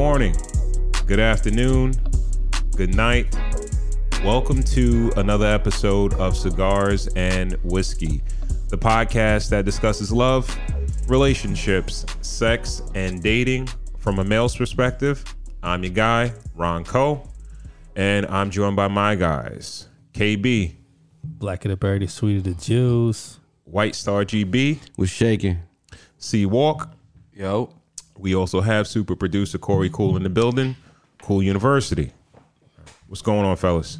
morning, good afternoon, good night. Welcome to another episode of Cigars and Whiskey, the podcast that discusses love, relationships, sex, and dating from a male's perspective. I'm your guy, Ron Coe, and I'm joined by my guys, KB, Black of the Berry, the sweet of the Jews. White Star GB, was shaking. C Walk. Yo. We also have super producer Corey Cool in the building, Cool University. What's going on, fellas?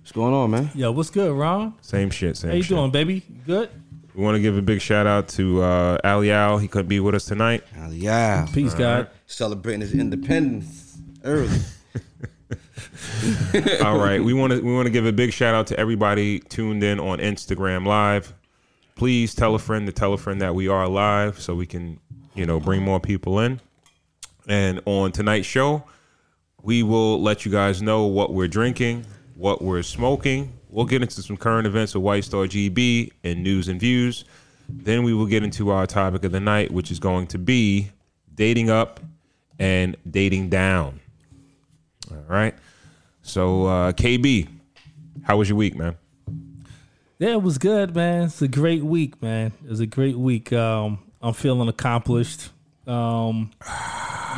What's going on, man? Yo, what's good, Ron? Same shit, same How you shit. doing, baby? Good? We want to give a big shout out to uh, Ali Al. He couldn't be with us tonight. Hell yeah. Peace, God. Celebrating his independence early. All right, we want to we want to give a big shout out to everybody tuned in on Instagram Live. Please tell a friend to tell a friend that we are live, so we can you know bring more people in. And on tonight's show, we will let you guys know what we're drinking, what we're smoking. We'll get into some current events with White Star GB and news and views. Then we will get into our topic of the night, which is going to be dating up and dating down. All right. So uh, KB, how was your week, man? Yeah, it was good, man. It's a great week, man. It was a great week. Um, I'm feeling accomplished. Um,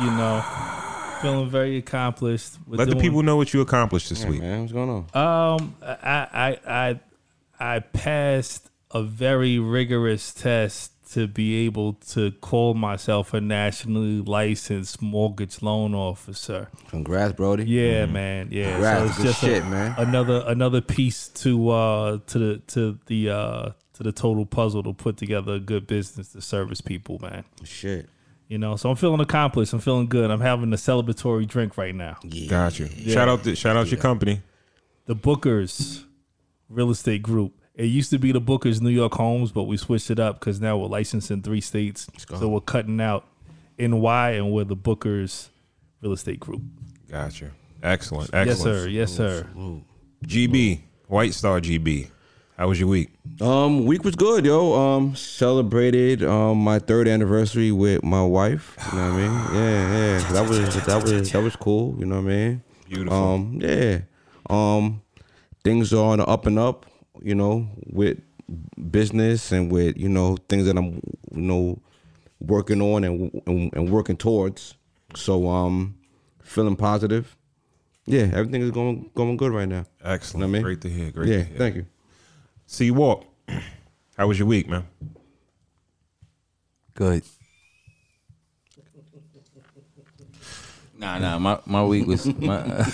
you know, feeling very accomplished. with Let the people know what you accomplished this week. man, what's going on? Um, I, I, I, I passed a very rigorous test to be able to call myself a nationally licensed mortgage loan officer. Congrats, Brody. Yeah, man. Yeah. Congrats. Good a- shit, man. Another another piece to uh to the to the uh to the total puzzle to put together a good business to service people, man. Shit. You know, so I'm feeling accomplished. I'm feeling good. I'm having a celebratory drink right now. Yeah. Got you. Shout out to shout out your company. The Bookers Real Estate Group. It used to be the Bookers New York Homes, but we switched it up because now we're licensed in three states. So we're cutting out NY and we're the Bookers Real Estate Group. Gotcha. you. Excellent. Yes, sir. Yes, sir. GB, White Star GB. How was your week? Um, week was good, yo. Um, celebrated um my third anniversary with my wife. You know what I mean? Yeah, yeah. That was that was that was cool. You know what I mean? Beautiful. Um, yeah. Um, things are on the up and up. You know, with business and with you know things that I'm you know working on and and, and working towards. So um, feeling positive. Yeah, everything is going going good right now. Excellent. You Know what I mean? Great to hear. Great yeah, to hear. thank you. C Walk. How was your week, man? Good. Nah, nah. My my week was my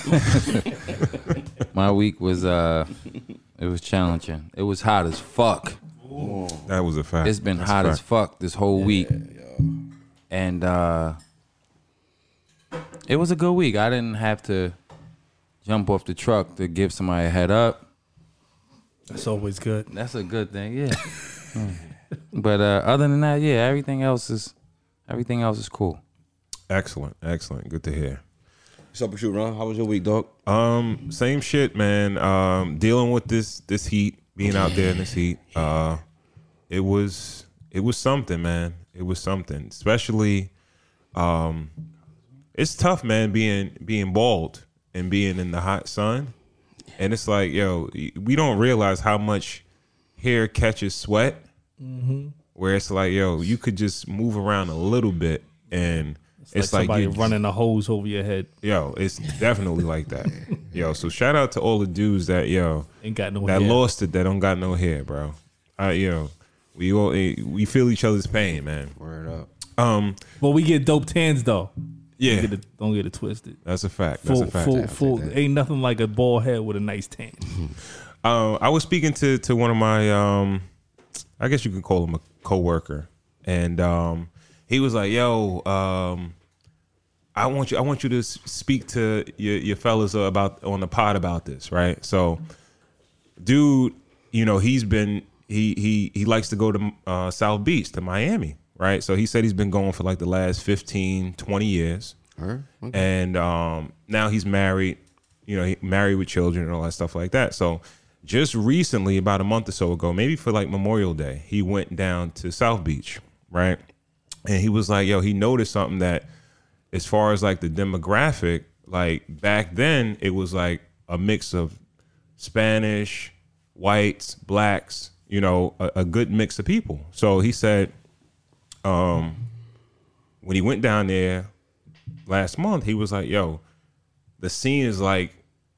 my week was uh it was challenging. It was hot as fuck. That was a fact. It's been That's a hot as fact. fuck this whole week. And uh it was a good week. I didn't have to jump off the truck to give somebody a head up. That's always good. That's a good thing, yeah. Mm. but uh other than that, yeah, everything else is everything else is cool. Excellent. Excellent. Good to hear. What's up with you, Ron? How was your week, dog? Um, same shit, man. Um, dealing with this this heat, being out there in this heat. Uh, it was it was something, man. It was something. Especially, um, it's tough, man. Being being bald and being in the hot sun, and it's like, yo, we don't realize how much hair catches sweat. Where it's like, yo, you could just move around a little bit, and It's, it's, like, like, somebody you- running a hose over your head. Yo, it's definitely like that. Yo, so shout out to all the dudes that yo Ain't got no that hair. lost it that don't got no hair, bro. I yo, we all eh, we feel each other's pain, man. Word up. Um, But we get dope tans though. Yeah, Don't get it, don't get it twisted. that's a fact. That's Full, a fact. full, full. Ain't nothing like a bald head with a nice tan. Uh, I was speaking to to one of my um, I guess you could call him a coworker, and um, he was like, "Yo, um, I want you I want you to speak to your your fellas about on the pod about this, right?" So, dude, you know, he's been he he he likes to go to uh, South Beach to Miami, right? So he said he's been going for like the last 15, 20 years. Okay. And um, now he's married, you know, he married with children and all that stuff like that. So just recently, about a month or so ago, maybe for like Memorial Day, he went down to South Beach, right? And he was like, yo, he noticed something that as far as like the demographic, like back then it was like a mix of Spanish, whites, blacks, you know, a, a good mix of people. So he said, um, when he went down there last month, he was like, yo, the scene is like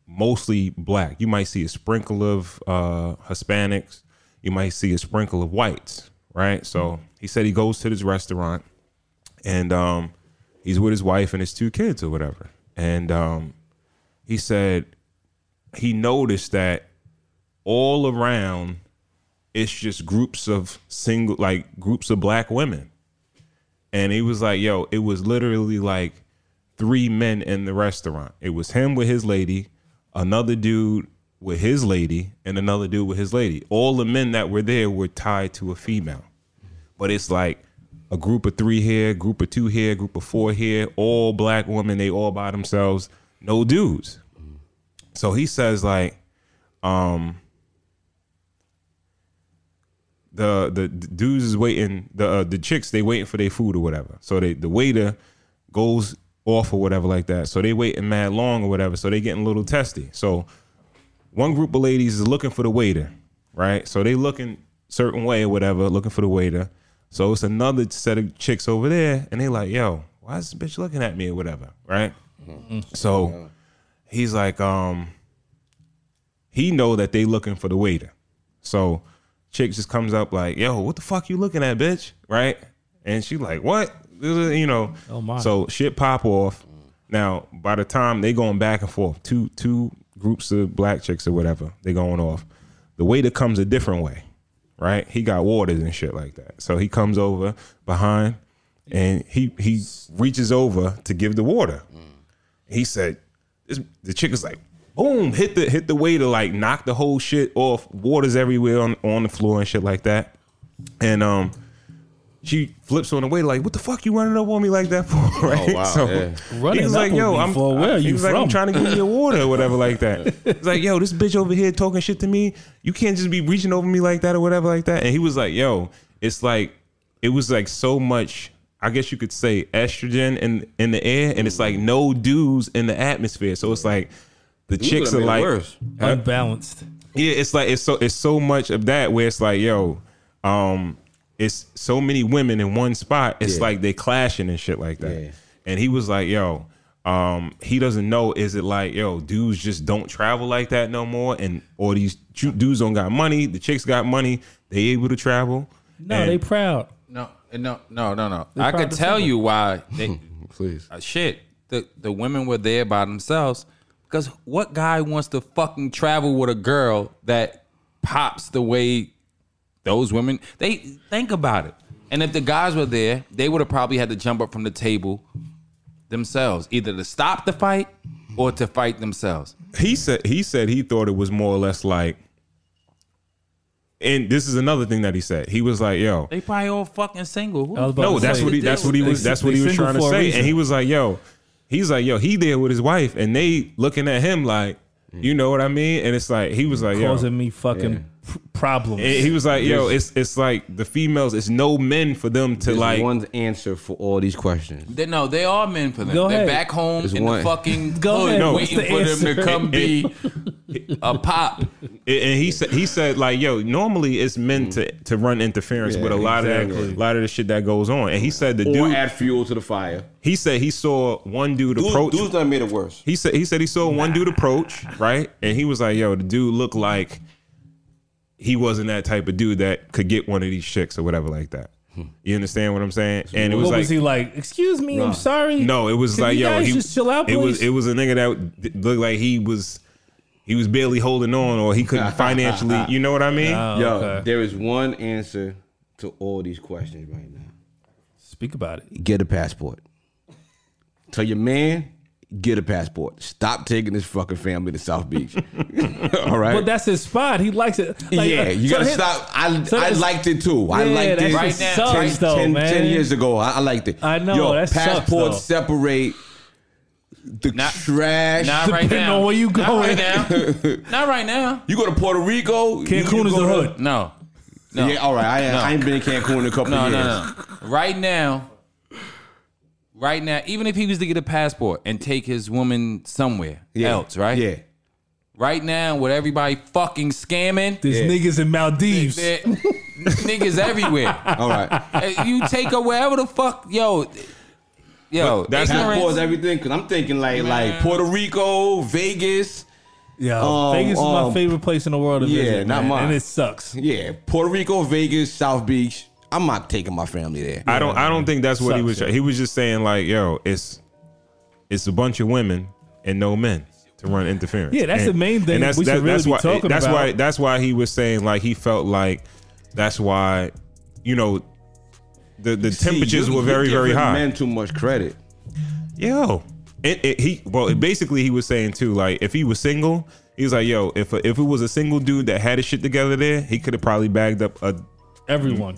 mostly black. You might see a sprinkle of uh, Hispanics. You might see a sprinkle of whites, right? So he said he goes to this restaurant and um, he's with his wife and his two kids or whatever. And um, he said he noticed that all around it's just groups of single, like groups of black women. And he was like, yo, it was literally like three men in the restaurant. It was him with his lady, another dude with his lady, and another dude with his lady. All the men that were there were tied to a female. But it's like a group of three here, group of two here, group of four here, all black women, they all by themselves, no dudes. So he says like, um, the the dudes is waiting, the uh, the chicks they waiting for their food or whatever. So they the waiter goes off or whatever like that. So they waiting mad long or whatever. So they getting a little testy. So one group of ladies is looking for the waiter, right? So they looking certain way or whatever, looking for the waiter. So it's another set of chicks over there, and they like, yo, why is this bitch looking at me or whatever, right? So he's like, um, he know that they looking for the waiter. So chick just comes up like, yo, what the fuck you looking at, bitch? Right? And she like, what? You know. Oh, my. So shit pop off. Now, by the time they going back and forth, two two groups of black chicks or whatever, they going off. The waiter comes a different way, right? He got waters and shit like that. So he comes over behind and he he reaches over to give the water. He said, this, the chick is like, boom, hit the hit the waiter, like knock the whole shit off. Water's everywhere on, on the floor and shit like that. And um she flips on the waiter like, "What the fuck you running up on me like that for?" Right? wow, so yeah. Running he's up like, on "Yo, me I'm for where I- you he's like, I'm from?" trying to give you water or whatever like that." He's like, "Yo, this bitch over here talking shit to me. You can't just be reaching over me like that or whatever like that." And he was like, "Yo, it's like it was like so much." I guess you could say estrogen in in the air, and it's like no dudes in the atmosphere. So it's like the chicks are like, worse. Unbalanced. yeah, it's like it's so it's so much of that where it's like, yo, um, it's so many women in one spot. It's Yeah. like they clashing and shit like that. Yeah. And he was like, yo, um, he doesn't know. Is it like, yo, dudes just don't travel like that no more, and or these ju- dudes don't got money, the chicks got money, they able to travel. No, And- they proud. No, no, no, no, no. They're I could tell you why they Please. uh, shit. The the women were there by themselves because what guy wants to fucking travel with a girl that pops the way those women? They think about it. And if the guys were there, they would have probably had to jump up from the table themselves, either to stop the fight or to fight themselves. he said he said he thought it was more or less like and this is another thing that he said he was like yo They probably all fucking single. Who I was the about no that's what he that's what he was that's what he was trying to say and he was like yo he's like yo he there with his wife and they looking at him like you know what i mean? And it's like he was mm. like yo. Causing me fucking p- problems. and he was like yo it's it's like the females it's no men for them to There's like one answer for all these questions. They, no, they are men for them. Go They're ahead. back home There's in one- the fucking Go hood ahead. No. waiting What's for the them to come be a pop. And he said he said like yo normally it's meant to to run interference Yeah, with a lot of exactly. that, a lot of the shit that goes on and he said the Or dude add fuel to the fire. he said he saw one dude Dudes, approach dudes done made it worse. He said he said he saw one dude approach, right? And he was like, "Yo, the dude looked like he wasn't that type of dude that could get one of these chicks or whatever like that." You understand what I'm saying? And it was what like, was he like? Excuse me, I'm sorry. no, it was Can like, you yo, guys he just chill out, It was it was a nigga that looked like he was he was barely holding on, or he couldn't financially. You know what I mean? Oh, Yo, okay. there is one answer to all these questions right now. Speak about it. Get a passport. Tell your man, get a passport. Stop taking this fucking family to South Beach. all right. But that's his spot. He likes it. Like, yeah, uh, you so gotta his- stop. I so I liked it too. I liked it Right now, sucks, right- though, 10, man. 10 years ago. I, I liked it. I know, Yo, that passports though. separate the Not- trash. Not right Depending now. on where you Not going. right now. Not right now. you go to Puerto Rico. Cancun you is the hood. No. No. Yeah, all right. I, No. I ain't been in Cancun in a couple No, years. no, no. Right now, right now, even if he was to get a passport and take his woman somewhere Yeah. else, right? Yeah. Right now, with everybody fucking scamming, There's Yeah. niggas in Maldives. there- niggas everywhere. All right. You take her wherever the fuck, yo, yo. But that's- ignorance- Pause everything because I'm thinking like like Puerto Rico, Vegas. Yeah, Um, Vegas is my um, favorite place in the world to yeah, visit. not man, mine. and it sucks. Yeah, Puerto Rico, Vegas, South Beach. I'm not taking my family there. I don't. I don't think that's what he was. Sucks. He was just saying like, yo, it's it's a bunch of women and no men to run interference. Yeah, that's And- the main thing and that's we that- really that's why, That's about. why. That's why he was saying like he felt like that's why you know the the See, temperatures were very very high. Men too much credit. Yo, it, it, he well basically he was saying too like if he was single, he was like yo if if it was a single dude that had his shit together there, he could have probably bagged up a Everyone.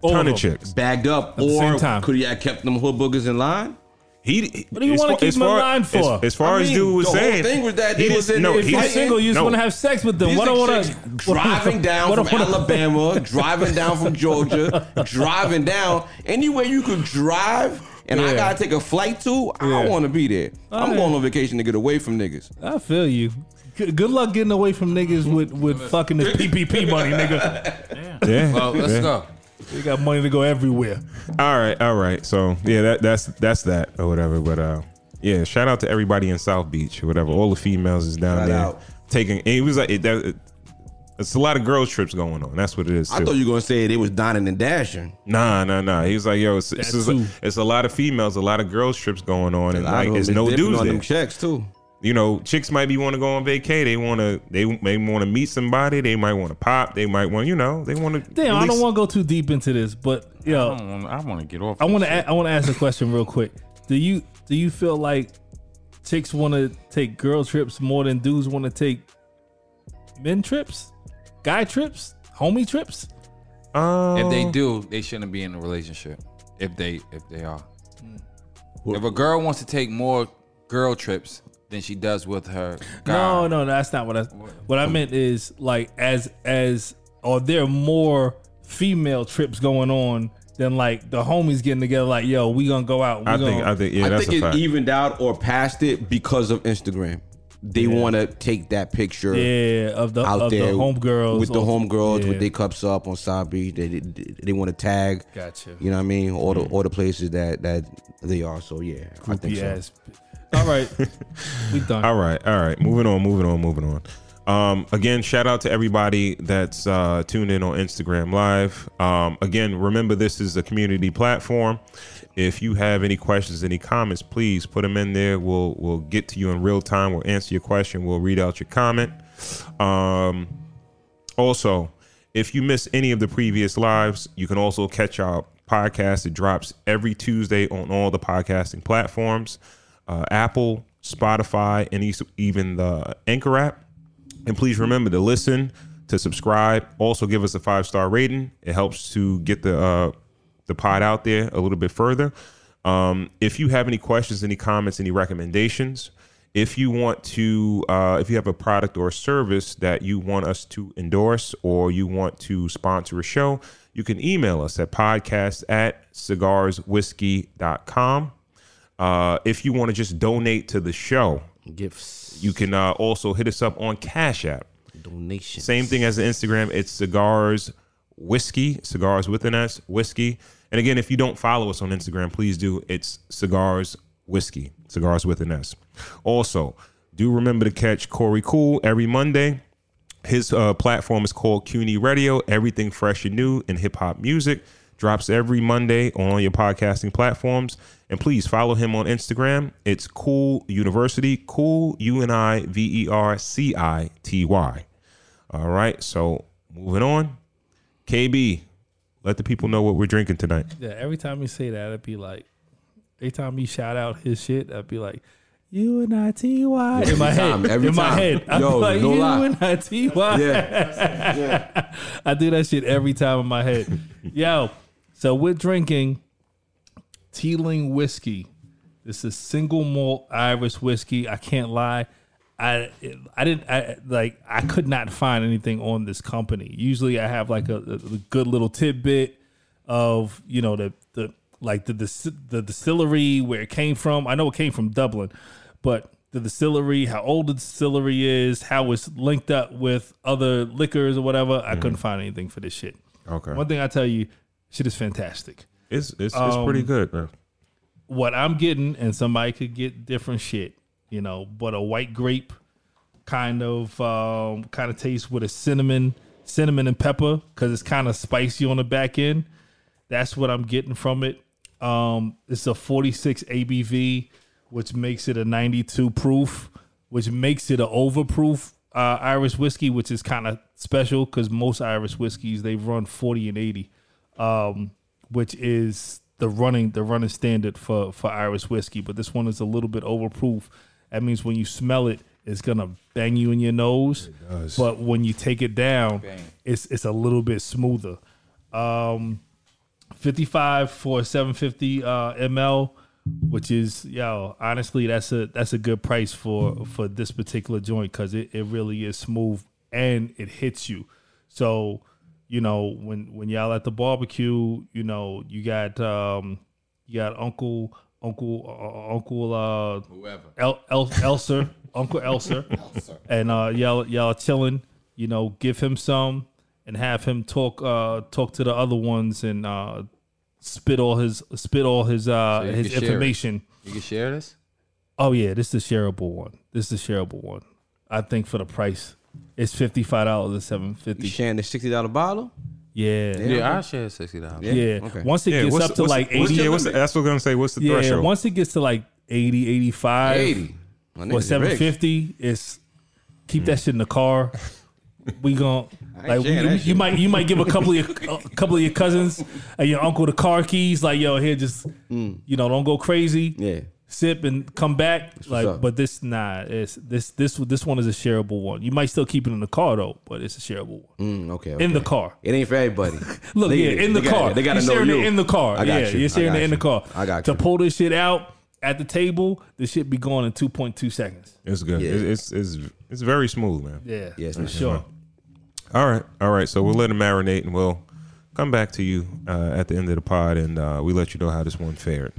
All ton of of chicks. Bagged up, the or same time. could he have kept them hood boogers in line? He, What do you as wanna far- keep as him in far- line As, for? as far I as mean, dude was the whole saying, thing was that he they was in no, there If he- you're fighting. single, you just no. want to have sex with them. These What I are want chicks driving down what from Alabama, driving down from Georgia, driving down anywhere you could drive, and I Yeah. gotta take a flight to. I Yeah. don't want to be there. I'm yeah. going on vacation to get away from niggas. I feel you. Good, good luck getting away from niggas with, with fucking this PPP money, nigga. Yeah. Well, let's yeah. go. You got money to go everywhere. All right, all right. So yeah, that that's that's that or whatever. But uh, yeah, shout out to everybody in South Beach or whatever. All the females is down Shout there out. taking. and It was like it, that, it, it's a lot of girls trips going on. That's what it is. I thought you were gonna say they was dining and dashing. Nah, nah, nah. He was like, yo, it's, it's, That too. it's a lot of females, a lot of girls trips going on, and A lot like of them it's is no dudes on there. them checks too. You know, chicks might be want to go on vacay. They want to, they may want to meet somebody. They might want to pop. They might want, you know, they want to. Damn, I don't want to go too deep into this, but I yo, I want to get off. I want to I want to ask a question real quick. Do you do you feel like chicks want to take girl trips more than dudes want to take men trips, guy trips, homie trips? Um, If they do, they shouldn't be in a relationship. If they if they are. Who- If a girl wants to take more girl trips than she does with her guy, No, no, that's not what I. What I meant is like as as are there more female trips going on than like the homies getting together? Like, yo, we gonna go out. We I gonna, think, I think, yeah, I that's think a it fact. evened out or passed it because of Instagram. They want to take that picture yeah of the out of there the homegirls with the or- homegirls yeah. with their cups up on South Beach. They they, they want to tag. Gotcha. You know what I mean? All the mm. all the places that that they are. So yeah, I think so. ass. All right, we done. All right, all right. Moving on, moving on, moving on. Um, again, shout out to everybody that's uh, tuned in on Instagram Live. Um, again, remember this is a community platform. If you have any questions, any comments, please put them in there. We'll we'll get to you in real time. We'll answer your question. We'll read out your comment. Um, also, if you miss any of the previous lives, you can also catch our podcast. It drops every Tuesday on all the podcasting platforms uh, Apple, Spotify, and even the Anchor app. And please remember to listen, to subscribe. Also, give us a five star rating. It helps to get the uh, the pod out there a little bit further. Um, if you have any questions, any comments, any recommendations, if you want to, uh, if you have a product or a service that you want us to endorse or you want to sponsor a show, you can email us at podcast at cigarswhiskey.com. Uh, if you want to just donate to the show, Gifts, you can uh, also hit us up on Cash App. donations. Same thing as the Instagram. It's cigars whiskey, cigars with an S, whiskey. And again, if you don't follow us on Instagram, please do. It's cigars whiskey, cigars with an S. Also, do remember to catch Corey Cool every Monday. His uh, platform is called CUNY Radio. Everything fresh and new in hip hop music drops every Monday on all your podcasting platforms. And please follow him on Instagram. It's Cool University, Cool U N I V E R C I T Y. All right. So moving on, KB, let the people know what we're drinking tonight. Yeah, every time you say that, I'd be like, every time you shout out his shit, I'd be like, U N I T Y in my time, head. every in my head, I'd Yo, be like no U lie. N I T Y. Yeah, I do that shit every time in my head. Yo, so we're drinking Teeling whiskey. This is single malt Irish whiskey. I can't lie. I I didn't I, like I could not find anything on this company. Usually I have like a, a good little tidbit of you know the the like the, the the distillery where it came from. I know it came from Dublin, but the distillery, how old the distillery is, how it's linked up with other liquors or whatever. I couldn't mm-hmm. find anything for this shit. Okay. One thing I tell you, shit is fantastic. It's it's, it's pretty Um, good, man. What I'm getting, and somebody could get different shit, you know, but a white grape kind of um, kind of taste with a cinnamon, cinnamon and pepper because it's kind of spicy on the back end. That's what I'm getting from it. Um, it's a 46 ABV, which makes it a 92 proof, which makes it an overproof uh, Irish whiskey, which is kind of special because most Irish whiskeys they run 40 and 80, um, which is the running the running standard for for Irish whiskey. But this one is a little bit overproof. That means when you smell it, it's gonna bang you in your nose. does. But when you take it down, it's it's a little bit smoother. Um, 55 for 750 uh, ml, which is yo honestly that's a that's a good price for for this particular joint because it, it really is smooth and it hits you. So you know when when y'all at the barbecue, you know you got um you got Uncle Uncle uh, Uncle uh Whoever. El, El, Elser, Uncle Elser, and uh, y'all y'all chilling. You know, give him some and have him talk uh, talk to the other ones and uh, spit all his spit all his uh, So his information. You can share this. Oh yeah, this is the shareable one. This is the shareable one. I think for the price, it's fifty five dollars and seven fifty. You fifty. sharing the sixty dollar bottle? Yeah, yeah. Yeah, I share sixty dollars. Yeah. Okay. Once it Yeah, gets what's up to what's like the- what's eighty, yeah, what's the- that's what I'm gonna say. What's the yeah. threshold? Once it gets to like 80, 85, Eighty. My for niggas is seven rich. fifty, it's keep that shit in the car. We gon' ain't like sharing you, you might you might give a couple of your, a couple of your cousins and your uncle the car keys. Like yo, here just you know don't go crazy. Mm. Yeah. Sip and come back. Like, but this nah, it's this this this one is a shareable one. You might still keep it in the car though, but it's a shareable one Mm, okay, okay. in the car. It ain't for everybody. Look, They- yeah, in the they got- car. They gotta you're know you. it in the car. I got yeah, you. you're sharing got it in the car. I got To you. pull this shit out at the table, this shit be going in two point two seconds. It's good. Yeah. It's, it's it's it's very smooth, man. Yeah, Yes, for man. sure. All right, all right. So we'll let it marinate, and we'll come back to you uh, at the end of the pod, and uh, we let you know how this one fared.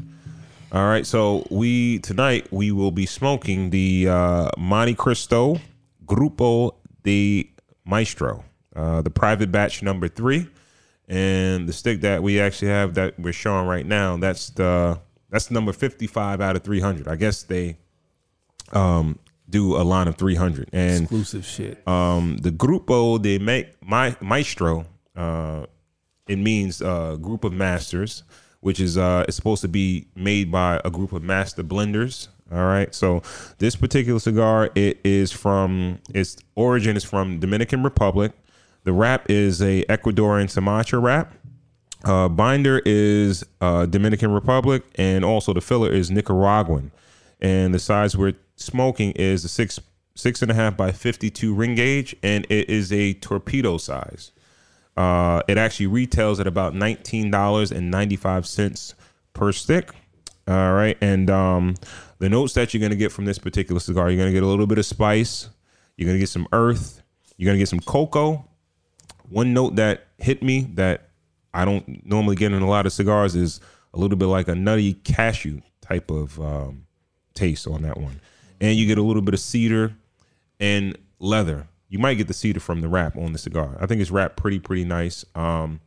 All right. So we tonight we will be smoking the uh, Montecristo Grupo de Maestro, uh, the private batch number three, and the stick that we actually have that we're showing right now. That's the that's number fifty five out of three hundred. I guess they um, do a line of three hundred and Exclusive shit. um, the Grupo de Ma- Ma- Maestro, uh, it means uh, group of masters, which is uh, it's supposed to be made by a group of master blenders. All right, so this particular cigar, it is from its origin is from Dominican Republic. The wrap is a Ecuadorian Sumatra wrap. Uh, binder is uh, Dominican Republic, and also the filler is Nicaraguan. And the size we're smoking is a six six and a half by fifty two ring gauge, and it is a torpedo size. Uh, it actually retails at about nineteen dollars and ninety five cents per stick. All right, and um, the notes that you're gonna get from this particular cigar, you're gonna get a little bit of spice, you're gonna get some earth, you're gonna get some cocoa, one note that hit me that I don't normally get in a lot of cigars is a little bit like a nutty cashew type of um, taste on that one, and you get a little bit of cedar and leather. You might get the cedar from the wrap on the cigar. I think it's wrapped pretty pretty nice. Um,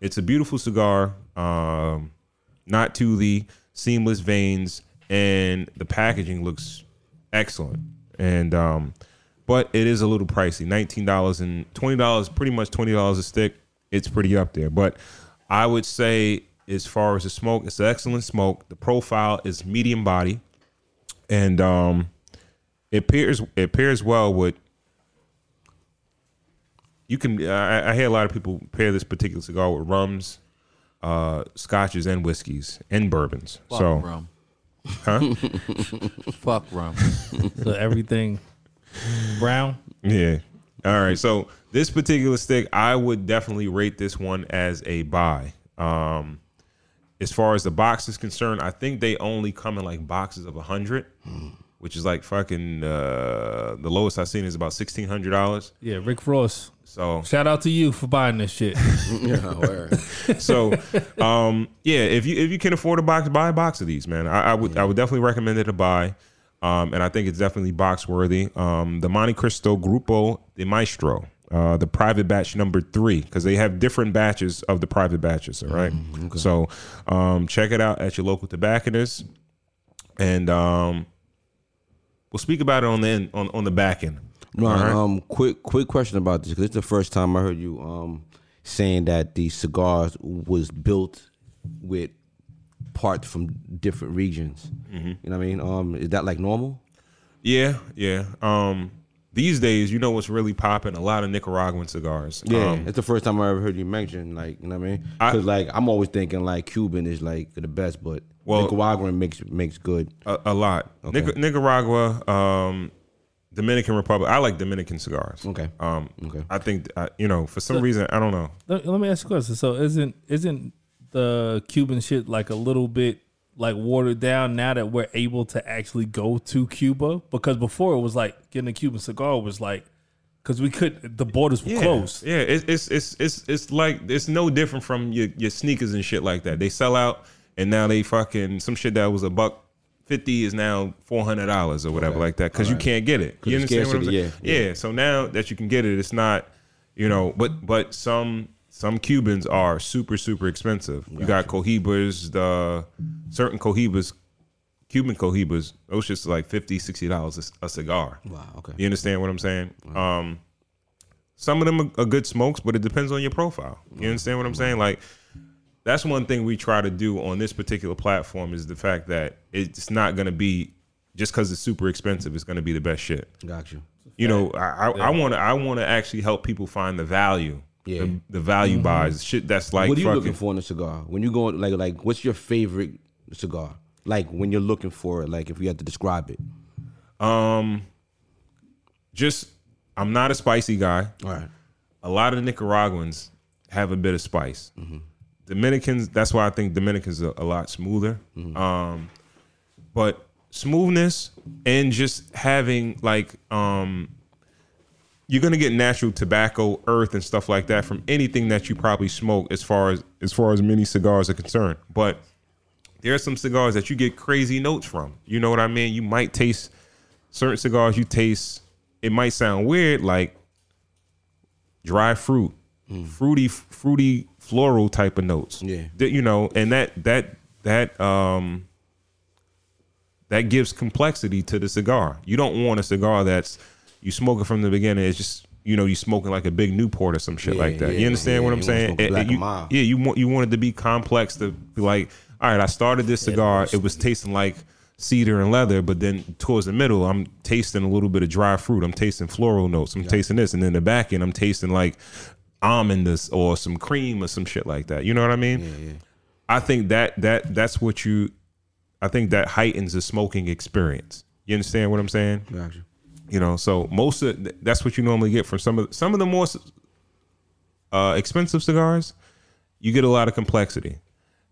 it's a beautiful cigar, um, not the seamless veins, and the packaging looks excellent. And um, but it is a little pricey. Nineteen dollars and twenty dollars, pretty much twenty dollars a stick. It's pretty up there. But I would say, as far as the smoke, it's an excellent smoke. The profile is medium body, and um, it pairs it pairs well with. You can. I, I hear a lot of people pair this particular cigar with rums, uh, scotches, and whiskeys and bourbons. Fuck so, rum. huh? Fuck rum. So everything brown. Yeah. All right. So this particular stick, I would definitely rate this one as a buy. Um, as far as the box is concerned, I think they only come in like boxes of a hundred, which is like fucking uh, the lowest I've seen is about sixteen hundred dollars. Yeah, Rick Ross So Shout out to you for buying this shit. Yeah, so um yeah if you if you can afford a box buy a box of these man. I, I would i would definitely recommend it to buy. Um and i think it's definitely box worthy. Um the montecristo grupo de maestro uh the private batch number three because they have different batches of the private batches all right? So um check it out at your local tobacconist and um we'll speak about it on the end, on, on the back end No, right? um, quick, quick question about this because it's the first time I heard you um saying that the cigars was built with parts from different regions. Mm-hmm. You know what I mean? Um, is that like normal? Yeah, yeah. Um, these days, you know what's really popping? A lot of Nicaraguan cigars. Yeah, Um, it's the first time I ever heard you mention like you know what I mean? Because like I'm always thinking like Cuban is like the best, but Well- Nicaraguan makes makes good. a, a lot. Nic- Nicaragua, um, Dominican Republic. I like Dominican cigars. Okay. Um, Okay. I think uh, you know for some reason I don't know. let, let me ask you a question. So isn't isn't the Cuban shit like a little bit like watered down now that we're able to actually go to Cuba? Because before it was like getting a Cuban cigar was like because we could the borders were Yeah, closed. Yeah, it's it's it's it's it's like it's no different from your your sneakers and shit like that. They sell out and now they fucking some shit that was a buck. Fifty is now four hundred dollars or whatever like that because you can't get it. You understand what I'm saying? scarcity, Yeah, So now that you can get it, it's not, you know. But but some some Cubans are super super expensive. You got cohibas, the certain cohibas, Cuban cohibas. Those just like 50 60 dollars a cigar. Wow. Okay. You understand what I'm saying? Um, some of them are, are good smokes, but it depends on your profile. You understand what I'm saying? Like that's one thing we try to do on this particular platform is the fact that it's not going to be just because it's super expensive. It's going to be the best shit. Got you. You know, I I want to I want to actually help people find the value. Yeah. The, the value buys shit that's like what are you fucking looking for in a cigar? When you go like like what's your favorite cigar? Like when you're looking for it, like if you had to describe it. um just I'm not a spicy guy. All right. a lot of Nicaraguans have a bit of spice. Dominicans, that's why I think Dominicans are a lot smoother. Um, but smoothness and just having like um, you're gonna get natural tobacco, earth, and stuff like that from anything that you probably smoke, as far as as far as many cigars are concerned. But there are some cigars that you get crazy notes from. You know what I mean? You might taste certain cigars. You taste. It might sound weird, like dry fruit, fruity, fruity, floral type of notes. Yeah. That, you know, and that that that um that gives complexity to the cigar. You don't want a cigar that's you smoke it from the beginning. It's just you know you smoking like a big Newport or some shit Yeah, like that. yeah, you understand yeah, what I'm saying? smoke And- Black and and you- yeah, you want you want it to be complex to be like, all right, I started this cigar. It was tasting like cedar and leather, but then towards the middle, I'm tasting a little bit of dry fruit. I'm tasting floral notes. I'm tasting this, and then the back end, I'm tasting like almond or- or some cream or some shit like that. You know what I mean? Yeah, yeah. I think that that that's what you. I think that heightens the smoking experience. You understand what I'm saying? Got you. Know, so most of that's what you normally get from some of some of the more uh, expensive cigars. You get a lot of complexity,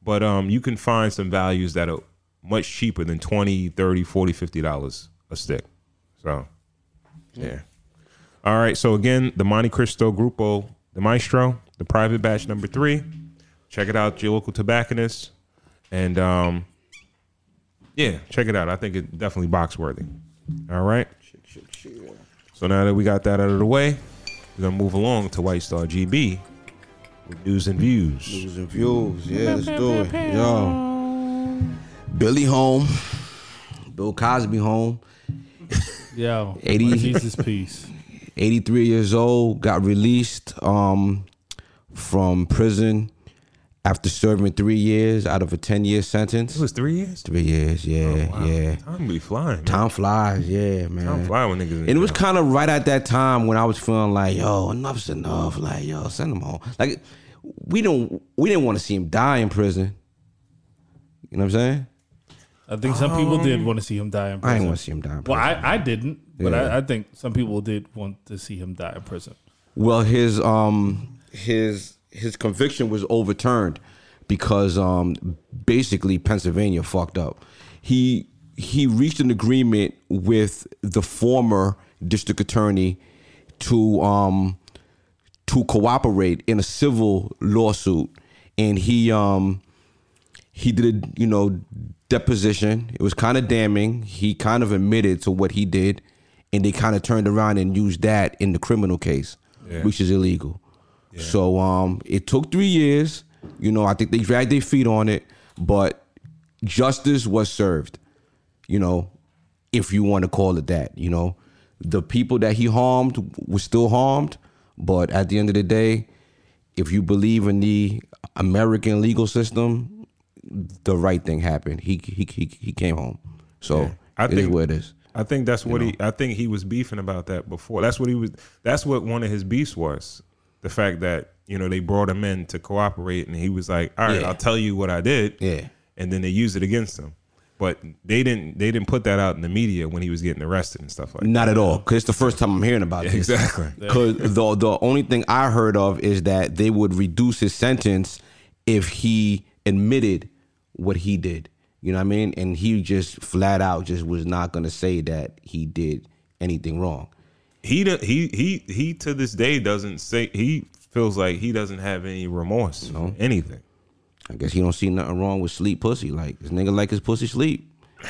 but um, you can find some values that are much cheaper than 20 30 40 50 dollars a stick. So, yeah. All right. So again, the Montecristo Grupo, the Maestro, the private batch number three. Check it out, your local tobacconist, and um, yeah, check it out. I think it definitely box worthy. All right. So now that we got that out of the way, we're gonna move along to White Star GB with news and views. News and views. Yeah, let's do it. Yo. Billy home. Bill Cosby home. Yo, 80 Jesus peace. 83 years old, got released um, from prison after serving three years out of a 10 year sentence. It was three years. Three years, yeah, Wow. yeah. Time be flying. man. Time flies, yeah, man. Time fly when niggas. And it was kind of right at that time when I was feeling like, yo, enough's enough. Like, yo, send him home. Like, we don't, we didn't want to see him die in prison. You know what I'm saying? I think some people did want to see him die in prison. I didn't want to see him die in well. I, I didn't, but Yeah. I, I think some people did want to see him die in prison. Well, his um his his conviction was overturned because um basically Pennsylvania fucked up. He he reached an agreement with the former district attorney to um to cooperate in a civil lawsuit, and he um he did a you know deposition. It was kind of damning. He kind of admitted to what he did, and they kind of turned around and used that in the criminal case, Yeah. which is illegal. So um, it took three years. You know, I think they dragged their feet on it, but justice was served. You know, if you want to call it that. You know, the people that he harmed were still harmed, but at the end of the day, if you believe in the American legal system, the right thing happened. He he he, he came home. So I it is think- what it is. I think that's what he. I think he was beefing about that before. That's what he was. That's what one of his beefs was. The fact that you know they brought him in to cooperate, and he was like, "All right, Yeah. I'll tell you what I did." Yeah. and then they used it against him. But they didn't. They didn't put that out in the media when he was getting arrested and stuff like. that. Not at all, because it's the first time I'm hearing about this. Exactly. Because the the only thing I heard of is that they would reduce his sentence if he admitted what he did. You know what I mean? And he just flat out just was not going to say that he did anything wrong. He do- he he he to this day doesn't say he feels like he doesn't have any remorse for anything. I guess he don't see nothing wrong with sleep pussy. Like this nigga like his pussy sleep.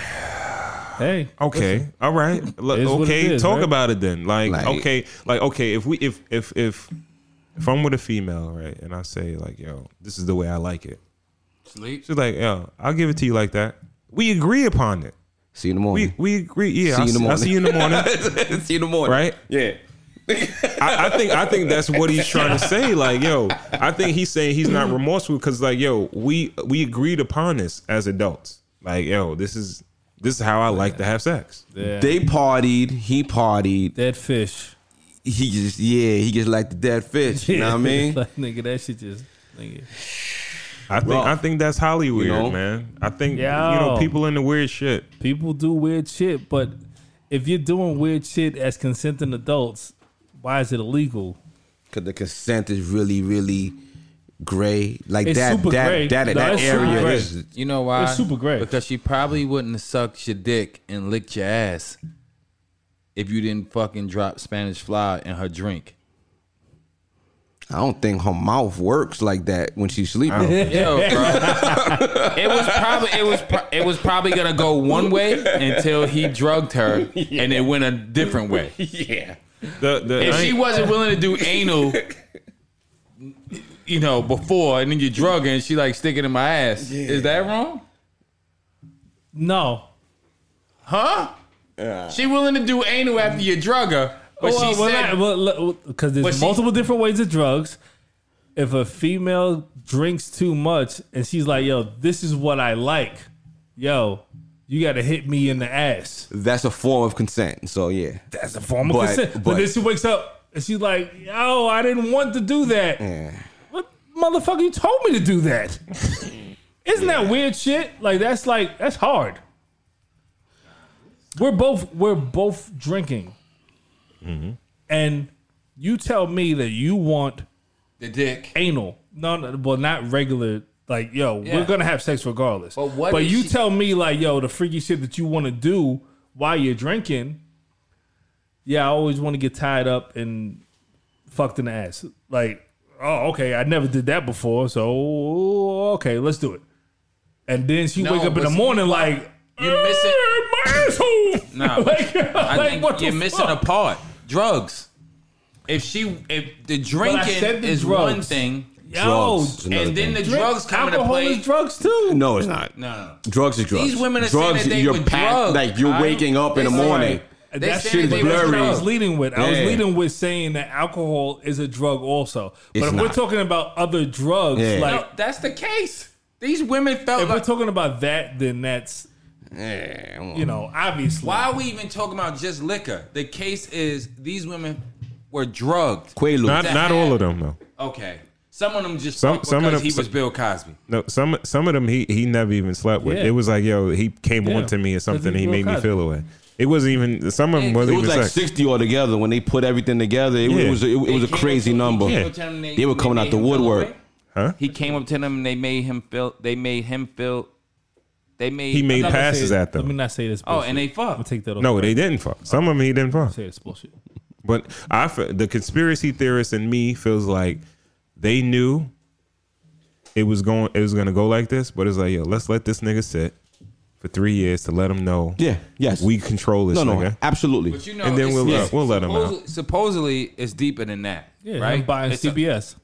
Hey, Okay, all right. Look, It is what okay, it is, talk right? about it then. Like, Like- okay, like okay, if we if if if if I'm with a female, right, and I say like, yo, this is the way I like it. Sleep. She's like, yo, I'll give it to you like that. We agree upon it. See you in the morning. we we agree. Yeah, See I'll you in the see- I'll morning. see you in the morning. see you in the morning. Right? Yeah. I, I think I think that's what he's trying to say. Like, yo, I think he's saying he's not remorseful because, like, yo, we we agreed upon this as adults. Like, yo, this is this is how I like to have sex. yeah. They partied. He partied. dead fish. He just yeah. He just like the dead fish. You know what I mean? like, nigga, that shit just nigga. I think Rough. I think that's Hollywood, You know? man. I think you Yo. know people into weird shit. People do weird shit, but if you're doing weird shit as consenting adults, why is it illegal? Because the consent is really, really gray. Like It's that, super that, gray. that, that, No, it's super area gray. is. You know why? It's super gray. Because she probably wouldn't have sucked your dick and licked your ass if you didn't fucking drop Spanish fly in her drink. I don't think her mouth works like that when she's sleeping. Oh. Yo, bro. it was probably it was pro- it was probably gonna go one way until he drugged her, and it went a different way. yeah. The the If I she ain't- wasn't willing to do anal, you know, before, and then you drug her, and she like sticking in my ass, is that wrong? No. Huh? She willing to do anal after you drug her, but well, she well, said, not- well, because But there's she- multiple different ways of drugs. If a female drinks too much and she's like, "Yo, this is what I like," yo, you got to hit me in the ass. That's a form of consent. So yeah. That's a form of But- consent. But, but- then she wakes up and she's like, "Yo, I didn't want to do that." Yeah. What motherfucker? You told me to do that. Isn't that weird shit? Like that's like that's hard. We're both we're both drinking, and you tell me that you want the dick. anal. No, no, well, not regular. Like, yo, Yeah. we're gonna have sex regardless. But what But you she- tell me like, yo, the freaky shit that you want to do while you're drinking. Yeah, I always want to get tied up and fucked in the ass. Like, oh, okay, I never did that before, so okay, let's do it. And then she No, wake up in the morning you- like, you missing- "Eh, my asshole. No, like, I like, think what the you're missing fuck? a part. Drugs. If she, if the drinking the is drugs. one thing, Yo, Drugs is and then the thing. drink- drugs come into alcohol play. is drugs too. No, it's not. no, no. Drugs is drugs. These women are saying drugs. that they you're were packed- drugged, Like you're alright? waking up in the morning. And They that's saying shit's they were That's what I was leading with. I was leading with saying that alcohol is a drug also. But It's if we're talking about other drugs, Yeah. like No, that's the case. These women felt if we're like. talking about that, then that's Yeah, you know obviously. Why are we even talking about just liquor? The case is these women were drugged. Quaaludes. not not had- all of them though. Okay, some of them just Some- fucked some of them- he was Bill Cosby. No, some some of them he he never even slept with. Yeah. It was like yo, he came Yeah, on to me or something. he's He Bill made me feel away. It wasn't even some of them It wasn't It was even like sex. sixty altogether when they put everything together. It, Yeah. was it, was a crazy to- number. he Yeah. up to them and They were coming out the woodwork. Huh? He came up to them and they made him feel. They made him feel. They made. He made I'm not gonna passes say- at them. Let me not say this. Oh, and they I'm fucked. take that. Off No, the they didn't fuck. Some of them he didn't fuck. say it's bullshit. But I fe- the conspiracy theorist in me feels like they knew it was going it was going to go like this, but it's like, yo, let's let this nigga sit for 3 years to let him know. Yeah, yes. We control this no, no, nigga. absolutely. But you know, And then we'll, it's- uh, we'll let 'em out. supposedly- Supposedly, it's deeper than that. Yeah, right. him buying It's a- CBS.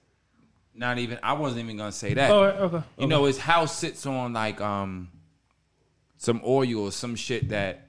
not even. I wasn't even gonna say that. Oh, okay. You know, his house sits on like um some oil or some shit that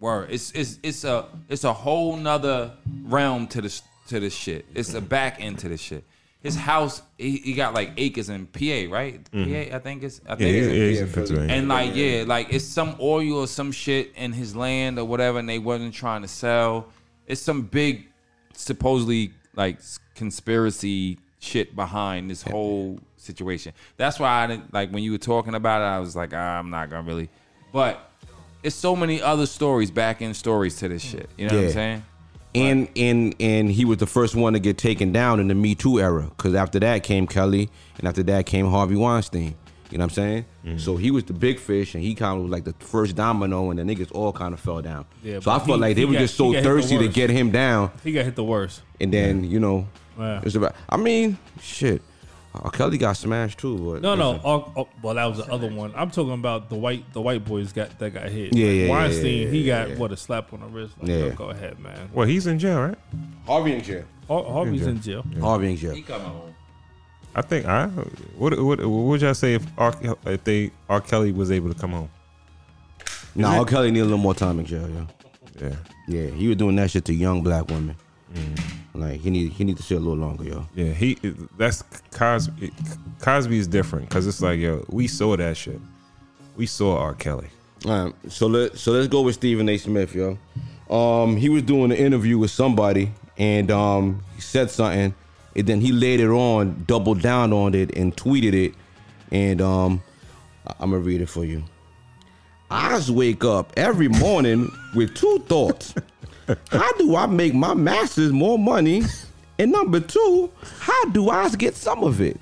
word. It's it's it's a it's a whole nother realm to this to this shit. It's a back end to this shit. His house, he, he got like acres in PA, right? PA, I think it's. I Yeah, think yeah, it's, yeah, he's Yeah, in Philly. Pennsylvania. and like yeah, like it's some oil or some shit in his land or whatever, and they wasn't trying to sell. It's some big, supposedly like conspiracy shit behind this whole situation. That's why I didn't like when you were talking about it. I was like, ah, I'm not gonna really, but it's so many other stories, back end stories to this shit. You know what I'm saying? and and and he was the first one to get taken down in the Me Too era. Because after that came Kelly, and after that came Harvey Weinstein. You know what I'm saying? Mm-hmm. So he was the big fish, and he kind of was like the first domino, and the niggas all kind of fell down. Yeah, so I felt he- like they were got- just so got hit the thirsty to get him down, He got hit the worst. and then you know, Yeah. it's about. I mean, shit. Uh, Kelly got smashed too, but No, no. Oh, oh, well, that was the other one. I'm talking about the white the white boys got that got hit. Yeah, Like, yeah, yeah, Weinstein, yeah, he got yeah. what a slap on the wrist. Like, Yeah. yo, go ahead, man. Well, he's in jail, right? Harvey in jail. Har- Harvey's in jail. Harvey in jail. He coming home. I think I what what what would y'all say if R, if they R Kelly was able to come home? No, R. Kelly need a little more time in jail. Yeah, Yeah. yeah. He was doing that shit to young black women. Like he need he need to sit a little longer, yo. Yeah, he that's Cosby. Cosby is different because it's like yo, we saw that shit. We saw R. Kelly. All right, so let so let's go with Stephen A. Smith, yo. Um, he was doing an interview with somebody, and um, he said something, and then he later on doubled down on it and tweeted it, and um, I'm gonna read it for you. I just wake up every morning with two thoughts: How do I make my masters more money? And number two, how do I get some of it?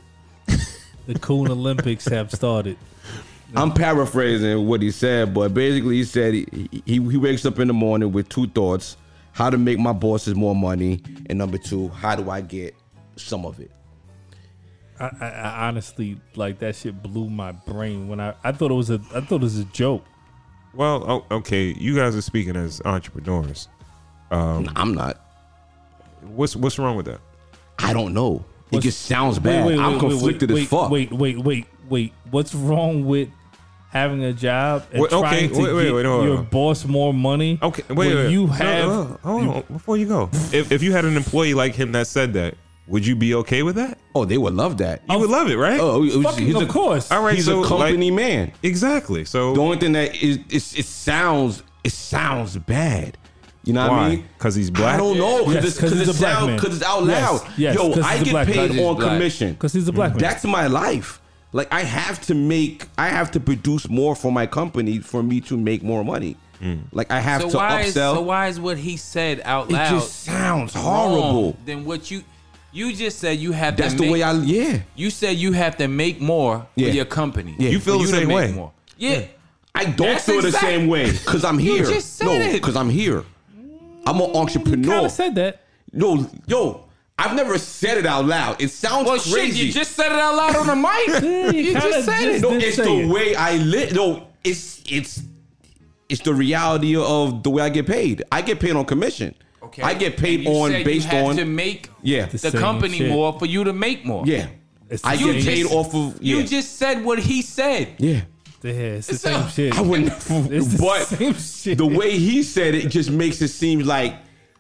The Coon Olympics have started. I'm paraphrasing what he said, but basically he said he, he he wakes up in the morning with two thoughts: how to make my bosses more money, and number two, how do I get some of it? I, I, I honestly like that shit blew my brain when I I thought it was a I thought it was a joke. Well, oh, okay, you guys are speaking as entrepreneurs. Um, I'm not. What's what's wrong with that? I don't know. It just sounds bad. I'm conflicted wait, as fuck. Wait, wait, wait, wait. What's wrong with having a job and Wait, okay, trying to wait, wait, get wait, hold your on. boss more money? Okay, wait, when wait. you No, have no, no, hold on, before you go. If if you had an employee like him that said that, would you be okay with that? Oh, they would love that. You would love it, right? Oh, it was- fucking he's of a, course. All right, he's so a company like, man. exactly. So The only thing that is it's, it sounds it sounds bad. You know what I mean? Because he's black? I don't know because Yes, it's 'cause because he's it a black sound man. because it's out Yes, loud. yes, Yo, 'cause I get black paid on black. commission because he's a black man. That's my life. Like I have to make, I have to produce more for my company for me to make more money. Mm. Like I have So to why is upsell. so why is what he said out loud? it just sounds horrible. than what you you just said you have That's to the make, way I yeah. You said you have to make more Yeah. for your company. Yeah. You feel the to same way. More. Yeah. I don't That's feel the same way because I'm You here. just said no, because I'm here. I'm an entrepreneur. kind of said that. No, yo, I've never said it out loud. It sounds Well, crazy. shit, you just said it out loud on the mic. Yeah, you you kinda just said it. just no, did it's the it. way I live. No, it's it's it's the reality of the way I get paid. I get paid on commission. Okay. I get paid And you on said based you have on to make yeah, The the company shit. more for you to make more. yeah. I the get paid shit. off of yeah. You just said what he said. yeah. Yeah, it's the It's same a- shit. I wouldn't, It's the but same shit. the way he said it just makes it seem like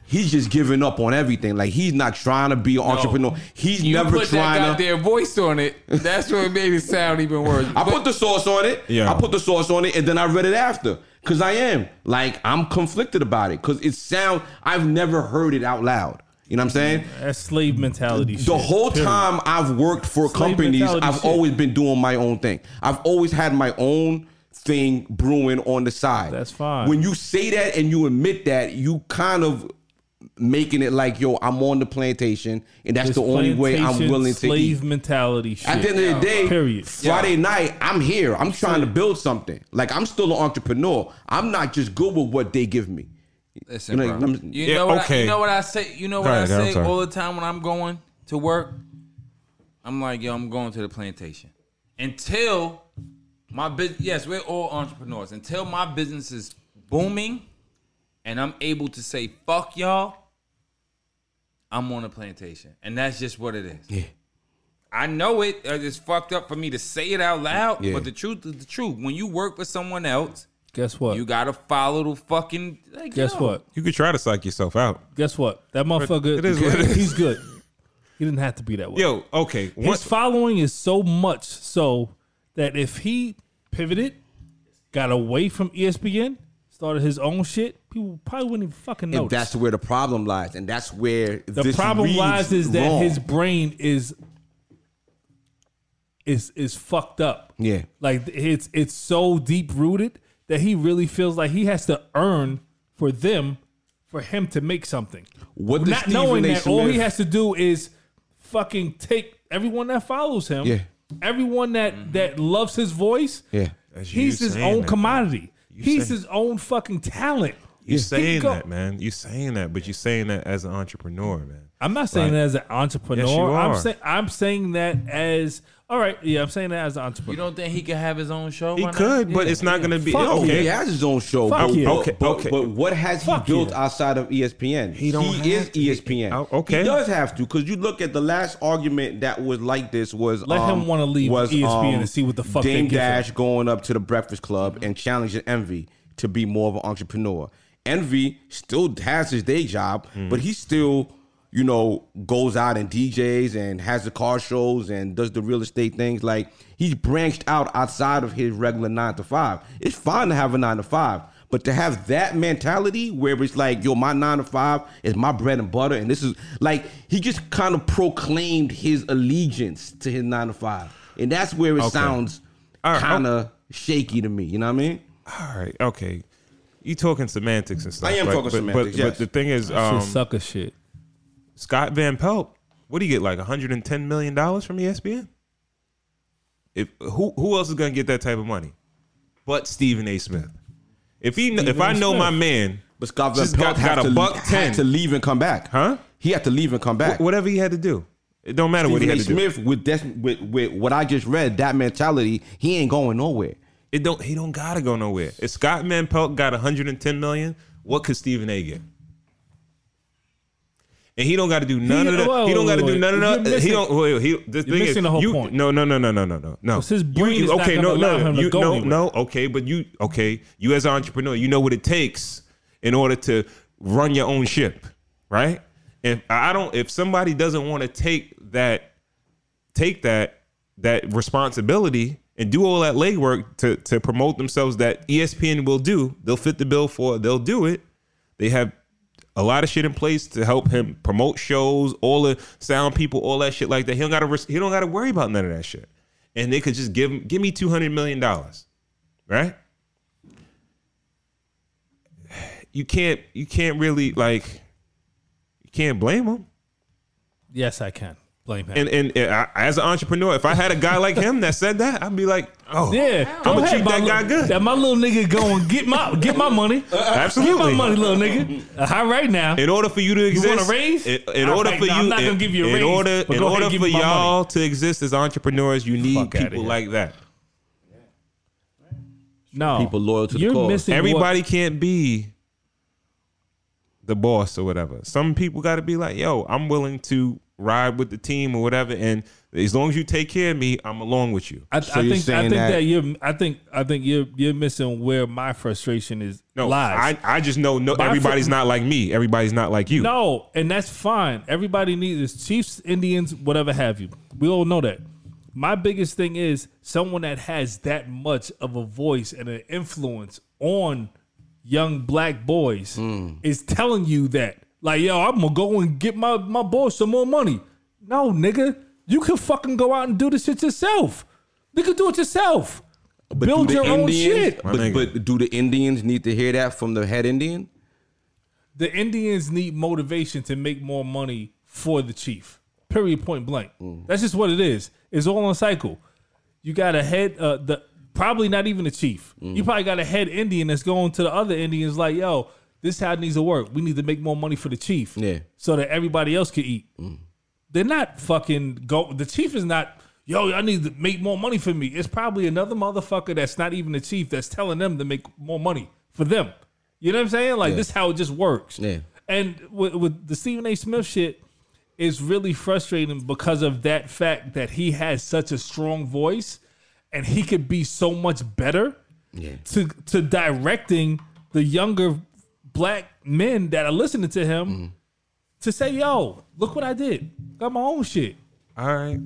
he's just giving up on everything. Like he's not trying to be an entrepreneur. He's You never put that trying to. goddamn voice on it. That's what made it sound even worse. I But- put the sauce on it. Yeah. I put the sauce on it, and then I read it after. Cause I am like I'm conflicted about it. Cause it sound I've never heard it out loud. You know what I'm saying? That's slave mentality. The whole time I've worked for Slave companies, I've shit. always been doing my own thing. I've always had my own thing brewing on the side. That's fine. When you say that and you admit that, you kind of making it like, yo, I'm on the plantation, and that's the only way I'm willing to eat. slave mentality shit. At the end of the day, Period. Friday night, I'm here. I'm trying to build something. Like I'm still an entrepreneur. I'm not just good with what they give me. Listen, You know, bro. I'm- You Yeah, know what? I, you know what I say. You know what ahead, I say all the time when I'm going to work. I'm like, yo, I'm going to the plantation until my business. Yes, we're all entrepreneurs. Until my business is booming, and I'm able to say fuck y'all. I'm on a plantation, and that's just what it is. Yeah. I know it. uh, It's fucked up for me to say it out loud, Yeah. but the truth is the truth. When you work for someone else, Guess what? you gotta follow the fucking. Like, Guess yo. what? You could try to psych yourself out. Guess what? That motherfucker. it is what it is. He's good. He didn't have to be that way. Yo, okay. His Once, following is so much so that if he pivoted, got away from ESPN, started his own shit, people probably wouldn't even fucking know. And that's where the problem lies, and that's where the this problem lies is that wrong. his brain is is is fucked up. Yeah. Like it's it's so deep rooted that he really feels like he has to earn for them for him to make something. What Not Stephen knowing that all he has to do is fucking take everyone that follows him, Yeah. everyone that mm-hmm. that loves his voice. Yeah. That's He's his own that, commodity. You He's say- his own fucking talent. you He saying that, man. You saying that, but you saying that as an entrepreneur, man. I'm not saying Right. that as an entrepreneur. Yes, you I'm are. saying I'm saying that as all right. Yeah, I'm saying that as an entrepreneur. You don't think he could have his own show? He Why not? could, but Yeah, it's not yeah. going to be Fuck okay. he has his own show. Fuck but, yeah. Okay, but, okay. but what has he built yeah. outside of ESPN? He don't He have is to. ESPN. Oh, okay. He does have to because you look at the last argument that was like this was Let him um, wanna leave was, ESPN um, and see what the fuck they Dame give him. Dash going up to the Breakfast Club and challenging Envy to be more of an entrepreneur. Envy still has his day job, Mm. but he still you know goes out and DJs and has the car shows and does the real estate things. Like he's branched out outside of his regular nine to five. It's fine to have a nine to five. But to have that mentality where it's like, yo, my nine to five is my bread and butter, and this is like he just kind of proclaimed his allegiance to his nine to five, and that's where it Okay. sounds All right, kind of shaky to me. You know what I mean? All right, okay. You talking semantics and stuff. I am but, talking but, semantics, But, yes. but the thing is, Shit um, sucker shit. Scott Van Pelt, what do you get? Like 110 million dollars from ESPN? If who who else is gonna get that type of money? But Stephen A. Smith. If he kn- if I know Smith. my man, But Scott Van Pelt got, got had a to, buck had ten, to leave and come back. huh? He had to leave and come back. Wh- Whatever he had to do, it don't matter what he had A. to do. Smith with, this, with with what I just read, that mentality, he ain't going nowhere. It don't. He don't gotta go nowhere. If Scott Van Pelt got 110 million, what could Stephen A. get? And he don't got to do none He- of that. whoa, he don't got to do none of You're that. He don't. Wait, he, the thing is, missing the whole you, point. No, no, no, no, no, no, no, his brain you, is okay, gonna no, allow no, him to go no, anywhere. no. Okay, but you, okay, you as an entrepreneur, you know what it takes in order to run your own ship, right? If I don't, if somebody doesn't want to take that take that that responsibility and do all that legwork to to promote themselves that ESPN will do. They'll fit the bill for. They'll do it. They have a lot of shit in place to help him promote shows, all the sound people, all that shit like that. He don't got to. He don't got to worry about none of that shit. And they could just give him, give me two hundred million dollars, right? You can't. You can't really like. You can't blame him. Yes, I can blame him. And and, and I, as an entrepreneur, if I had a guy like him that said that, I'd be like, oh, yeah, I'ma ahead, treat my that guy good. That my little nigga going get my get my money. absolutely. Get my money, little nigga. Uh, All right now. In order for you to exist, want a raise? In, in order right, for no, you, I'm not in, gonna give you a in raise, order, but in order for y'all to exist as entrepreneurs, you need Fuck people like that. no, People loyal to the you're cause. missing what- Everybody can't be the boss or whatever. Some people got to be like, yo, I'm willing to ride with the team or whatever, and as long as you take care of me, I'm along with you. I, So I think I think that, that- you're I think I think you're you're missing where my frustration is No, lies. I, I just know no, My fr- everybody's not like me. Everybody's not like you. No, and that's fine. Everybody needs is Chiefs, Indians, whatever have you. We all know that. My biggest thing is someone that has that much of a voice and an influence on young black boys mm. is telling you that. Like, yo, I'm gonna go and get my, my boys some more money. No, nigga. You can fucking go out and do this shit yourself. You can do it yourself. But Build do the your own Indians- shit. But, but do the Indians need to hear that from the head Indian? the Indians need motivation to make more money for the chief. Period. Point blank. That's just what it is. It's all on cycle. You got a head. Uh, the probably not even the chief. You probably got a head Indian that's going to the other Indians like, yo, this is how it needs to work. We need to make more money for the chief, Yeah. Mm. so that everybody else can eat. They're not fucking go. The chief is not. Yo, I need to make more money for me. It's probably another motherfucker that's not even the chief that's telling them to make more money for them. You know what I'm saying? Like Yeah. this, is how it just works. Yeah. And with, with the Stephen A. Smith shit, it's really frustrating because of that fact that he has such a strong voice, and he could be so much better Yeah. to to directing the younger black men that are listening to him Mm-hmm. to say, "Yo, look what I did. Got my own shit." All right.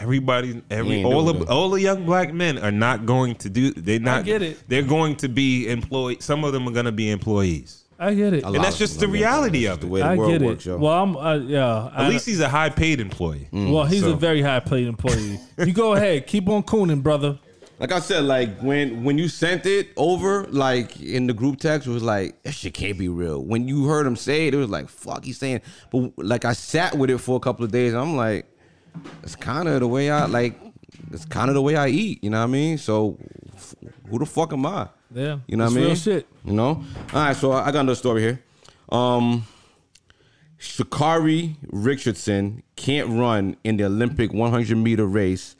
Everybody, every all the all the young black men are not going to do. They're not. get it. They're going to be employed. Some of them are going to be employees. I get it. And that's just the reality That's of the way the I world get works, it. yo. Well, I'm uh, yeah. At least he's a high paid employee. well, he's so- a very high paid employee. you go ahead, keep on cooning, brother. Like I said, like when when you sent it over, like in the group text, it was like that shit can't be real. When you heard him say it, it was like fuck, he's saying. But like I sat with it for a couple of days, and I'm like, it's kind of the way I like. It's kind of the way I eat. You know what I mean? So f- who the fuck am I? Yeah, You know what I mean? real shit. You know? All right, so I got another story here. Um Sha'Carri Richardson can't run in the Olympic 100 meter race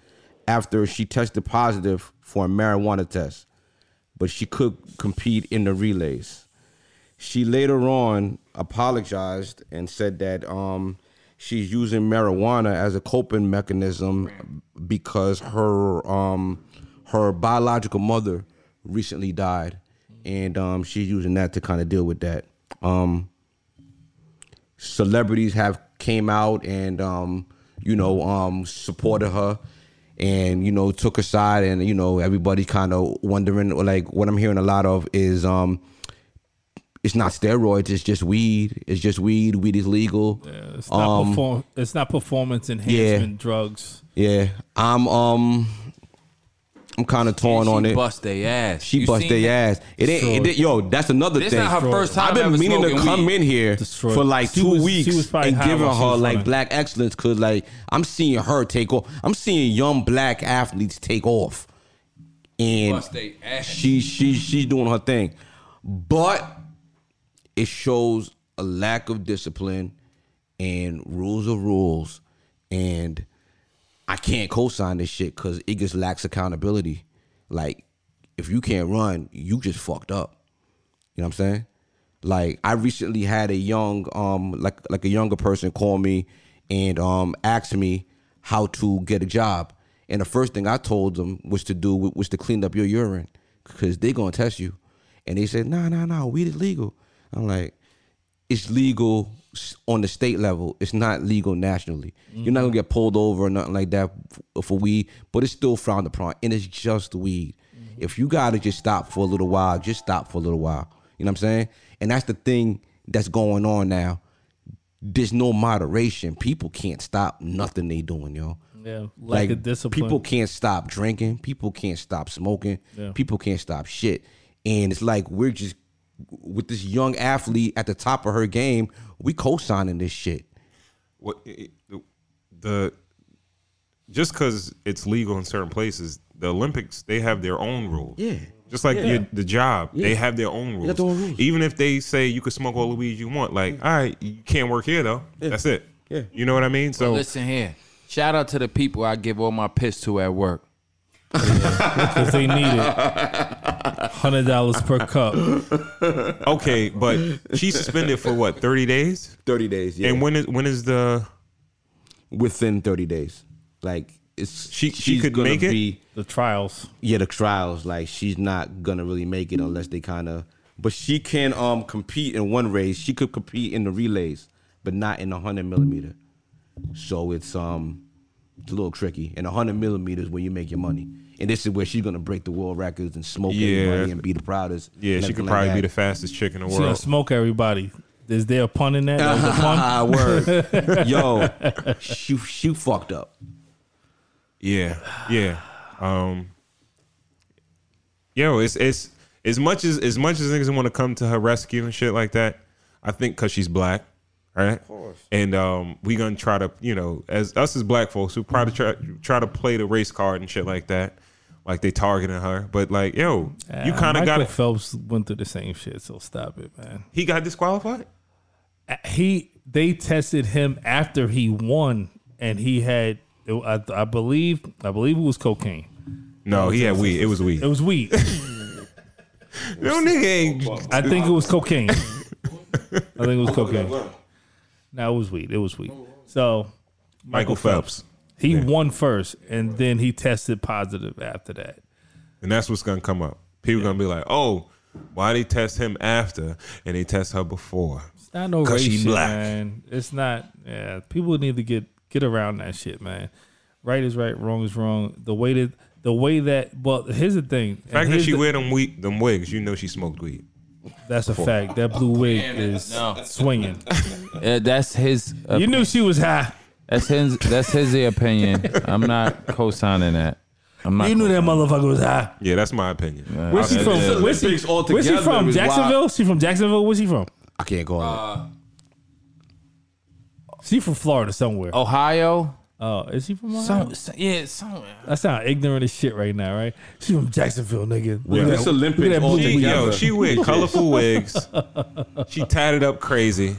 after she tested positive for a marijuana test, but she could compete in the relays. She later on apologized and said that um, she's using marijuana as a coping mechanism because her um, her biological mother recently died, and um, she's using that to kind of deal with that. Um, celebrities have came out and um, you know um, supported her and you know took her side and you know everybody kind of wondering like what I'm hearing a lot of is um it's not steroids it's just weed it's just weed weed is legal Yeah, it's not Um, perform- It's not performance enhancement drugs. yeah I'm um I'm kind of torn on it bust their ass. she You bust seen their ass it ain't it, did- yo that's another This thing not her first time I've been ever meaning to smoking come weed. in here Destroyed. for like She two was- she weeks was probably and high giving while she her was like running. black excellence because like I'm seeing her take off. I'm seeing young black athletes take off, and Bust they ass. she she she's doing her thing, but it shows a lack of discipline and rules of rules, and I can't co-sign this shit because it just lacks accountability. Like if you can't run, you just fucked up. You know what I'm saying? Like I recently had a young um like like a younger person call me and um ask me how to get a job. And the first thing I told them was to do was to clean up your urine because they're gonna test you. And they said, "No, no, no, weed is legal." I'm like, "It's legal on the state level. It's not legal nationally. You're not gonna mm-hmm. get pulled over or nothing like that for weed, but it's still frowned upon, and it's just weed. Mm-hmm. If you gotta just stop for a little while, just stop for a little while. You know what I'm saying? And that's the thing that's going on now. There's no moderation. People can't stop nothing they doing, yo. Yeah, lack of discipline. People can't stop drinking. People can't stop smoking. Yeah. People can't stop shit. And it's like we're just with this young athlete at the top of her game. We co-signing this shit. what it- it- the just because it's legal in certain places, the Olympics they have their own rules. Yeah. Just like Yeah. your, the job, they have their own rules. got their own rules. Even if they say you can smoke all the weed you want, like, all right, you can't work here though. That's it. Yeah. You know what I mean? So Listen here. Shout out to the people I give all my piss to at work. because they need it. Hundred dollars per cup. okay, but she's suspended for what, thirty days? 30 days, yeah. And when is when is the within 30 days. Like it's She- she could make it? be- The trials. yeah, the trials. Like she's not gonna really make it unless they kind of. But she can um compete in one race. She could compete in the relays, but not in the hundred millimeter. So it's um it's a little tricky. And hundred millimeters where you make your money. And this is where she's gonna break the world records and smoke Yeah. everybody and be the proudest. yeah, she could everything probably like be the fastest chick in the She gonna world. smoke everybody. Is there a pun in that? That was a pun? Ah, word. Yo, she she fucked up. Yeah, yeah. Um, yo, it's it's as much as as much as niggas want to come to her rescue and shit like that. I think because she's black, right? Of course. And um, we gonna try to, you know, as us as black folks, we probably try try to play the race card and shit like that. Like they targeting her. But like, yo, you Uh, kind of got it. Phelps went through the same shit, so stop it, man. He got disqualified. He they tested him after he won, and he had I, I believe I believe it was cocaine. No, he had weed. It was weed. It was weed. No nigga ain't. I think it was cocaine. I think it was cocaine. No, it was weed. It was weed. So Michael Phelps. He won first, and then he tested positive after that. And that's what's gonna come up. People gonna be like, oh, why they test him after and they test her before? It's not no 'Cause race she shit, black. man. It's not. Yeah, people need to get get around that shit, man. Right is right, wrong is wrong. The way that the way that. Well, here's the thing. The fact that she the- wear them weed, them wigs, you know she smoked weed. That's a fact. That blue wig is No. swinging. Uh, that's his. Uh, You knew she was high. That's his. That's his opinion. I'm not co-signing that. I'm not. You knew that motherfucker was high. Yeah, that's my opinion. Where's she Uh, from? uh, Where's she, where's she from? is wild. Jacksonville? She from Jacksonville? Where's she from? I can't go on. She from Florida somewhere. Ohio. Oh, is she from? Ohio? Some, some- yeah, somewhere. I sound ignorant as shit right now, right? She from Jacksonville, nigga. Look at This that- Olympics look at that blue altogether. She, yo, she wear colorful wigs. She tatted up crazy.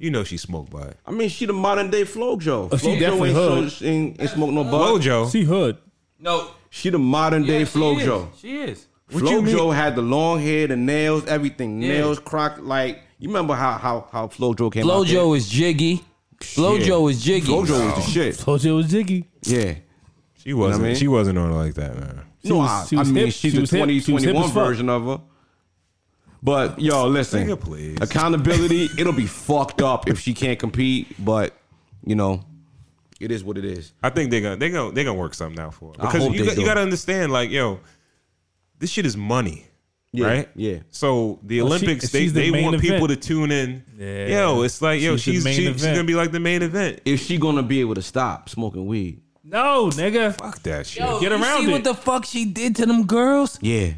You know she smoked by. I mean, she the modern day FloJo. Oh, she FloJo definitely ain't, hood. so, ain't, ain't smoke no bud. Flojo. She hood. No. She the modern day Yeah, she FloJo. She is. What you mean? FloJo had the long hair, the nails, everything. Yeah. Nails crocked like you remember how how how FloJo came out. Flojo is jiggy. Flojo is jiggy. FloJo was the shit. Told you was jiggy. Yeah. She wasn't. I mean? She wasn't on it like that, man. She no, was- I, she was I mean hip. she's She the was hip. She was hip 2021 as fuck. version of her. But yo, listen, Nigga, please. accountability. it'll be fucked up if she can't compete. But you know, it is what it is. I think they're gonna they gonna they gonna work something out for her I because hope you they got, you do. got to understand, like, yo, this shit is money, Yeah, right? yeah. So the Well, she- Olympics, they, she's the they main want people to event. tune in. Yeah. Yo, it's like, yo, She's the she's main she, she's event. gonna be like the main event. Is she gonna be able to stop smoking weed? No, nigga. Fuck that shit. Yo, Get you around see it. what the fuck she did to them girls? Yeah.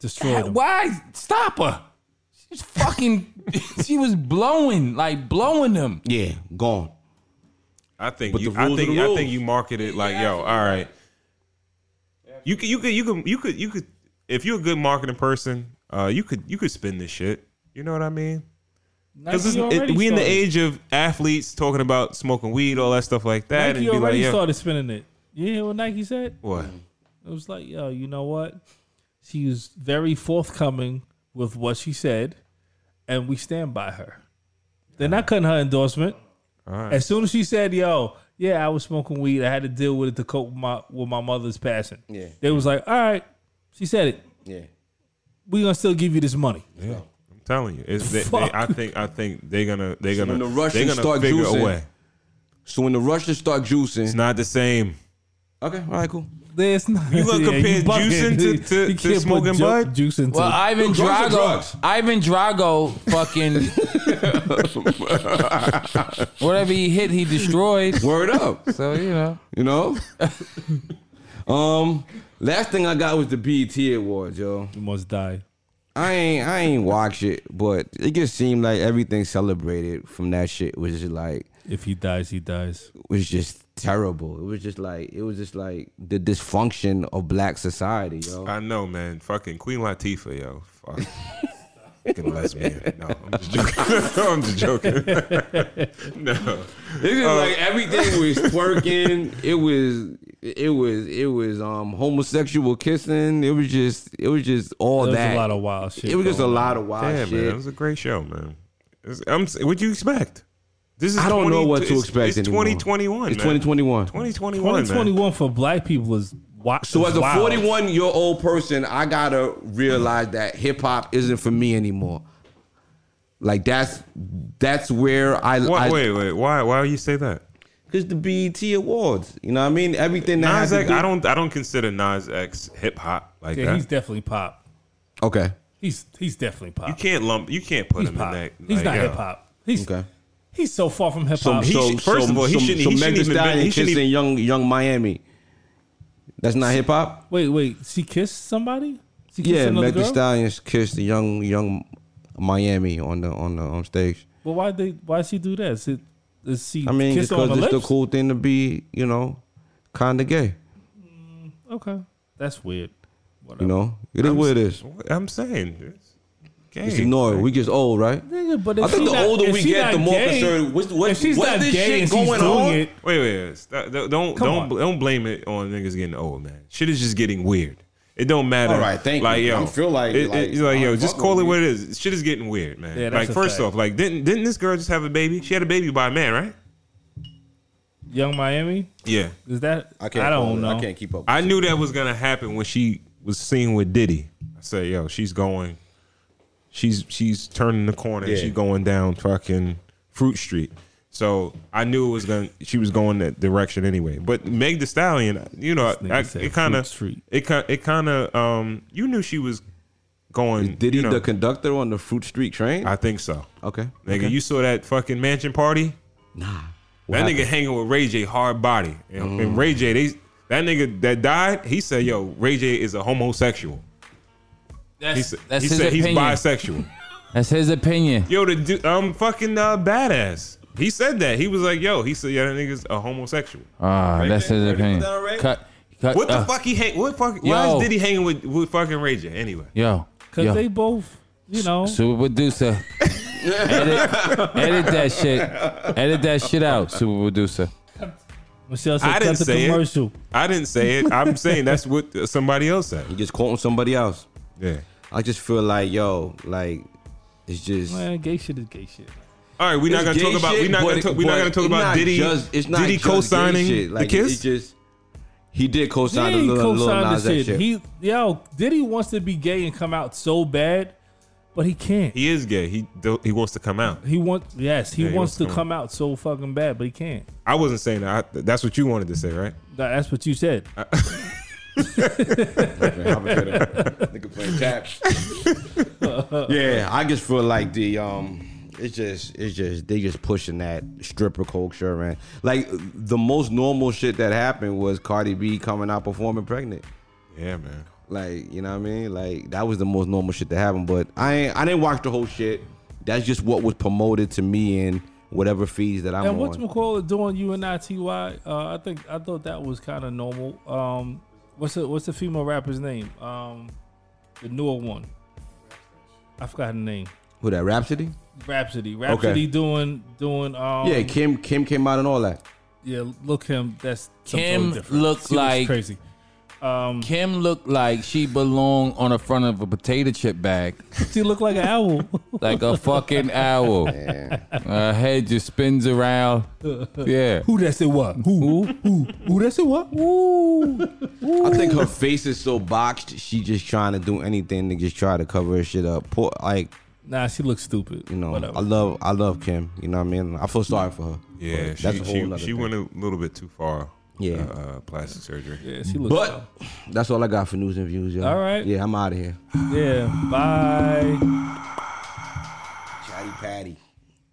Destroyed him. Why stop her? She's fucking. she was blowing, like blowing them. Yeah, gone. I think But you. the I rules are think. the I rules. think you market it like, yo, all right. You could. You could. You could. You could. You could. If you're a good marketing person, uh, you could. You could spin this shit. You know what I mean? Because Nike already we in the started. age of athletes talking about smoking weed, all that stuff like that, Nike and be like, already yo, started spinning it. You hear what Nike said? what? It was like, yo, you know what? She was very forthcoming with what she said, and we stand by her. They're not cutting her endorsement. All right. As soon as she said, "Yo, yeah, I was smoking weed. I had to deal with it to cope with my with my mother's passing." Yeah. they was like, "All right." She said it. Yeah. We gonna still give you this money. Yeah, I'm telling you, it's they, they, I think I think they're gonna they're So gonna the Russians they're gonna start figure juicing- a way. So when the Russians start juicing, It's not the same. Okay, all right, cool. There's not. You gonna compare bugging. juicing to- to- to smoking ju- bud? Juice into. Well, Ivan Drugs are Drago. Ivan Drago, fucking whatever he hit, he destroyed. Word up. So you know, You know? um, last thing I got was the BET Awards, yo. you must die. I ain't I ain't watch it, but it just seemed like everything celebrated from that shit was just like If he dies, he dies. was just terrible. It was just like it was just like the dysfunction of black society, yo. I know, man. Fucking Queen Latifah, yo. Fuck. Fucking lesbian. No, I'm just joking. I'm just joking. no. It's just like everything was twerking. It was it was it was um homosexual kissing. It was just it was just all was that. a lot of wild shit. it was just a lot of wild Yeah, shit. man. It was a great show, man. It's, I'm, what'd you expect? This is I don't know what to it's- expect It's anymore. 2021. It's man. 2021. 2021. man. 2021 for black people is wa- So as a 41 year old person, I gotta realize that hip hop isn't for me anymore. Like that's that's where I, What, I wait, wait. Why? Why do you say that? because the BET Awards, you know what I mean? Everything that Nas has X. do- I don't. I don't consider Nas X hip hop like Yeah, that. he's definitely pop. Okay, He's he's definitely pop. you can't lump. You can't put he's him pop. in that. he's like, not hip hop. He's okay. He's so far from hip So, hop. he so, should- first so, of all, he so, shouldn't- so he Meg shouldn't Thee even been- Stallion he shouldn't kissing even- young Yung Miami. That's not hip hop. wait, wait. She kissed somebody? She kissed Yeah, another Meg Thee girl? Stallion kissed the young Yung Miami on the on the on stage. Well, why they why she do that? Is, it, is she I mean, kiss her on because the it's the lips? cool thing to be, you know, kind of gay. Mm, okay, That's weird. Whatever. You know, it is what it is. I'm saying. It's gay. Just ignore it. We just old, right? Nigga, but if I think the not- older we get, the more gay- concerned. What's, what, if she's what's not this gay shit and she's going doing on? it, Wait, wait, wait. Don't don't don't, don't blame it on niggas getting old, man. Shit is just getting weird. It don't matter. All right, thank like, you. Yo, I feel like- it, like, it's like yo, just call it what it is. Shit is getting weird, man. Yeah, that's like first fact. off, like didn't didn't this girl just have a baby? She had a baby by a man, right? Yung Miami, Yeah. is that? I can't. I don't it. know. I can't keep up. I knew that was gonna happen when she was seen with Diddy. I said, yo, she's going. She's she's turning the corner. and Yeah. She's going down fucking Fruit Street. So I knew it was gonna. She was going that direction anyway. But Meg Thee Stallion, you know, I, it kind of it kind it kind of um. You knew she was going. Did he you know, the conductor on the Fruit Street train? I think so. okay. Nigga, okay. you saw that fucking mansion party? Nah. that nigga hanging with Ray J hard body. And, and Ray J, they that nigga that died, he said, yo, Ray J is a homosexual. He That's, said, that's he his said he's opinion. bisexual. That's his opinion. yo, the du- um fucking uh, badass. He said that. He was like, yo, he said, yeah, that nigga's a homosexual. Ah, that's his Ready opinion. Cut, cut. What the uh, fuck he hang what fuck why Yo. is Diddy hanging with, with fucking Ray J anyway? Yo, Because yo. they both, you know. Super producer. edit, edit that shit. Edit that shit out, super producer. Michelle said, I cut didn't the say it. I didn't say it. I'm saying that's what somebody else said. He just quoting somebody else. Yeah. I just feel like yo, like it's just. Man, gay shit is gay shit. All right, we're not gonna talk gay about we're not gonna talk, we're not gonna talk about not Diddy just- it's not Diddy just gay co-signing shit. Like, the kiss. It just he did co-sign Yeah, the he little, little co-signed Nas the shit. shit. He, yo, Diddy wants to be gay and come out so bad, but he can't. he is gay. He he wants to come out. He wants, yes, he Yeah, he wants wants to to come out so fucking bad, but he can't. I wasn't saying that. I, that's what you wanted to say, right? That- That's what you said. Nigga playing tap. yeah, I just feel like the um, it's just it's just they just pushing that stripper culture, man. Like the most normal shit that happened was Cardi B coming out performing pregnant. Yeah, man. Like you know what I mean? Like that was the most normal shit that happened. But I ain't, I didn't watch the whole shit. That's just what was promoted to me in whatever feeds that I'm and on. what's McCall doing UNITY? Uh, I think I thought that was kind of normal. Um, what's the what's the female rapper's name? Um, the newer one. I forgot her name. Who that Rapsody? Rapsody. Rapsody doing doing. Um, yeah, Kim Kim came out and all that. yeah. Look him. That's Kim totally looked looks like- crazy. Um, Kim looked like she belonged on the front of a potato chip bag, she looked like an owl. like a fucking owl. Her head just spins around. Yeah. Who that said what? Who? Who? Who that said what? Ooh. I think her face is so boxed. She just trying to do anything to just try to cover her shit up. Poor, like Nah, she looks stupid. you know, Whatever. I love I love Kim. You know what I mean? I feel sorry for her. Yeah, she that's a whole she, she went a little bit too far. Yeah. uh, uh, plastic surgery. yeah, she looks. But that's all I got for news and views, yo. All right. Yeah, I'm out of here. yeah. Bye. Chatty Patty.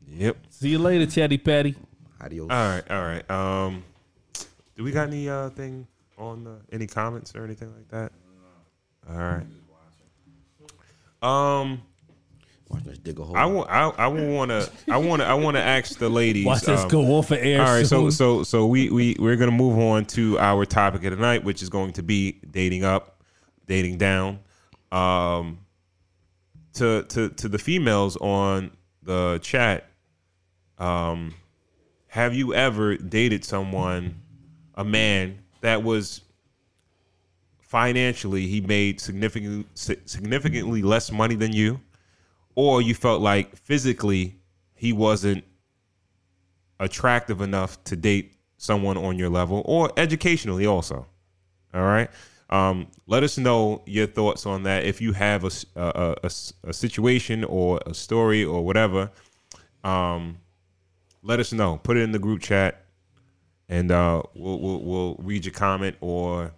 Yep. See you later, Chatty Patty. Adios. All right, all right. Um, do we got any uh thing on uh, any comments or anything like that? All right. Um, Watch us dig a hole. I want I I want to I want to I want to ask the ladies. Watch us um, go off of air. All right, so soon. so so we we we're gonna move on to our topic of the night, which is going to be dating up, dating down. Um, to to to the females on the chat, um, have you ever dated someone, a man that was financially he made significantly significantly less money than you, or you felt like physically he wasn't attractive enough to date someone on your level or educationally also all right? Um, let us know your thoughts on that. If you have a a situation or a story or whatever um, let us know. Put it in the group chat and uh, we'll, we'll, we'll read your comment or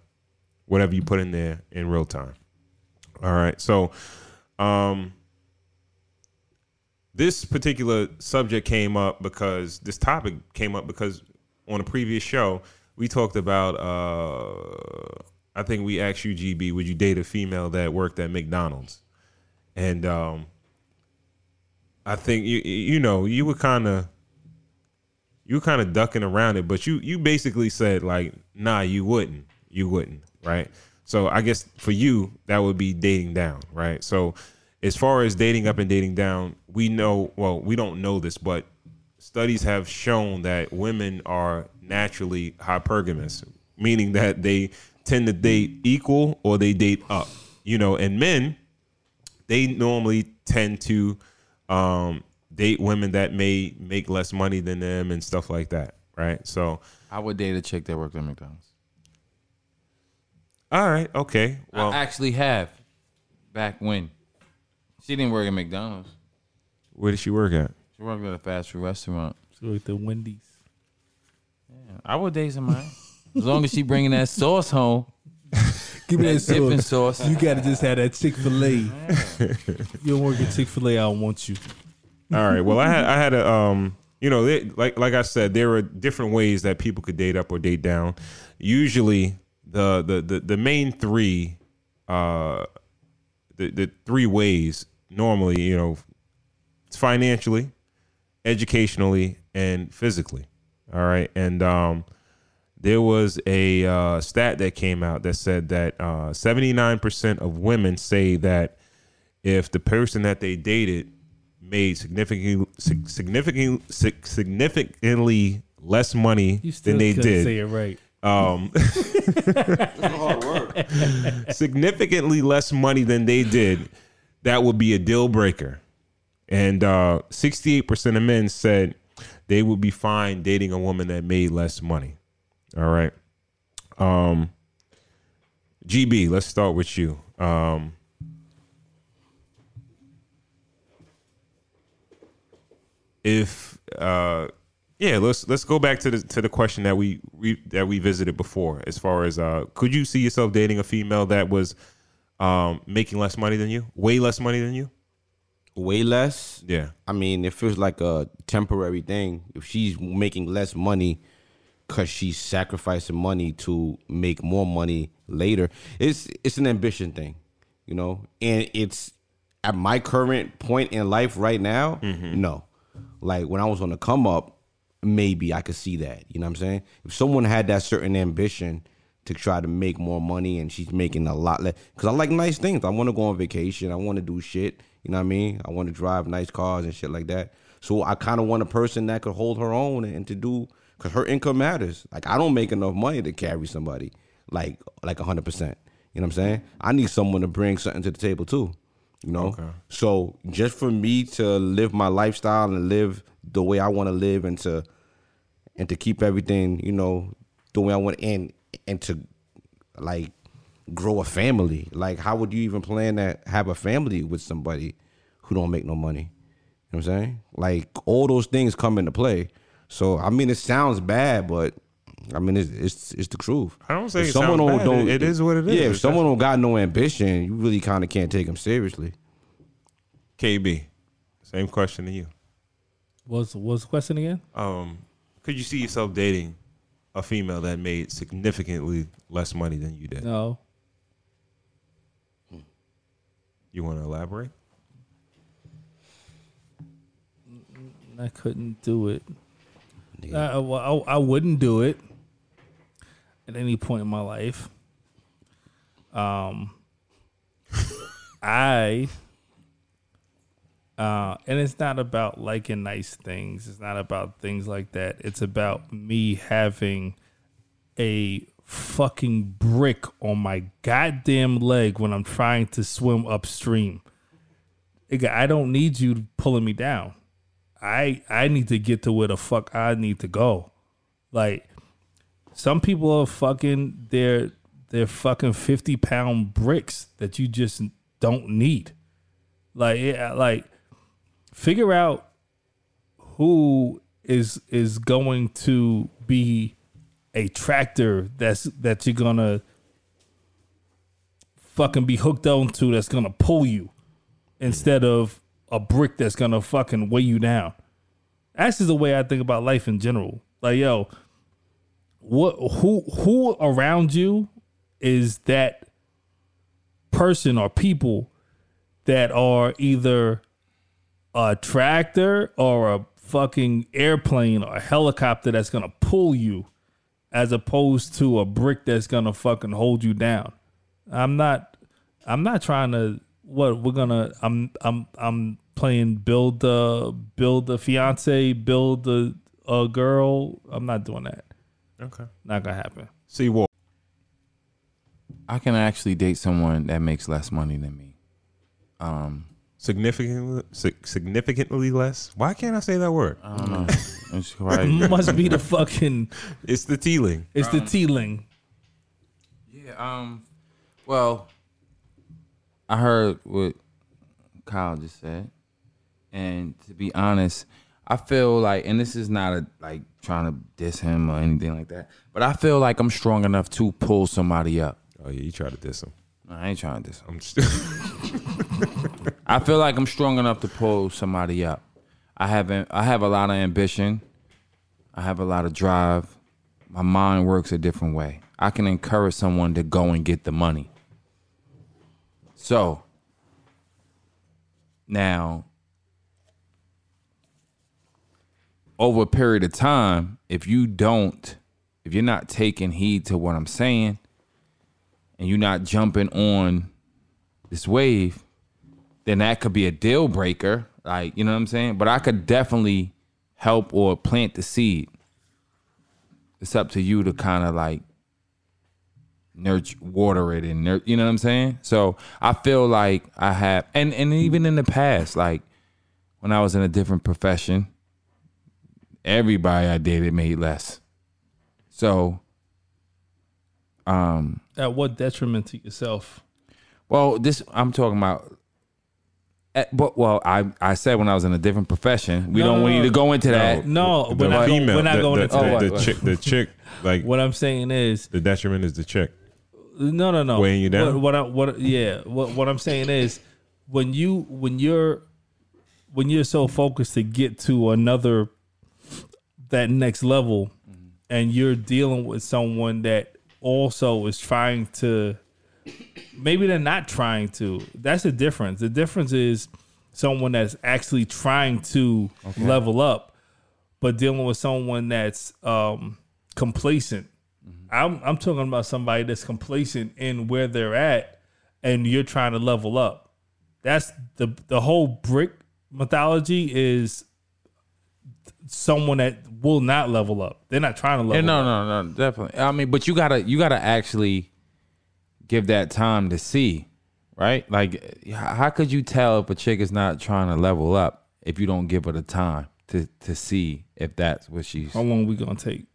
whatever you put in there in real time. All right so um, this particular subject came up because this topic came up because on a previous show we talked about uh I think we asked you GB would you date a female that worked at McDonald's and um I think you you know you were kind of you were kind of ducking around it but you you basically said like nah you wouldn't you wouldn't right So I guess for you that would be dating down, right? So as far as dating up and dating down, we know well, we don't know this, but studies have shown that women are naturally hypergamous, meaning that they tend to date equal or they date up. You know, and men they normally tend to um, date women that may make less money than them and stuff like that, right? So, I would date a chick that worked at McDonald's. all right, okay. Well, I actually have. Back when. She didn't work at McDonald's. where did she work at? She worked at a fast food restaurant. So like the Wendy's. Yeah, I would date somebody. as long as she bringing that sauce home. Give me That dipping sauce. You gotta just have that Chick Fil A. you don't work at Chick Fil A. I don't want you. All right. Well, I had I had a um, you know, they, like like I said, there are different ways that people could date up or date down. Usually, the the the, the main three, uh, the the three ways normally, you know, financially, educationally, and physically. All right, and um, there was a uh, stat that came out that said that seventy nine percent of women say that if the person that they dated made significantly significantly significantly less money than they couldn't did say it right. um, significantly less money than they did, that would be a deal breaker. And uh, 68% of men said they would be fine dating a woman that made less money. All right. Um, GB, let's start with you. Um, if uh, yeah, let's let's go back to the to the question that we, we that we visited before. As far as uh, could you see yourself dating a female that was um, making less money than you, way less money than you? Way less. Yeah. I mean, it feels like a temporary thing. If she's making less money because she's sacrificing money to make more money later, it's it's an ambition thing, you know. And it's at my current point in life right now. No, like when I was on the come up, maybe I could see that. You know what I'm saying? If someone had that certain ambition to try to make more money and she's making a lot less, because I like nice things. I want to go on vacation. I want to do shit. You know what I mean? I want to drive nice cars and shit like that. So I kind of want a person that could hold her own and to do, because her income matters. Like I don't make enough money to carry somebody like like hundred percent. You know what I'm saying? I need someone to bring something to the table too. You know? Okay. So just for me to live my lifestyle and live the way I want to live and to and to keep everything, you know, the way I want and and to like grow a family. Like how would you even plan to have a family with somebody who don't make no money? You know what I'm saying? Like all those things come into play. So I mean it sounds bad, but I mean it's it's, it's the truth. I don't say If it sounds bad. It- it is what it is. Yeah, if It's someone don't got no ambition, you really kind of can't take them seriously. KB, same question to you. What's what's the question again? Um, could you see yourself dating a female that made significantly less money than you did? No. You want to elaborate? I couldn't do it. I, well, I, I wouldn't do it at any point in my life. Um, I, uh, and it's not about liking nice things. It's not about things like that. It's about me having a fucking brick on my goddamn leg when I'm trying to swim upstream. I don't need you pulling me down. I I need to get to where the fuck I need to go. Like some people are fucking they're they're fucking fifty pound bricks that you just don't need. Like yeah, like figure out who is is going to be a tractor that's that you're gonna fucking be hooked onto that's gonna pull you instead of a brick that's gonna fucking weigh you down. That's just the way I think about life in general. Like, yo, what who who around you is that person or people that are either a tractor or a fucking airplane or a helicopter that's gonna pull you as opposed to a brick that's gonna fucking hold you down. I'm not. I'm not trying to. What we're gonna. I'm. I'm. I'm playing build the build the fiance, build the a girl. I'm not doing that. Okay. Not gonna happen. See what? I can actually date someone that makes less money than me. Um, Significantly, significantly less. Why can't I say that word? I don't know. It's probably- Must be the fucking. It's the tealing. It's the tealing. Yeah. Um. Well, I heard what Kyle just said, and to be honest, I feel like, and this is not a like trying to diss him or anything like that, but I feel like I'm strong enough to pull somebody up. Oh yeah, you try to diss him. I ain't trying to diss him. I'm still. I feel like I'm strong enough to pull somebody up. I haven't. I have a lot of ambition. I have a lot of drive. My mind works a different way. I can encourage someone to go and get the money. So now, over a period of time, if you don't, if you're not taking heed to what I'm saying, and you're not jumping on this wave, then that could be a deal breaker. Like, you know what I'm saying? But I could definitely help or plant the seed. It's up to you to kind of like nurture, water it, and nur- you know what I'm saying. So I feel like I have, and and even in the past, like when I was in a different profession, everybody I dated made less. So, um, At what detriment to yourself? well, this I'm talking about. Eh, But well, I I said when I was in a different profession, we No, don't no, need no. to go into that. No, the we're not, going, female, we're not the, going the, into the, that. the chick, the chick, like What I'm saying is, the detriment is the chick. no, no, no. Weighing you down? What, what, I, what yeah. What, what I'm saying is, when you when you're when you're so focused to get to another that next level, and you're dealing with someone that also is trying to maybe they're not trying to. That's the difference. The difference is someone that's actually trying to level up, but dealing with someone that's um, complacent. I'm I'm talking about somebody that's complacent in where they're at, and you're trying to level up. That's the the whole brick mythology is someone that will not level up. They're not trying to Yeah, level no, up. no, no, no, definitely. I mean, but you gotta you gotta actually give that time to see, right? Like, how could you tell if a chick is not trying to level up if you don't give her the time to to see if that's what she's? How long we gonna take?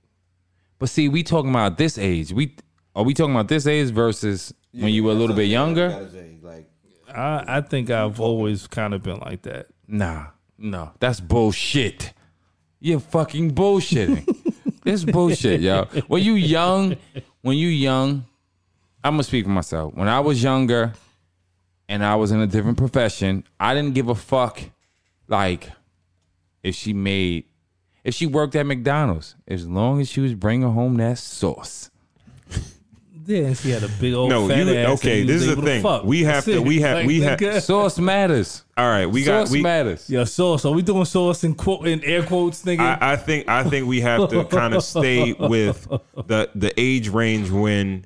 But see, we talking about this age. We are we talking about this age versus when you were a little bit younger? Like, I I think I've always kind of been like that. Nah, no, that's bullshit. You're fucking bullshitting. it's bullshit, yo. When you young, when you young, I'm gonna speak for myself. When I was younger and I was in a different profession, I didn't give a fuck like if she made if she worked at McDonald's, as long as she was bringing home that sauce. Yeah, she had a big old No, fat you ass. okay. you This is the thing. fuck. We have That's to. We have. Like, We have. nigga. Sauce matters. All right, we got. sauce We. matters. Yeah, sauce. Are we doing sauce in quote in air quotes, nigga? I, I think. I think we have to kind of stay with the the age range when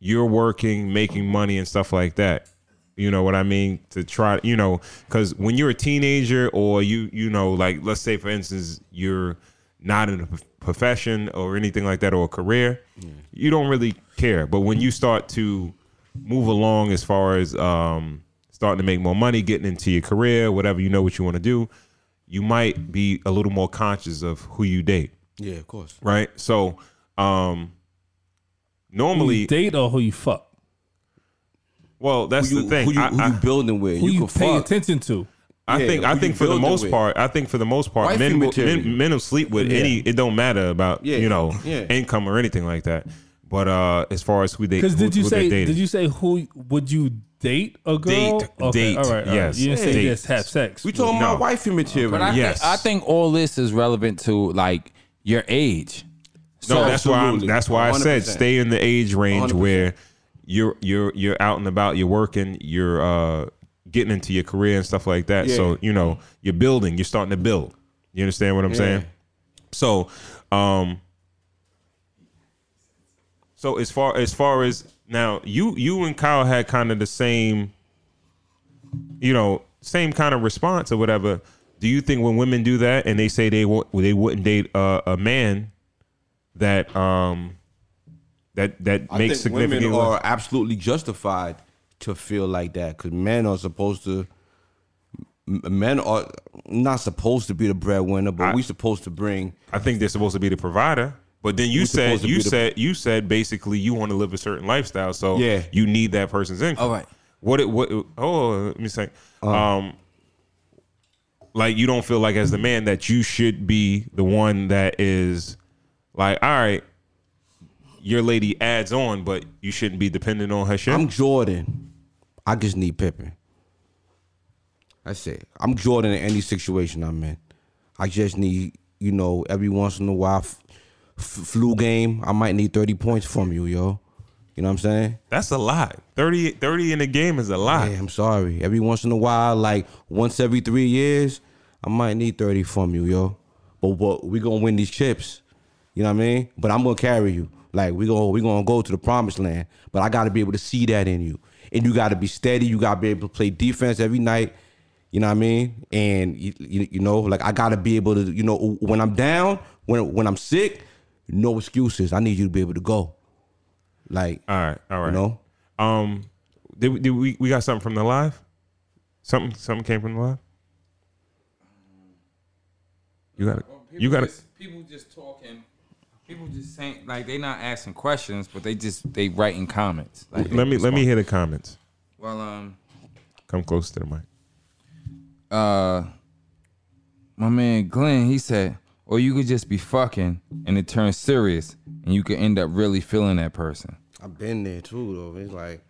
you're working, making money, and stuff like that. You know what I mean? To try, you know, because when you're a teenager, or you, you know, like let's say for instance, you're not in a profession or anything like that, or a career, you don't really care. But when you start to move along as far as um, starting to make more money, getting into your career, whatever you know what you want to do, you might be a little more conscious of who you date, yeah, of course. right? So, um, normally, you date or who you fuck? well, that's you, the thing. who you, I, who I- you building with? Who you, you can pay fuck. attention to? I Yeah, think I think for the most with. part, I think for the most part, Wifey men will, material. men, men will sleep with Yeah. any. It don't matter about Yeah, you know yeah. income or anything like that. But uh, as far as who they, Because did you say? Did you say who would you date a girl? Date, Okay, date, all right, all right. yes, You didn't say date. just have sex. We talking No. about wifey material. But I, Yes. think, I think all this is relevant to like your age. No, that's why I'm, that's why I said 100%. stay in the age range 100%. where you're you're you're out and about, you're working, you're uh, getting into your career and stuff like that. Yeah. So you know you're building, you're starting to build. You understand what I'm Yeah. saying? So, um, So as far as far as now, you you and Kyle had kind of the same, you know, same kind of response or whatever. Do you think when women do that and they say they w- they wouldn't date a, a man that um that that I makes think women significant are absolutely justified to feel like that because men are supposed to. Men are not supposed to be the breadwinner, but I- we supposed to bring. I think they're supposed to be the provider. But then you said you be the- said you said basically you want to live a certain lifestyle, so Yeah. you need that person's income. All right. What it what oh let me say Uh-huh. um like you don't feel like as the man that you should be the one that is like all right your lady adds on but you shouldn't be dependent on her shit. I'm Jordan. I just need Pippen. That's it. I'm Jordan in any situation I'm in. I just need, you know, every once in a while, f- f- flu game. I might need 30 points from you, yo. You know what I'm saying? That's a lot. 30, 30 in a game is a lot. Hey, I'm sorry. Every once in a while, like once every three years, I might need 30 from you, yo. But what we gonna win these chips. You know what I mean? But I'm gonna carry you. Like we gonna we gonna go to the promised land. But I gotta be able to see that in you. And you gotta be steady. You gotta be able to play defense every night. You know what I mean? And you, you, you know, like I gotta be able to, you know, when I'm down, when when I'm sick, no excuses. I need you to be able to go. Like, All right, all right. you know, Um, did, we- did we we got something from the live? Something something came from the live. You got it. You got it. People just talking. People just saying like they not asking questions, but they just they writing comments. Like, Let me let me hear the comments. Well, um, Come close to the mic. uh, my man Glenn, he said, or you could just be fucking and it turns serious, and you could end up really feeling that person. I've been there too though. It's like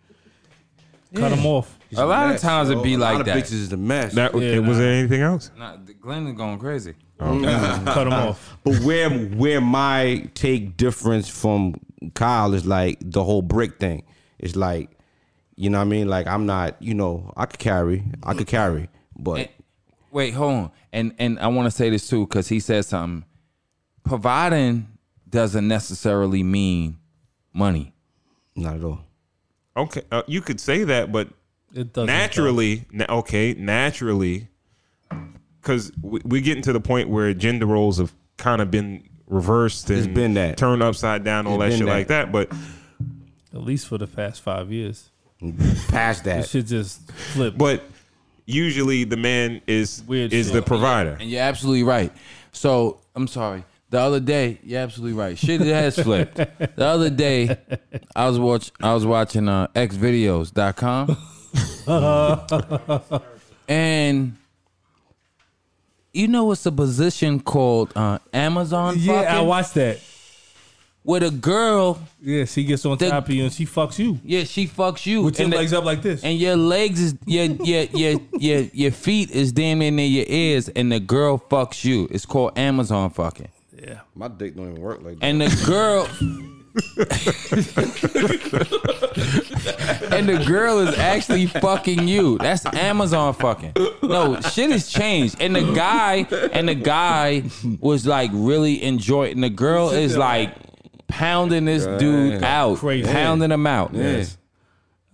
Cut them off. It's A lot of mess, times it yo. be a like lot that. Of bitches is a mess. That Yeah, was nah. there anything else? Nah, Glenn is going crazy. Cut them off. but where where my take difference from Kyle is like the whole brick thing. It's like, you know what I mean? Like I'm not, you know, I could carry, I could carry, but And- wait, hold on. And and I want to say this too because he said something. Providing doesn't necessarily mean money. not at all. Okay, uh, you could say that, but It doesn't. naturally, na- okay, naturally, because we, we getting to the point where gender roles have kind of been reversed and It's been that. turned upside down, all It's that shit that. like that. But At least for the past five years. Past that, It that. should just flip. but usually the man is Weird is shit. the provider. And you're absolutely right. So I'm sorry. The other day, you're absolutely right. Shit has flipped. The other day, I was watch I was watching uh xvideos.com. and you know it's a position called uh, Amazon yeah, I watched that. With a girl, Yeah, she gets on The- top of you and she fucks you. yeah, she fucks you. With your and the- legs up like this. and your legs is your your your your your feet is damn near near your ears, and the girl fucks you. It's called Amazon fucking. yeah. My dick don't even work like that. And the girl And the girl is actually fucking you. That's Amazon fucking. No, shit has changed. And the guy and the guy was like really enjoying and the girl is like pounding this dude out. Crazy. Pounding him out. Yes.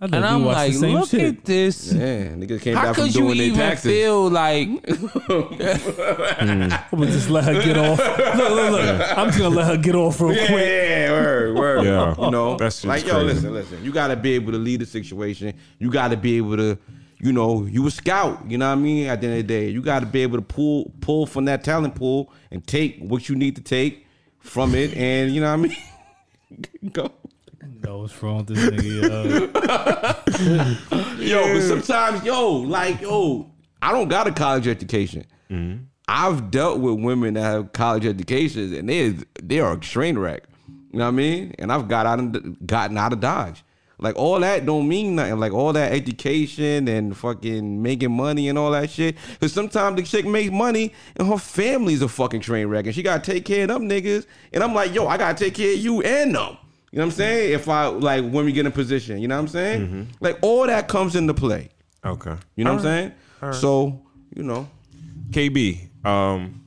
I And I'm like, the same look shit. at this. Yeah, niggas came How back from could you doing their even taxes. feel like I'm gonna just let her get off. Look, look, look. I'm just gonna let her get off real Yeah, quick. yeah, word, word. Yeah. you know, That's just like yo, crazy. listen, listen. You gotta be able to lead the situation. You gotta be able to, you know, you a scout. You know what I mean? At the end of the day, you gotta be able to pull, pull from that talent pool and take what you need to take from it, and you know what I mean. Go. No, what's wrong with this nigga? Yo, but sometimes, yo, like, yo, I don't got a college education. Mm-hmm. I've dealt with women that have college educations, and they they are a train wreck. You know what I mean? And I've got out of, gotten out of Dodge. Like all that don't mean nothing. Like all that education and fucking making money and all that shit. Cause sometimes the chick makes money and her family's a fucking train wreck, and she gotta take care of them niggas. And I'm like, yo, I gotta take care of you and them. You know what I'm saying? If I like when we get in position, you know what I'm saying? Like all that comes into play. Okay, You know All what I'm saying? So, you know, KB, um,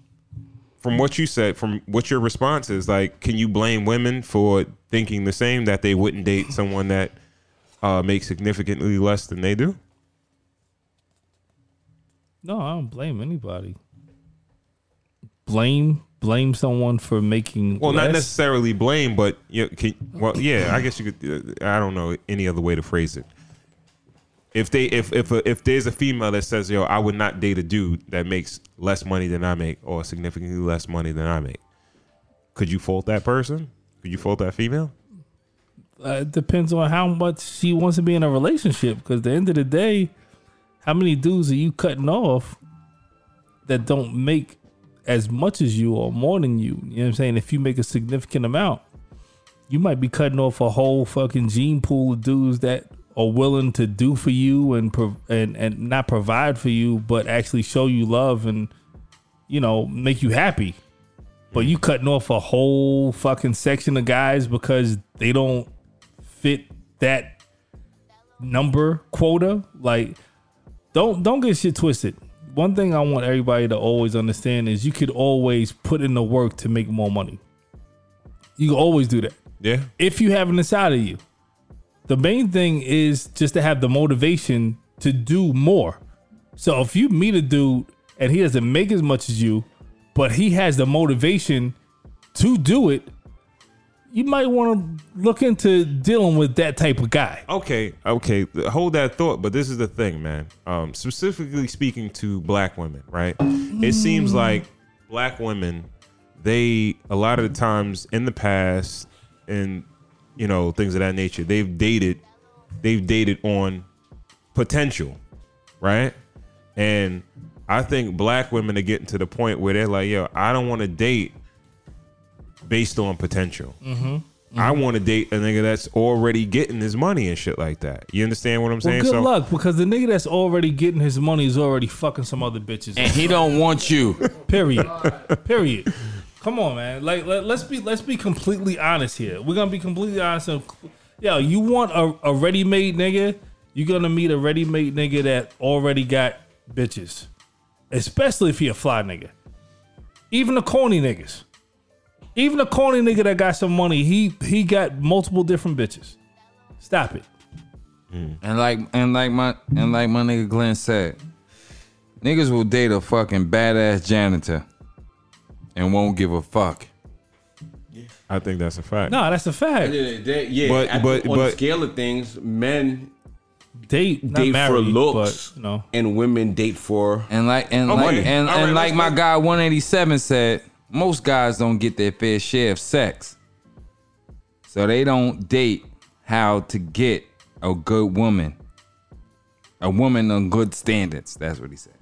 from what you said, from what your response is, like, can you blame women for thinking the same that they wouldn't date someone that uh, makes significantly less than they do? No, I don't blame anybody. Blame blame someone for making Well, not necessarily blame, but you know, can, well, yeah, I guess you could. Uh, I don't know any other way to phrase it. If they, if if if there's a female that says, "Yo, I would not date a dude that makes less money than I make, or significantly less money than I make," could you fault that person? Could you fault that female? Uh, it depends on how much she wants to be in a relationship. Because at the end of the day, how many dudes are you cutting off that don't make as much as you or more than you? You know what I'm saying? If you make a significant amount, you might be cutting off a whole fucking gene pool of dudes that are willing to do for you and and and not provide for you, but actually show you love and you know make you happy. But you cutting off a whole fucking section of guys because they don't fit that number quota. Like, don't don't get shit twisted. One thing I want everybody to always understand is you could always put in the work to make more money. You can always do that Yeah, if you have it inside of you. The main thing is just to have the motivation to do more. So if you meet a dude and he doesn't make as much as you, but he has the motivation to do it, you might want to look into dealing with that type of guy. Okay, okay, hold that thought. But this is the thing, man. Um, specifically speaking to black women, right? It seems like black women, they a lot of the times in the past, and you know things of that nature, they've dated, they've dated on potential, right? And I think black women are getting to the point where they're like, yo, I don't want to date based on potential. I want to date a nigga that's already getting his money and shit like that. You understand what I'm Well, saying? good so luck because the nigga that's already getting his money is already fucking some other bitches. And he don't want you. Period. Period. Come on, man. Like let, us be let's be completely honest here. We're gonna be completely honest. And, yo, you want a, a ready made nigga? You're gonna meet a ready made nigga that already got bitches, especially if he a fly nigga. Even the corny niggas, even a corny nigga that got some money, he he got multiple different bitches. Stop it. Mm. And like and like my and like my nigga Glenn said, niggas will date a fucking badass janitor and won't give a fuck. I think that's a fact. No, that's a fact. Yeah, they- yeah, But- I but- on but- the scale of things, men Date, date marry, for looks, but, you know. and women date for. And like and Okay. like and, All right, and like let's my guy 187 said, most guys don't get their fair share of sex. So they don't date how to get a good woman. A woman on good standards. That's what he said.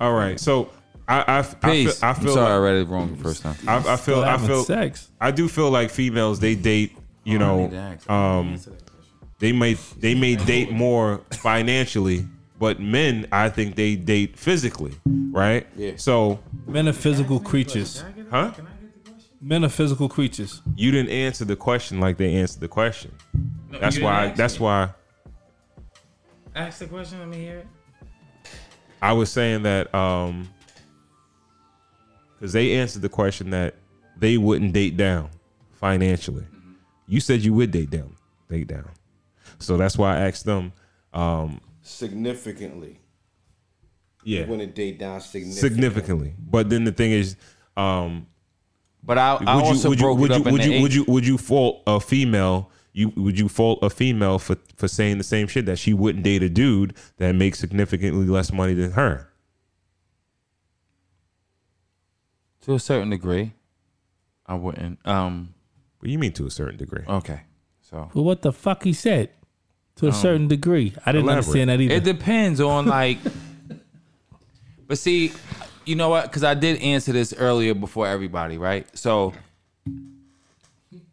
All right, so I I, I feel, Peace. I I feel am sorry I like, read it wrong the first time. I, I feel I feel sex. I do feel like females they date you know um they may they may date more financially but men I think they date physically right Yeah. so Men are physical creatures. huh Men are physical creatures. you didn't answer the question like they answered the question that's why ask that's me. why Ask the question, let me hear it. I was saying that um because they answered the question that they wouldn't date down financially. You said you would date down, date down. So that's why I asked them. Um, significantly. yeah, When a date down significantly. significantly. But then the thing is, um, But I, I would you also would you broke would it you up in would the you would you would you fault a female? You would you fault a female for for saying the same shit that she wouldn't date a dude that makes significantly less money than her? to a certain degree. I wouldn't. Um. What do you mean to a certain degree? Okay. So Well, what the fuck he said? To a um, certain degree. I didn't Elaborate. understand that either. It depends on like. but see, you know what? Because I did answer this earlier before everybody, right? So,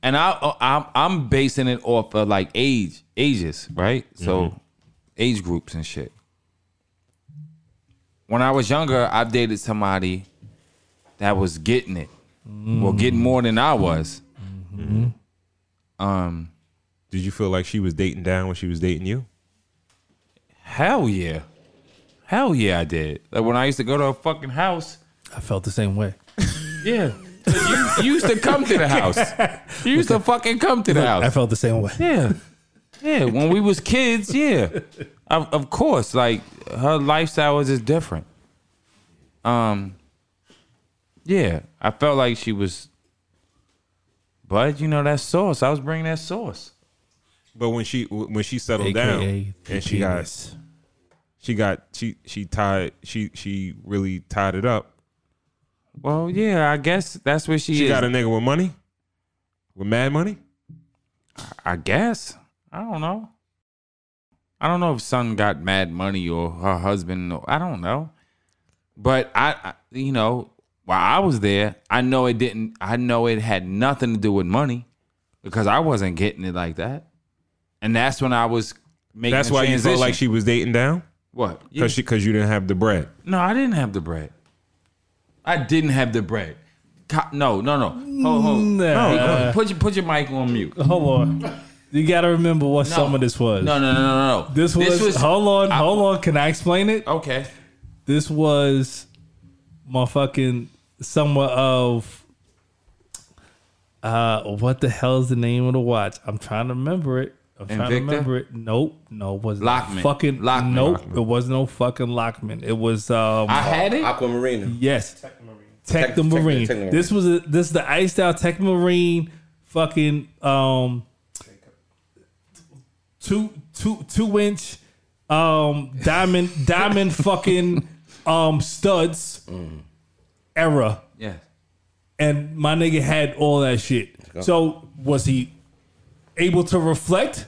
and I, uh, I'm I'm basing it off of like age, ages, right? So, mm-hmm. age groups and shit. When I was younger, I dated somebody that was getting it, well, getting mm. more than I was. Mm-hmm. Um. Did you feel like she was dating down when she was dating you? Hell yeah. Hell yeah, I did. Like when I used to go to a fucking house, I felt the same way. Yeah. You, you used to come to the house. You used to fucking come to the house. I felt the same way. Yeah. Yeah. When we was kids, yeah. Of, of course. Like her lifestyle was just different. Um Yeah. I felt like she was but you know that sauce. I was bringing that sauce. But when she when she settled AKA down and she got she got she she tied she she really tied it up. Well, yeah, I guess that's what she, She is. got a nigga with money, with mad money. I guess. I don't know. I don't know if son got mad money or her husband. I don't know. But I, I, you know, while I was there, I know it didn't. I know it had nothing to do with money because I wasn't getting it like that. And that's when I was making. That's the why you transition. felt like she was dating down what? because she because you didn't have the bread. No, I didn't have the bread. I didn't have the bread. No, no, no. Hold, hold. Nah. No, put your put your mic on mute. Hold on. You gotta remember what No. some of this was. No, no, no, no, no. This was, hold on, hold on. Can I explain it? Okay. This was my fucking somewhat of uh what the hell is the name of the watch? I'm trying to remember it. I'm trying to remember it. Nope, no, it wasn't Lockman. Fucking Lockman. Nope, it was no fucking Lockman. It was um I had it. Aquamarina. yes, Tech Tech- the Marine. Tech the Marine. This was a, this is the iced out Tech Marine fucking um two two two inch um diamond diamond fucking um studs era Yeah. and my nigga had all that shit. So was he able to reflect?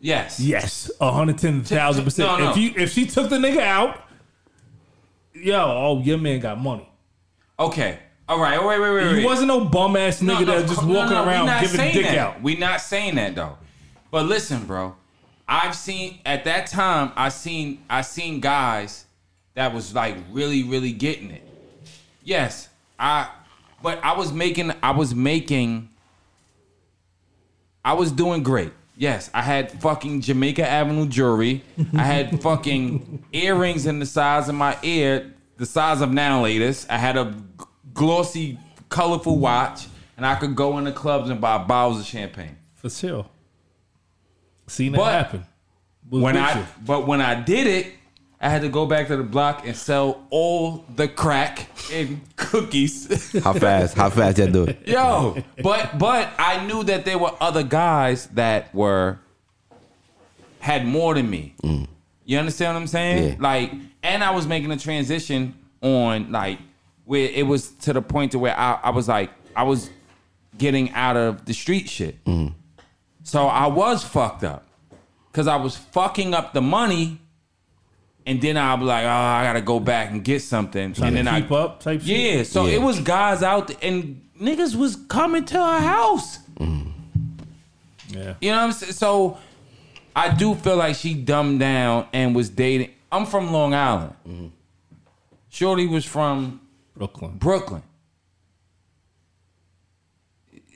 Yes. Yes, hundred ten thousand percent. No, no. If you if she took the nigga out, yo, oh your man got money. Okay. All right. Wait, wait, wait, wait. He wasn't no bum ass nigga that was just no, walking no, around giving dick that. out. We not saying that though. But listen, bro. I've seen at that time. I seen I seen guys that was like really, really getting it. Yes, I. But I was making. I was making. I was doing great. Yes, I had fucking Jamaica Avenue jewelry. I had fucking earrings in the size of my ear, the size of nanolators. I had a glossy, colorful watch, and I could go in the clubs and buy bottles of champagne. For sure. Seen it But happen. Was When I, you. but when I did it, I had to go back to the block and sell all the crack and cookies. How fast? How fast that do it? Yo, but but I knew that there were other guys that were had more than me. Mm. You understand what I'm saying? Yeah. Like, and I was making a transition on like where it was to the point to where I, I was like I was getting out of the street shit. Mm. So I was fucked up because I was fucking up the money. And then I'll be like, oh, I gotta go back and get something. Trying and then keep I, up type shit. yeah, so Yeah. it was guys out there, and niggas was coming to our house. Mm. Yeah. You know what I'm saying? So I do feel like she dumbed down and was dating. I'm from Long Island. Mm-hmm. Shorty was from Brooklyn. Brooklyn.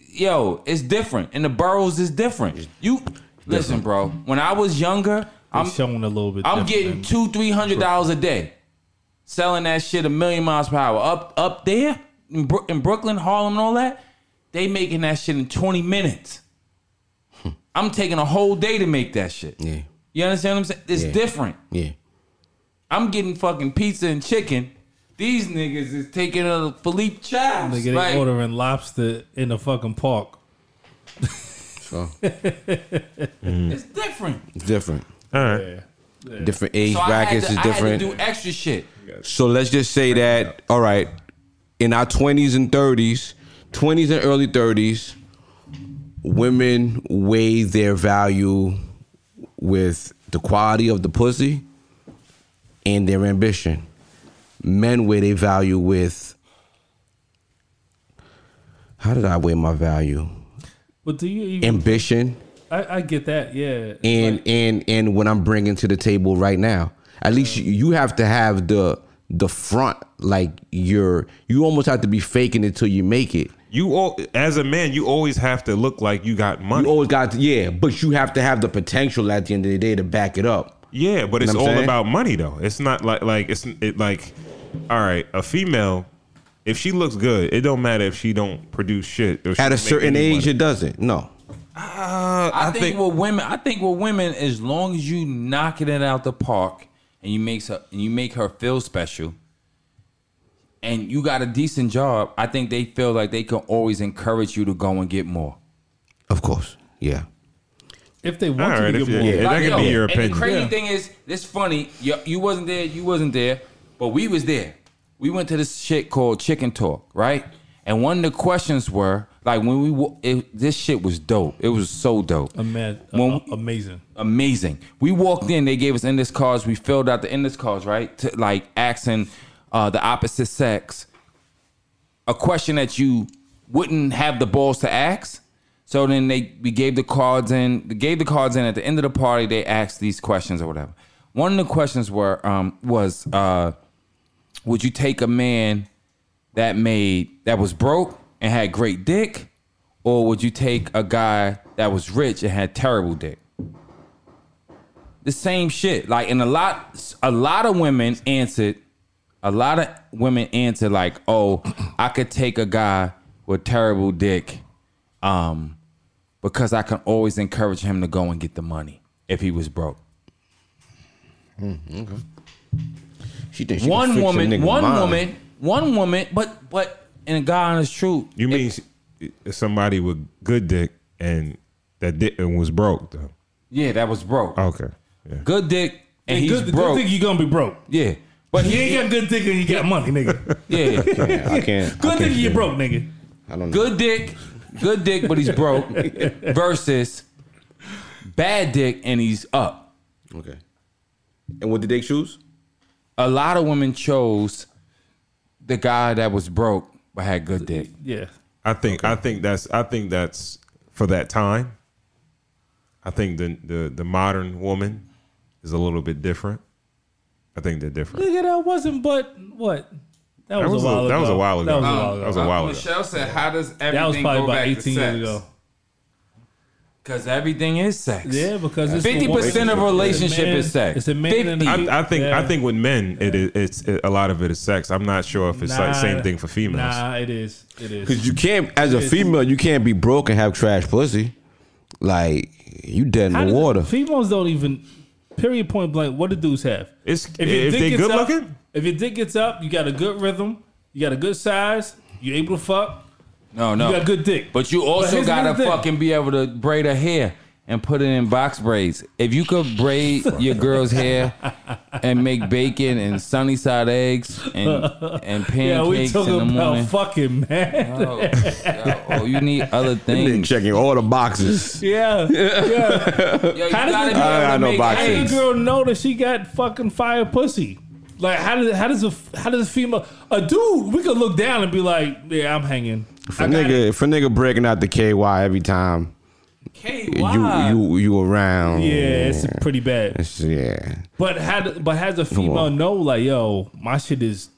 Yo, it's different. And the boroughs is different. You listen, bro. When I was younger, I'm showing a little bit. I'm getting two, three hundred dollars a day, selling that shit a million miles per hour. Up, up there in, Bro- in Brooklyn, Harlem, and all that, they making that shit in twenty minutes. Hmm. I'm taking a whole day to make that shit. Yeah, You understand what I'm saying? It's Yeah. different. yeah. I'm getting fucking pizza and chicken. These niggas is taking a Philippe Chaps. Nigga, they Like, ordering lobster in the fucking park. So it's different. it's different. All right. Different age So I had, brackets to, is I had different. to do extra shit. So let's just say that, all right, in our 20s and 30s, 20s and early 30s, women weigh their value with the quality of the pussy and their ambition. Men weigh their value with how did I weigh my value? But do you even? Ambition I, I get that. Yeah. and and and what I'm bringing to the table right now. At least you- you have to have the the front like you're you almost have to be faking it till you make it. You all, as a man, you always have to look like you got money. You always got to, yeah, but you have to have the potential at the end of the day to back it up. yeah, but it's know what I'm all saying? about money though. It's not like like it's it like all right, a female if she looks good, it don't matter if she don't produce shit. or she At a certain age, money. it doesn't. No. Uh, I, think, with women, I think with women, as long as you knocking it out the park and you makes her and you make her feel special, and you got a decent job, I think they feel like they can always encourage you to go and get more. Of course. Yeah. If they want right, to get more. yeah, that Like, could be yo, your And opinion. the crazy Yeah. thing is, it's funny. You, you wasn't there. You wasn't there, but we was there. We went to this shit called Chicken Talk, right? And one of the questions were like when we it, this shit was dope. It was so dope. Ama- When- amazing. amazing. We walked in, they gave us index cards. We filled out the index cards, right? To, like asking uh, the opposite sex a question that you wouldn't have the balls to ask. So then they we gave the cards in. They gave the cards in at the end of the party. They asked these questions or whatever. One of the questions were um, was uh, would you take a man that made that was broke and had great dick, or would you take a guy that was rich and had terrible dick? The same shit. Like, and a lot, a lot of women answered. A lot of women answered like, "Oh, I could take a guy with terrible dick, um, because I can always encourage him to go and get the money if he was broke." She thinks she one woman, one mind. woman, one woman, but but in God honest truth, You mean s- somebody with good dick and that dick and was broke though? yeah, that was broke. Okay. Yeah. Good dick, and Hey, he's good, broke. good thing you gonna be broke. yeah, but You he ain't got good dick and you got money, nigga. yeah, Yeah, I can't. I Good can't thing you say- broke, nigga. I don't know. good dick, good dick, but he's broke. versus bad dick and he's up. Okay. And what did they choose? A lot of women chose the guy that was broke but had good dick. Yeah. I think I think that's I think that's for that time. I think the the the modern woman is a little bit different. I think they're different. Nigga, that wasn't but what? That was, That was a a- while ago. that was a while ago. That was a Um, while that ago. was a while ago. Michelle said, "How does everything That was probably go about back to 18 sex? years ago. Because everything is sex. Yeah, because it's fifty percent of it's a relationship man- is sex. It's a man 50. I, I think Yeah. I think with men it is it's it, a lot of it is sex. I'm not sure if it's like Nah, same thing for females. Nah, it is. It is. Because you can't, as a It's- female, you can't be broke and have trash pussy. Like you dead How in the does- water. Females don't even. Period. Point blank. What do dudes have? It's your if dick they gets good up- looking. If your dick gets up, you got a good rhythm. You got a good size. You able to fuck. No, no. You got good dick. But you also here's gotta fucking be able to braid her hair and put it in box braids. If you could braid your girl's hair and make bacon and sunny side eggs and and pancakes Yeah, we pancakes talking in the about fucking man. Oh, yo, oh, you need other Nigga things. checking all the boxes. Yeah, yeah. Yo, How does gotta it- I able got to no make boxes. How does girl know that she got fucking fire pussy? Like how does how does a how does a female a dude we could look down and be like, yeah, I'm hanging. If I a it. nigga, if a nigga breaking out the KY every time KY. you you you around, yeah, it's pretty bad. it's- yeah. But had but has a female know like, yo, my shit is.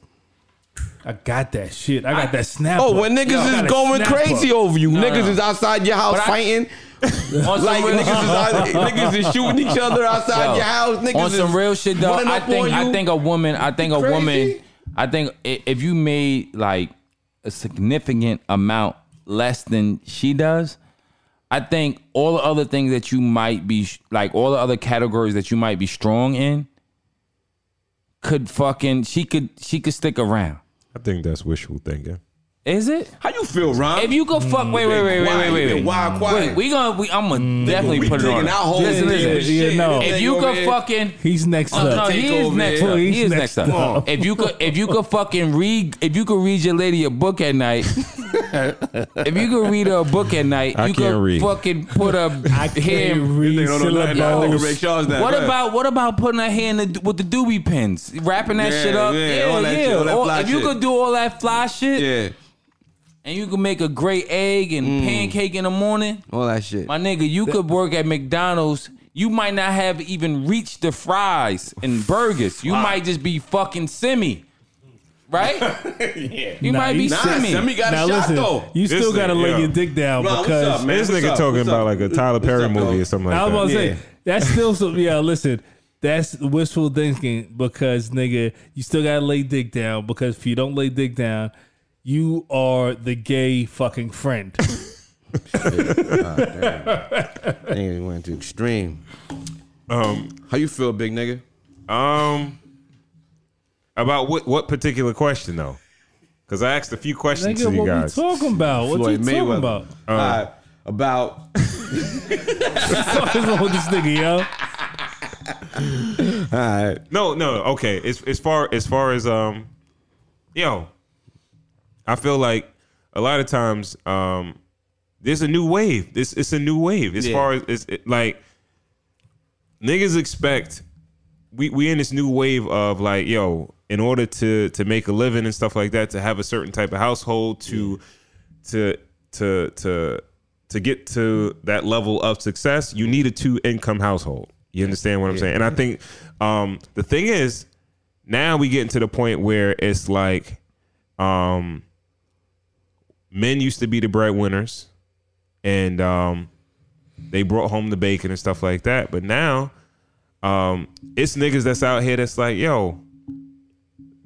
I got that shit. I got that snap. Oh, when niggas Yo, is going crazy up. over you, niggas no. is outside your house But fighting. On some Like real- niggas is, out, niggas is shooting each other outside Yo, your house. Niggas on some is real shit though, I think I think a woman, I think a Crazy? woman, I think if you made like a significant amount less than she does, I think all the other things that you might be like all the other categories that you might be strong in could fucking she could she could stick around. I think that's wishful thinking. Is it? How you feel, Ron? If you could fuck, mm. wait, wait, wait, wait, wait, wait, wait. been wild quiet. Wait, we gonna, we, I'm gonna mm. definitely we put it on. digging our holes Listen, listen. Yeah, shit. no. If you over could fucking He's next Oh, no, he is next up. He is next next up. up. If you could, if you could fucking read, if you could read your lady a book at night, if you could read her a book at night, I you could read. fucking put a I hair. can't read don't know nothing syllables. nigga Ray Charles now. What about what about putting her hair in the, with the doobie pins, wrapping that Yeah, shit up? yeah, Yeah, yeah. shit, all that Or if you could do all that fly shit, Yeah, and you could make a great egg and mm. pancake in the morning, all that shit. my nigga, you could work at McDonald's. You might not have even reached the fries and burgers. You might just be fucking semi. Right? yeah. You Nah, might be you- Nah, semi. Semi got Now a shot listen, though. you still This gotta nigga, lay yo. your dick down Ron, what's because up. This What's nigga up? talking What's about up? like a Tyler Perry up, movie dog? or something I like was about to Yeah. say that's still some. Yeah, listen, that's wishful thinking because nigga, you still gotta lay dick down because if you don't lay dick down, you are the gay fucking friend. I think he went to extreme. Um, how you feel, big nigga? Um, about what what particular question though? Because I asked a few questions Nigga, to you what guys. we talking about? What Floyd you talking Mayweather. about? Uh, about What's wrong with this nigga, yo? all right. No, no, okay. As as far as far as um, yo, I feel like a lot of times um, there's a new wave. This it's a new wave. As Yeah. far as it's it, like niggas expect we we in this new wave of like yo, in order to to make a living and stuff like that, to have a certain type of household, to to to to to get to that level of success, you need a two income household. You understand what I'm saying? And I think um, the thing is, now we getting to the point where it's like, um, men used to be the breadwinners, and um, they brought home the bacon and stuff like that. But now, um, it's niggas that's out here that's like, yo,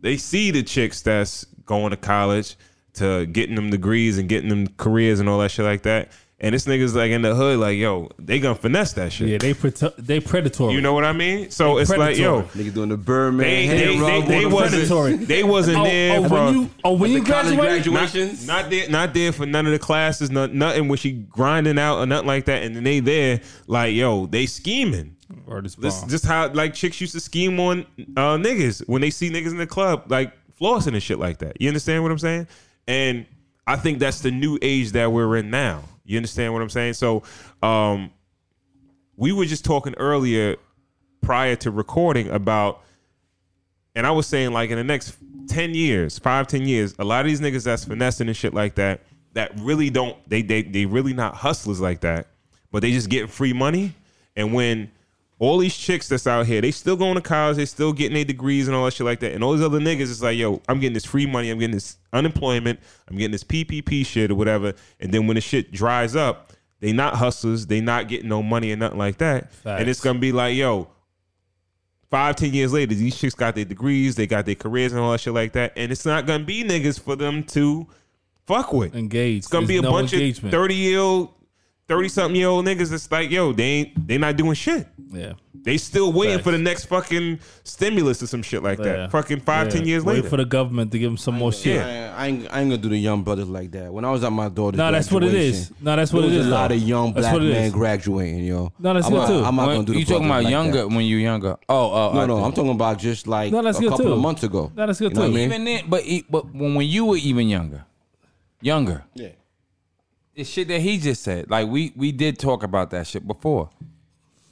they see the chicks that's going to college to getting them degrees and getting them careers and all that shit like that. And this niggas like in the hood, like, yo, they gonna finesse that shit. Yeah, they prote- they predatory. You know what I mean? So it's like, yo, Nigga doing the Birdman they hand they, they, they on the predatory. wasn't they wasn't oh, there oh, for when you oh when you the college graduations. not, not there not there for none of the classes, not, nothing when she grinding out or nothing like that. And then they there like, yo, they scheming. Word is This bond. just how like chicks used to scheme on uh, niggas when they see niggas in the club like flossing and shit like that. You understand what I'm saying? And I think that's the new age that we're in now. You understand what I'm saying? So, um, we were just talking earlier prior to recording about, and I was saying like in the next ten years, five ten years, a lot of these niggas that's finessing and shit like that that really don't they they they really not hustlers like that, but they just getting free money. And when all these chicks that's out here, they still going to college, they still getting their degrees and all that shit like that. And all these other niggas is like, yo, I'm getting this free money, I'm getting this unemployment, I'm getting this PPP shit or whatever. And then when the shit dries up, they not hustlers, they not getting no money or nothing like that. And it's gonna be like, yo, five, ten years later, these chicks got their degrees, they got their careers and all that shit like that. And it's not gonna be niggas for them to fuck with. Engage. It's gonna be a no bunch engagement. of thirty year old, thirty something year old niggas that's like, yo, they ain't they not doing shit. Yeah. They still waiting Facts. for the next fucking stimulus or some shit like that. Yeah. Fucking five, Yeah. ten years Wait later. for the government to give them some more shit. I, ain't- I ain't, I ain't gonna do the young brothers like that. When I was at my daughter's No, that's what it is. graduation, No, that's what it is. it a lot though. of young black what it men graduating, yo. No, that's I'm good not, too. I'm not When- gonna do the you talking about like younger that. when you younger? Oh, oh, No, I no, think- I'm talking about just like No, that's a couple too. of months ago. No, that's good You know too. Even then, but but when when you were even younger, younger, Yeah. The shit that he just said, like we we did talk about that shit before.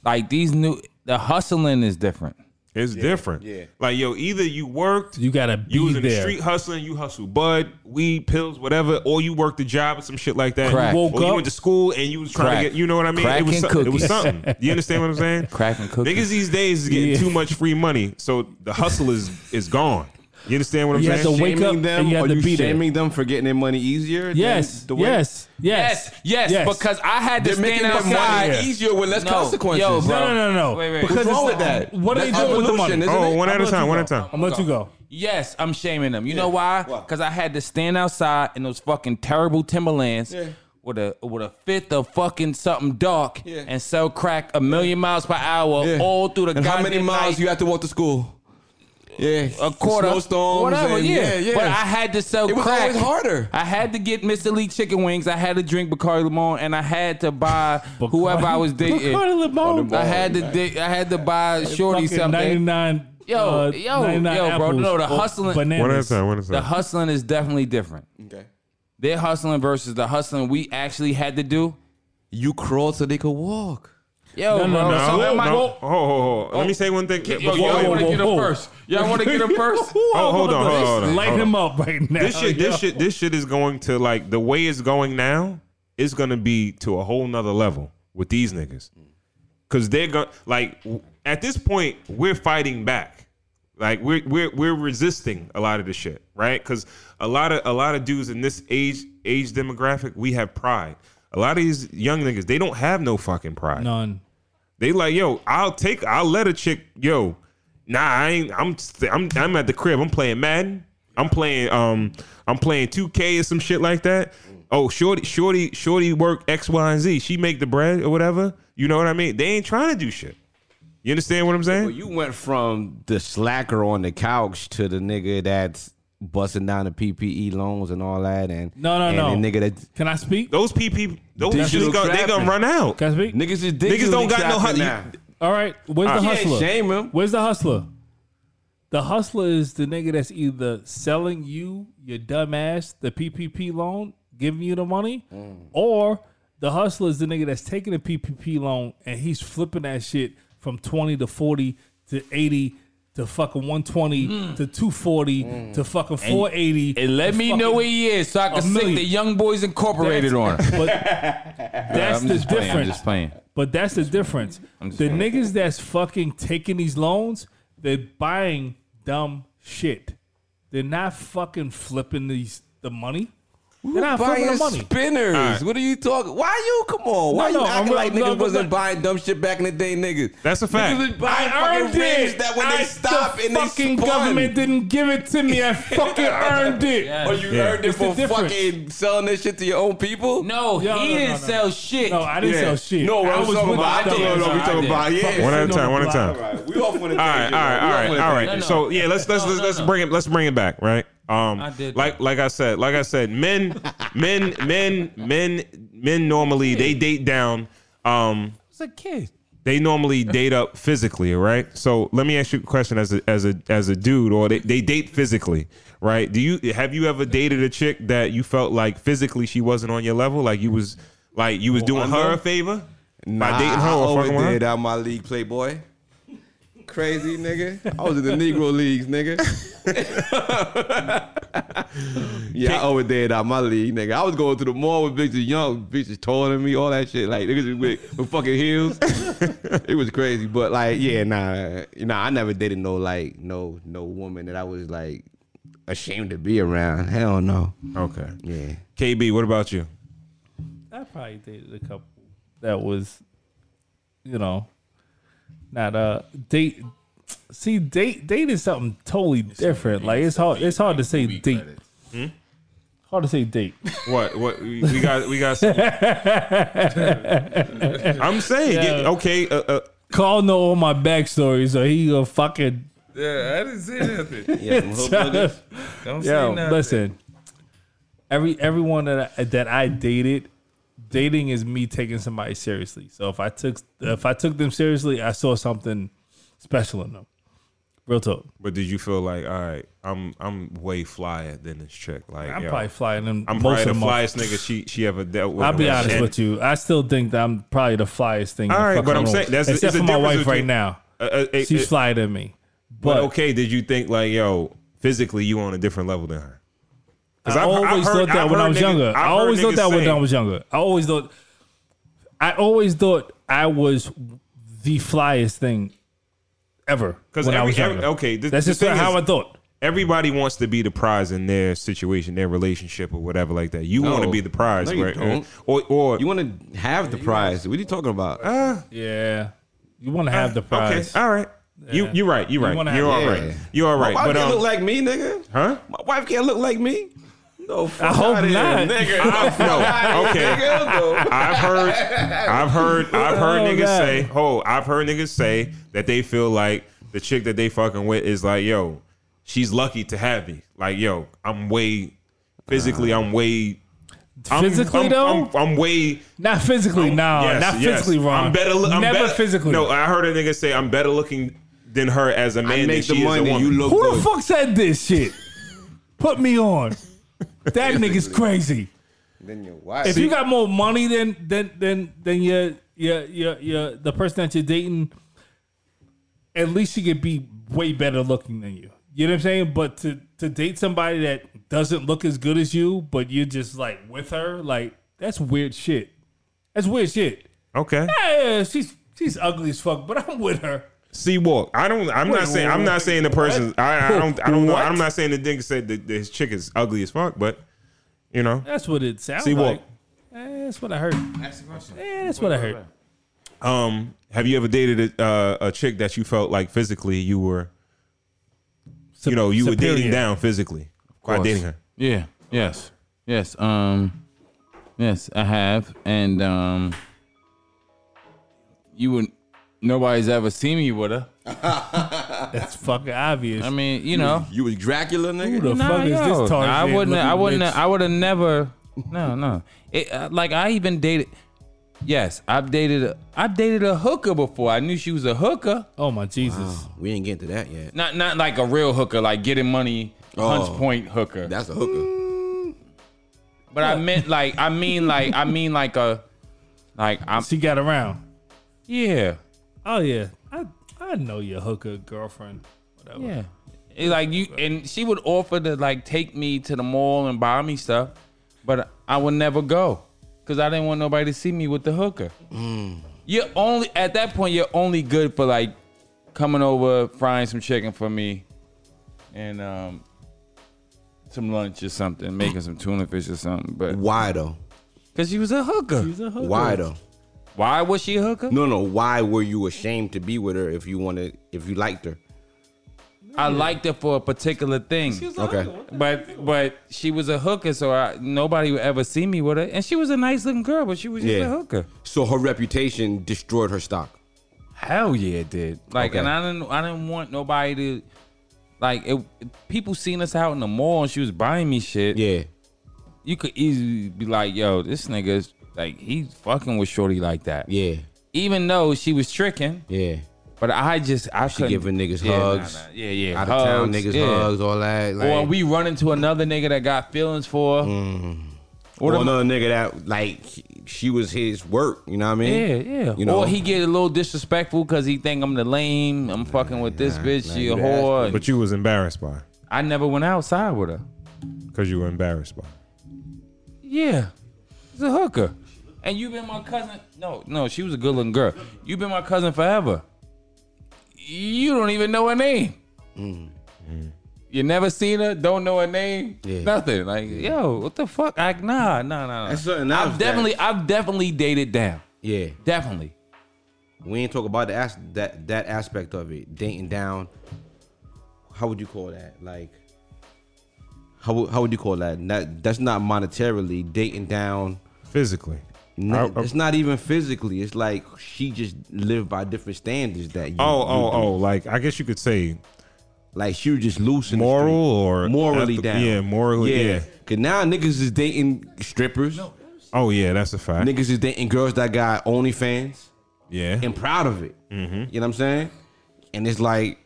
Like these new, the hustling is different. it's different. yeah. Like yo, either you worked, You gotta be you was in the street hustling, you hustle bud, weed, pills, whatever, or you worked a job or some shit like that. Crack. Woke or you went to school and you was trying Crack. to get, you know what I mean? Crack it was and something. It was cookies. something. You understand what I'm saying? Crack and cookies. Niggas these days is getting Yeah. too much free money, so the hustle is is gone. You understand what I'm You have saying? to wake up Shaming them, and you have are to you be there. shaming them for getting their money easier? than Yes. the way- Yes. Yes. Yes, yes, because I had to They're making stand their outside. money easier with less No, consequences. yo, bro. No, no, no, no. Wait, wait. Because What's wrong it's with that? What are they doing with the money? evolution, isn't Oh, it? one at a time, one at a time. I'm gonna let you go. Yes, I'm shaming them. You know why? Why? Because I had to stand outside in those fucking terrible Timberlands Yeah. with a with a fifth of fucking something dark Yeah. and sell crack a million miles per hour Yeah. all through the and how many miles night. you have to walk to school? Yeah, a quarter, snowstorms, whatever. and- yeah. yeah, But I had to sell It was crack. always harder. I had to get Mr. Lee chicken wings. I had to drink Bacardi Limon, and I had to buy whoever I was dating. Bacardi Limon. I had to date. I had to buy Shorty Fucking something. 99. Yo, uh, yo, yo, bro. apples No, the hustling- Bananas. One at a time, one at a The hustling is definitely different. Okay. Their hustling versus the hustling we actually had to do. You crawled so they could walk. Yo, No, no, bro. no. So No, no. Hold, hold, hold. Let me say one thing. Yo, y'all want to get him first? Y'all want to get him first? Oh, hold on, hold on, hold on, Light hold on. him up right now. this shit, this shit, this shit is going to like the way it's going now. It's gonna be to a whole nother level with these niggas, because they're gonna like at this point we're fighting back, like we're we're we're resisting a lot of the shit, right? Because a lot of a lot of dudes in this age age demographic we have pride. A lot of these young niggas they don't have no fucking pride. None. They like, yo, I'll take, I'll let a chick, yo, nah, I ain't, I'm, I'm, I'm at the crib, I'm playing Madden. I'm playing um I'm playing 2K or some shit like that. Oh, shorty, shorty, shorty work X, Y, and Z. She make the bread or whatever. You know what I mean? They ain't trying to do shit. You understand what I'm saying? Well, you went from the slacker on the couch to the nigga that's busting down the PPE loans and all that, and No, no, and no. the nigga that Can I speak? Those PP, those Digital shits gonna, they gonna run out. Can I speak? niggas is Niggas don't got no trapping hu- now. All right. Where's the Uh, hustler? shame him. Where's the hustler? The hustler is the nigga that's either selling you your dumb ass the PPP loan, giving you the money, or the hustler is the nigga that's taking the PPP loan and he's flipping that shit from twenty to forty to eighty to fucking one twenty hmm. to two forty hmm. to fucking four eighty. And let me know where he is so I can A stick million. the Young Boys Incorporated on. him. But that's I'm the just playing. I'm difference. just playing. But that's the difference. The saying. niggas that's fucking taking these loans, they're buying dumb shit. They're not fucking flipping these the money. They're not flipping Buying the money. spinners. Alright. What are you talking? Why you? Come on. Why No, you no, acting I'm- like no, niggas but wasn't look- buying dumb shit back in the day, niggas? That's a fact. Niggas was buying I earned fucking it. that when I- they stop the and they fucking spun. government didn't give it to me. I fucking earned it. Or you Yeah. earned it It's the for difference. fucking selling this shit to your own people? No, Yo, he no, no, didn't no. sell shit. No, I didn't Yeah. sell shit. No, what I I'm was talking with about. I the think dumb no, no, we shit. talking did. about yeah. One at a time. One at a All time. right, we off on the All right, tangent, all right, bro. We all off right, on the all right. tangent. no. So yeah, let's let's No, let's, no, let's no. bring it let's bring it back, right? Um, I did like like I said, like I said, men, men, men, men, men normally they date down. Um, It's a kid. they normally date up physically, right? So let me ask you a question as a as a as a dude, or they, they date physically, right? Do you have you ever dated a chick that you felt like physically she wasn't on your level, like you was like you was doing her a favor by dating her I or always fucking with her? out my league, playboy. Crazy nigga. I was in the Negro leagues, nigga. yeah, I always did out my league, nigga. I was going to the mall with bitches young, bitches taller than me, all that shit. Like niggas with, with fucking heels. it was crazy, but like, yeah, nah, nah. I never dated no like no no woman that I was like ashamed to be around. Hell no. Okay, Yeah. KB, what about you? I probably dated a couple that was, you know, not uh date. See, date date is something totally different. Like it's hard. It's hard to say date. Hard to say date. What? What? We we got. We got. Some, I'm saying, get, Yeah. okay. Uh, uh, Carl know all my backstory, so he gonna fucking Yeah, I didn't say nothing. Yeah, some hood niggas. Don't Yo, listen. Every everyone that I, that I dated, dating is me taking somebody seriously. So if I took if I took them seriously, I saw something special in them. Real talk. but did you feel like, all right, I'm I'm way flyer than this chick? Like, I'm yo, probably flying them. I'm most probably the flyest nigga she she ever dealt with. I'll be honest with you. I still think that I'm probably the flyest thing. All right, but I'm saying that's- except a for my wife right between- now. Uh, uh, She's it- flyer than me. But But okay, did you think like, yo, physically you on a different level than her? I I've- I've always thought that when I was younger. I've I heard always thought that when I was younger. I always thought. I always thought I was the flyest thing ever Because when I every, was every- okay, the, That's the just thing how is, I thought. everybody wants to be the prize in their situation, their relationship, or whatever like that. You want to be the prize, No, you right? don't. Or or You want to have the prize. What are you talking about? Yeah, you want to have the prize. Okay, all right. You Yeah. you're right. You're You right. wanna You're have- all Yeah. right. You're all right. My wife But can't um, look like me, nigga. huh? My wife can't look like me. No, fuck hope outta here, not. nigga. I've- no, okay. Nigga. I've heard, I've heard, I've heard Oh, niggas God. say, oh, I've heard niggas say that they feel like the chick that they fucking with is like, yo, she's lucky to have me. Like, yo, I'm way physically, I'm way. I'm, Physically, I'm, though? I'm, I'm way. Not physically, no, yes, not yes. physically wrong. I'm better. I'm Never better, physically. No, I heard a nigga say I'm better looking than her as a man I than make she the is a money. woman. You look Who good. the fuck said this shit? Put me on. That nigga's crazy. Then your wife. If you got more money than than than than your your your your the person that you're dating, at least she could be way better looking than you. You know what I'm saying? But to to date somebody that doesn't look as good as you, but you're just like with her, like that's weird shit. That's weird shit. Okay. Yeah, yeah, she's she's ugly as fuck, but I'm with her. See, walk. I don't. I'm not saying. I'm not saying the person. I, I don't. I don't know. I'm not saying the nigga said that his chick is ugly as fuck, but you know. That's what it sounds See like. what? Eh, that's what I heard. Ask the question. Eh, that's what I heard. Um, have you ever dated a, uh, a chick that you felt like physically you were, you know, you were dating down physically? By dating her. Yeah. Yes. Yes. Um. Yes, I have, and um. You would. Nobody's ever seen me with her. That's fucking obvious. I mean, you know. You was Dracula, nigga. Who the fuck is yo. this Tarzan I wouldn't. I wouldn't. bitch? I would have never. No, no. It, uh, like I even dated. Yes, I've dated. A, I've dated a hooker before. I knew she was a hooker. oh my Jesus. we ain't getting to that yet. Not not like a real hooker, like getting money, punch Oh. point hooker. That's a hooker. But I meant like I mean like I mean like a like I'm She got around. yeah Oh yeah. I I know your hooker girlfriend. Whatever. yeah. It, like you and she would offer to like take me to the mall and buy me stuff, but I would never go because I didn't want nobody to see me with the hooker. You're only at that point. You're only good for like coming over, frying some chicken for me, and um some lunch or something, making some tuna fish or something. But Why though? because she was a hooker. She's a hooker. Why though? Why was she a hooker? No, no. Why were you ashamed to be with her if you wanted, if you liked her? I liked her for a particular thing. Okay. But but she was a hooker, so I, nobody would ever see me with her. And she was a nice looking girl, but she was just Yeah. a hooker. So her reputation destroyed her stock. Hell yeah, it did. Like, Okay. and I didn't I didn't want nobody to like it, people seen us out in the mall and she was buying me shit. Yeah. You could easily be like, yo, this nigga's like he's fucking with Shorty like that. Yeah. Even though she was tricking, Yeah. but I just I She couldn't giving niggas yeah, hugs. nah. Yeah, yeah. Out of town hugs, niggas yeah. hugs, all that. Like, Or we run into another nigga that got feelings for. or Or the- another nigga that like she was his work. You know what I mean? Yeah, yeah. You know? or he get a little disrespectful because he think I'm the lame. I'm fucking with this bitch. nah, she you a whore. ass But you was embarrassed by I never went outside with her. because you were embarrassed by. Yeah, she's a hooker. And you been my cousin. No, no, she was a good looking girl. you been my cousin forever. You don't even know her name. Mm-hmm. You never seen her, don't know her name, Yeah. nothing. Like, yo, what the fuck? Like, nah, nah, nah. nah. That's something else I've that- definitely, I've definitely dated down. Yeah. Definitely. We ain't talk about the as- that that aspect of it. Dating down. How would you call that? Like. How, would- how would you call that? That that's not monetarily dating down. Physically. No, I- I- it's not even physically. It's like she just lived by different standards that you. Oh, you oh, do. oh! Like I guess you could say Like she was just loose in moral street. or morally ethical- down. Yeah, morally. Yeah. Cause now niggas is dating strippers. Oh yeah, that's a fact. Niggas is dating girls that got OnlyFans Yeah. and proud of it. Mm-hmm. You know what I'm saying? And it's like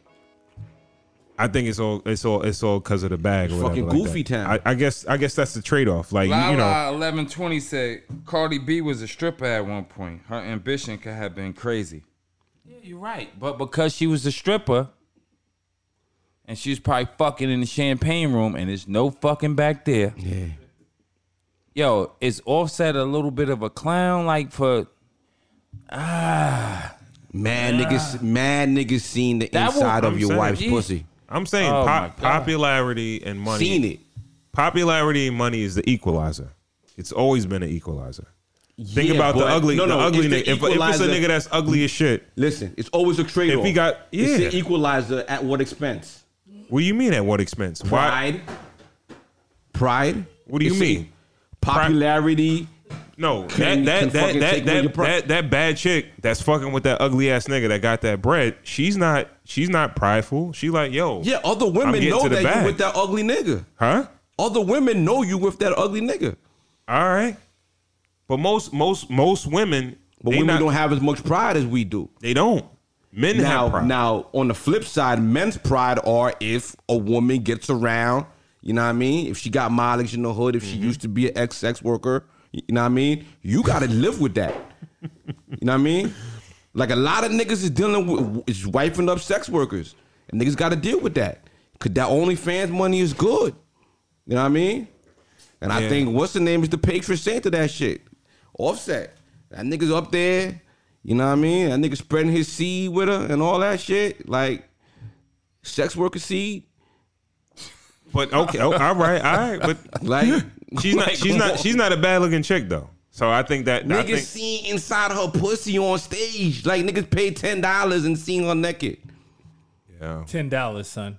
I think it's all it's all it's all because of the bag. Or Fucking whatever goofy that. town. I, I guess I guess that's the trade off. Like you, you know, Lala eleven twenty said Cardi B was a stripper at one point. Her ambition could have been crazy. Yeah, you're right. But because she was a stripper, and she was probably fucking in the champagne room, and there's no fucking back there. yeah. Yo, is Offset a little bit of a clown? Like for ah. Mad niggas, mad niggas seen the That inside will- of I'm your saying, wife's yeah. pussy. I'm saying Oh, pop, popularity and money. Seen it. Popularity and money is the equalizer. It's always been an equalizer. Think Yeah, about the ugly, no, no, the ugly nigga. If, if it's a nigga that's ugly as shit, Listen, it's always a trade off. If he got- yeah. It's equalizer at what expense? what do you mean at what expense? Why? Pride. Pride. What do you It's mean? Popularity. No, that that that that that, that that bad chick that's fucking with that ugly ass nigga that got that bread. She's not she's not prideful. She like yo, Yeah, other women know that bag. you with that ugly nigga. huh? Other women know you with that ugly nigga. All right, but most most most women, But women not- don't have as much pride as we do. They don't. Men Now, have pride. now on the flip side, men's pride are if a woman gets around, you know what I mean? If she got mileage in the hood, if she Mm-hmm. used to be an ex sex worker, you know what I mean? You got to live with that. You know what I mean? Like a lot of niggas is dealing with is wifing up sex workers, and niggas got to deal with that. Cause that OnlyFans money is good. You know what I mean? And I think what's the name is the patron saint of that shit. Offset. That nigga's up there. You know what I mean? That nigga spreading his seed with her and all that shit. Like sex worker seed. but okay, oh, all right, all right, but Like she's not she's not she's not a bad looking chick though. So I think that I niggas think, seen inside her pussy on stage. Like niggas paid ten dollars and seen her naked. yeah. Ten dollars, son.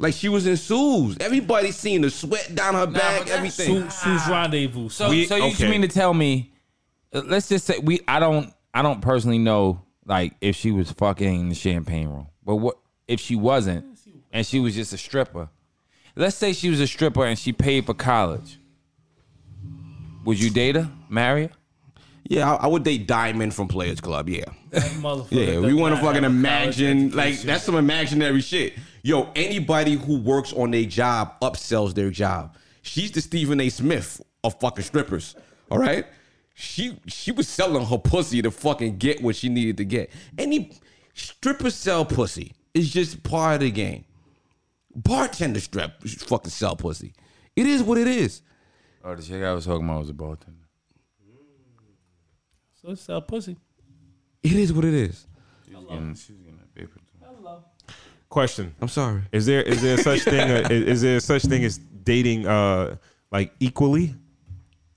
Like she was in Sue's. Everybody seen the sweat down her back, everything. Su- Sue's rendezvous. So, We- so you okay. mean to tell me? uh, Let's just say we. I don't. I don't personally know like if she was fucking in the champagne room, but what if she wasn't and she was just a stripper? Let's say she was a stripper and she paid for college. Would you date her, marry her? Yeah, I, I would date Diamond from Players Club. Yeah, That motherfucker yeah. We want to fucking imagine like that's some imaginary shit. Yo, anybody who works on their job upsells their job. She's the Stephen A. Smith of fucking strippers. All right, she she was selling her pussy to fucking get what she needed to get. Any stripper sell pussy. It's just part of the game. Bartender strap fucking sell pussy. It is what it is. Oh, the chick I was talking about was a bartender. So it's sell pussy. It is what it is. She was getting, she was getting that paper. too. Question: I'm sorry. Is there is there such thing? uh, is, is there such thing as dating uh like equally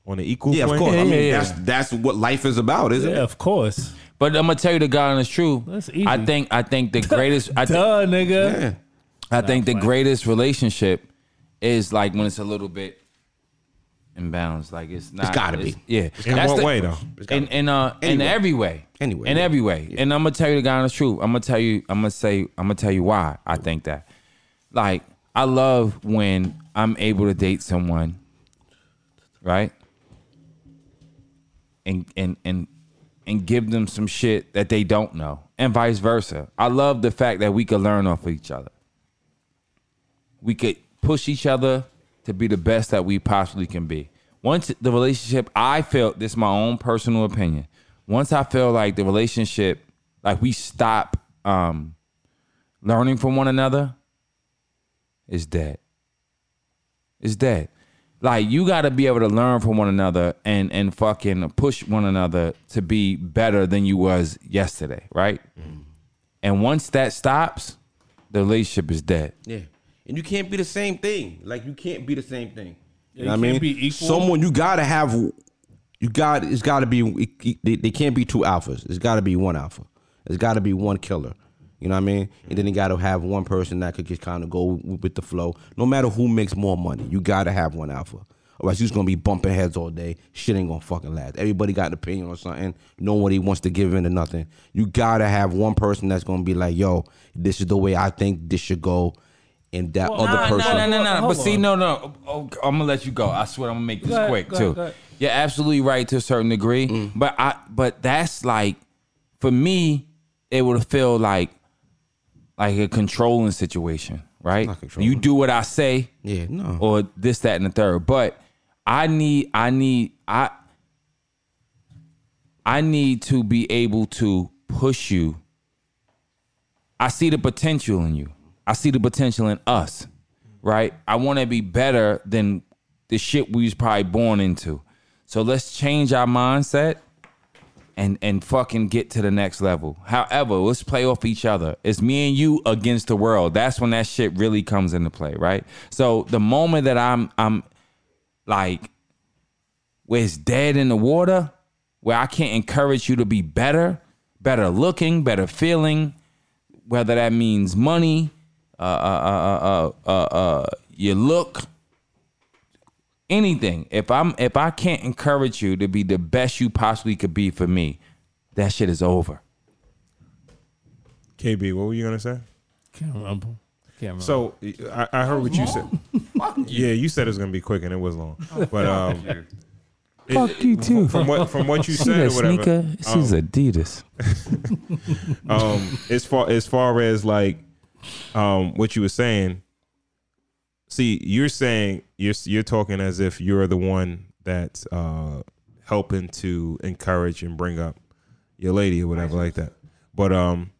on an equal Yeah, of plane? course. I mean, yeah, yeah. that's that's what life is about, isn't it? Yeah, of course. But I'm gonna tell you the God honest truth. That's easy. I think I think the greatest. I, thi- Duh, nigga. Yeah. I think the greatest relationship is like when it's a little bit imbalanced. Like it's not. It's gotta be. Yeah. In That's what the- way though? In in uh in every way. Anyway, In yeah. every way. And I'm gonna tell you the God honest truth. I'm gonna tell you. I'm gonna say. I'm gonna tell you why I think that. Like I love when I'm able to date someone. Right. And and and and give them some shit that they don't know, and vice versa. I love the fact that we can learn off of each other. We could push each other to be the best that we possibly can be. Once the relationship, I felt this is my own personal opinion. Once I feel like the relationship, like we stop um, learning from one another, is dead. It's dead. Like you got to be able to learn from one another and and fucking push one another to be better than you was yesterday, right? And once that stops, the relationship is dead. Yeah. And you can't be the same thing. Like you can't be the same thing. You you know I can't mean? be equal. Someone you gotta have you got it's gotta be they, they can't be two alphas. It's gotta be one alpha. It's gotta be one killer. You know what I mean? And then you gotta have one person that could just kind of go with the flow. No matter who makes more money, you gotta have one alpha. Otherwise, you're just gonna be bumping heads all day. Shit ain't gonna fucking last. Everybody got an opinion on something. Nobody wants to give in to nothing. You gotta have one person that's gonna be like, "Yo, this is the way I think this should go," and that Well, other Nah, person. No, no, no, no. Hold But see, no, no. Oh, I'm gonna let you go. I swear, I'm gonna make this Go ahead, quick go ahead, too. go ahead. You're absolutely right to a certain degree, Mm. but I, but that's like, for me, it would feel like, like a controlling situation, right? Controlling. You do what I say, Yeah, no. or this, that, and the third. But I need, I need, I, I need to be able to push you. I see the potential in you. I see the potential in us, right? I want to be better than the shit we was probably born into. So let's change our mindset and and fucking get to the next level. However, let's play off each other. It's me and you against the world. That's when that shit really comes into play, right? So the moment that I'm I'm like where it's dead in the water, where I can't encourage you to be better, better looking, better feeling, whether that means money, uh, uh, uh, uh, uh, uh, your look, anything. If I'm if I can't encourage you to be the best you possibly could be for me, that shit is over. KB, what were you gonna say? Can't remember. Can't remember. So I, I heard what you said. Yeah, you said it was gonna be quick and it was long. But um, it- Fuck you too. from what from what you See said that or whatever. sneaker? This is Adidas. um as far as far as like um what you were saying see you're saying you're you're talking as if you're the one that's uh helping to encourage and bring up your lady or whatever like that but um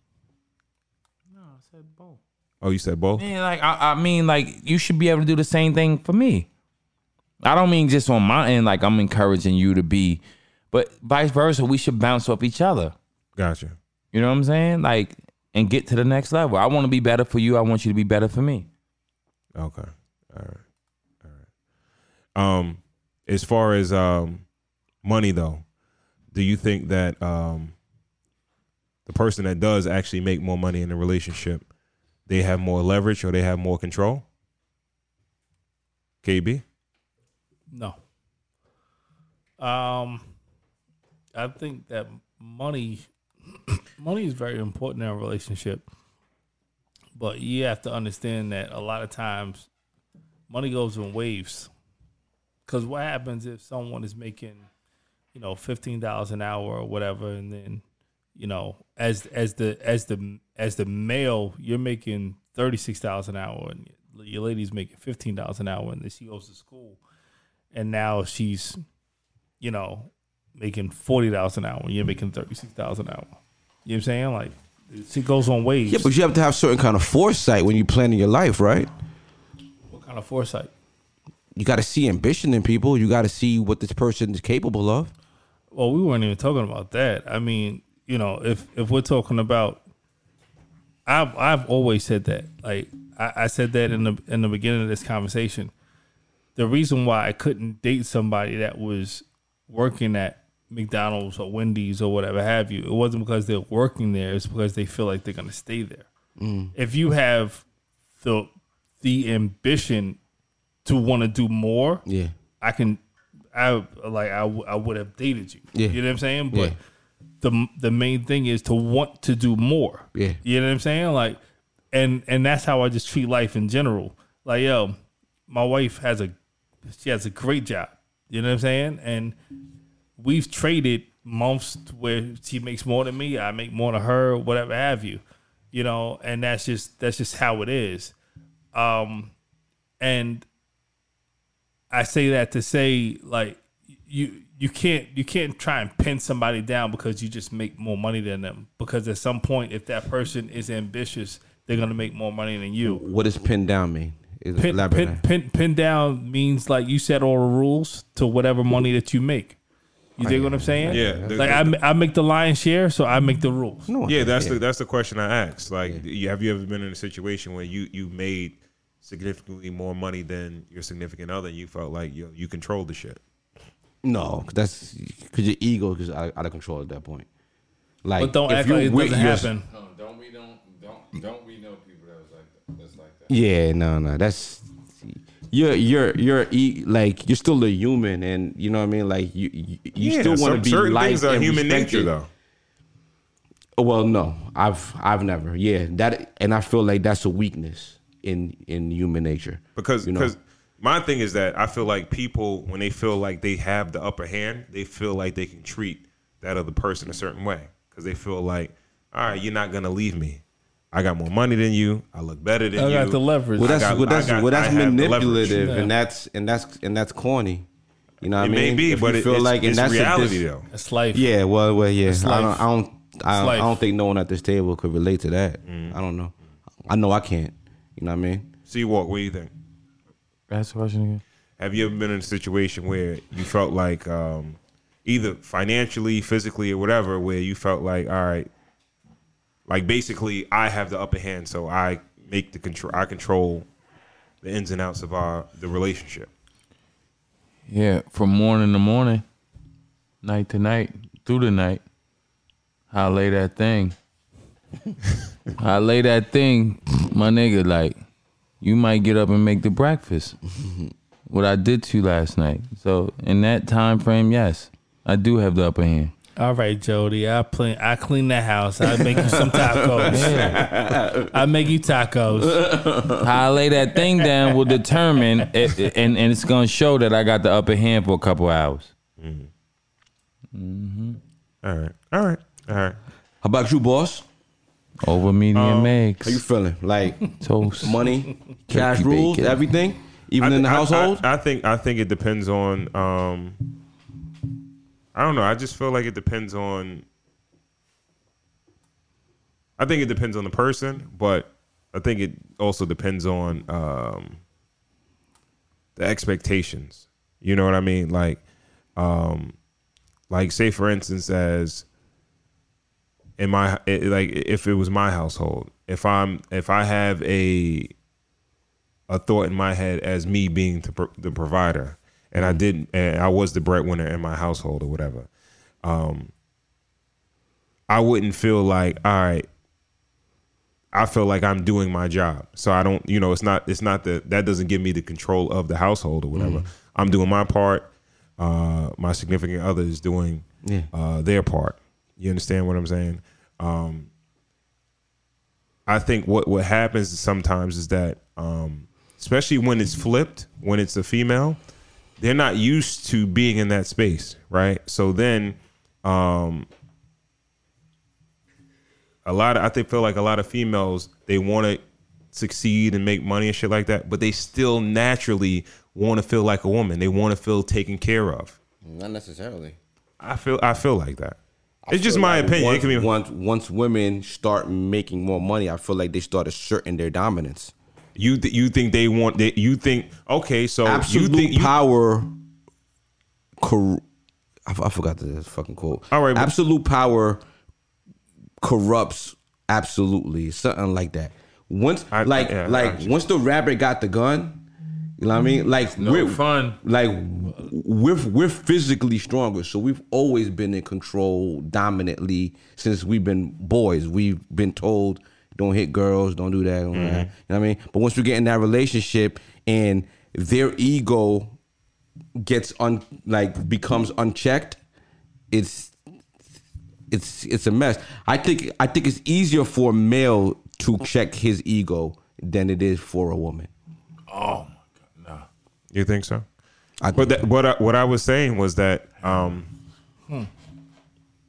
No, I said both. oh you said both Yeah, like I, I mean, like you should be able to do the same thing for me. I don't mean just on my end, like I'm encouraging you to be, but vice versa. We should bounce off each other. gotcha You know what I'm saying? Like, and get to the next level. I want to be better for you. I want you to be better for me. okay all right all right um as far as um money though do you think that um the person that does actually make more money in the relationship they have more leverage or they have more control? KB? No. Um, I think that money, money is very important in a relationship, but you have to understand that a lot of times, money goes in waves. Because what happens if someone is making, you know, fifteen dollars an hour or whatever, and then, you know, as as the as the as the male, you're making thirty six dollars an hour, and your lady's making fifteen dollars an hour, and then she goes to school, and now she's, you know, making forty dollars an hour, and you're making thirty six dollars an hour. You know what I'm saying? Like, she goes on waves. Yeah, but you have to have certain kind of foresight when you're planning your life, right? what kind of foresight? You got to see ambition in people. You got to see what this person is capable of. Well, we weren't even talking about that. I mean, you know, if if we're talking about, I've I've always said that. Like I, I said that in the in the beginning of this conversation. The reason why I couldn't date somebody that was working at McDonald's or Wendy's or whatever have you, it wasn't because they're working there. It's because they feel like they're gonna stay there. Mm. If you have the the ambition to want to do more, Yeah. I can, I like I, w- I would have dated you. Yeah. You know what I'm saying? But Yeah. the the main thing is to want to do more. Yeah. You know what I'm saying? Like, and and that's how I just treat life in general. Like, yo, my wife has a she has a great job. You know what I'm saying? And we've traded months where she makes more than me, I make more than her, whatever have you. You know, and that's just that's just how it is. Um, and I say that to say like you you can't you can't try and pin somebody down because you just make more money than them. Because at some point, if that person is ambitious, they're gonna make more money than you. What does pin down mean? Is Pin, pin, pin, pin down means like you set all the rules to whatever money that you make. You dig what I'm saying? Yeah, the- like I, I make the lion's share, so I make the rules. No, Yeah, that's the that's the question I asked. Like, you- have you ever been in a situation where you you made significantly more money than your significant other, and you felt like you you controlled the shit? No, 'cause that's because your ego is out, out of control at that point. Like, But don't if act you're like it doesn't your- happen. No, don't we don't don't don't we know people that was like that? That's like that. Yeah, no, no, that's you're you're you're e- like you're still a human, and you know what I mean. Like you you, you still want to be certain liked things are and human nature, though. Well, no, I've I've never. Yeah, that and I feel like that's a weakness in in human nature. because you know? because my thing is that I feel like people when they feel like they have the upper hand, they feel like they can treat that other person a certain way because they feel like, all right, you're not gonna leave me. I got more money than you. I look better than I you. I got the leverage. Well, I that's got- well, that's got- well, that's have the leverage. manipulative, Yeah. and that's and that's and that's corny. You know what It I may mean? be, If but you it, feel it's, like, and it's that's reality dis- though. That's life. Yeah, well, well, yeah. It's I don't. I don't, I, I don't think no one at this table could relate to that. Mm. I don't know. I know I can't. You know what I mean? See, walk. What do you think? Ask the question again. Have you ever been in a situation where you felt like um, either financially, physically, or whatever, where you felt like, all right, like basically, I have the upper hand, so I make the control. I control the ins and outs of our the relationship. Yeah, from morning to morning, night to night, through the night. I lay that thing. I lay that thing, my nigga. Like, you might get up and make the breakfast. what I did to you last night. So in that time frame, yes, I do have the upper hand. All right, Jody. I clean. I clean the house. I make you some tacos. I make you tacos. How I lay that thing down will determine, it, it- and and it's gonna show that I got the upper hand for a couple hours. Mm-hmm. Mm-hmm. All right, all right, all right. How about you, boss? Over medium um, eggs, How you feeling? Like toast. money, cash rules, everything, even I in the thi- I- household. I, I think I think it depends on. Um, I don't know. I just feel like it depends on. I think it depends on the person, but I think it also depends on um, the expectations. You know what I mean? Like, um, like say for instance, as in my it, like if it was my household, if I'm if I have a a thought in my head as me being the, the provider, and I didn't, and I was the breadwinner in my household or whatever. Um, I wouldn't feel like, all right, I feel like I'm doing my job. So I don't, you know, it's not it's not that that doesn't give me the control of the household or whatever. Mm. I'm doing my part. Uh, my significant other is doing Yeah. uh, their part. You understand what I'm saying? Um, I think what what happens sometimes is that, um, especially when it's flipped, when it's a female, they're not used to being in that space, right? So then, um, a lot of I think feel like a lot of females they want to succeed and make money and shit like that, but they still naturally want to feel like a woman. They want to feel taken care of. Not necessarily. I feel I feel like that. I It's just my like opinion. Once, it can be once once women start making more money, I feel like they start asserting their dominance. You th- you think they want they, you think okay so Absolute you think you, power. Cor- I, f- I forgot the fucking quote. All right, but- absolute power corrupts absolutely something like that. Once I- like yeah, like once the rabbit got the gun, you know what I mean? Like no we're fun. Like we're we're physically stronger, so we've always been in control dominantly since we've been boys. We've been told don't hit girls, don't do that, don't do that. You know what I mean? But once we get in that relationship and their ego gets un like becomes unchecked, it's it's it's a mess. I think I think it's easier for a male to check his ego than it is for a woman. Oh my god, nah. You think so I but that, what I, what I was saying was that um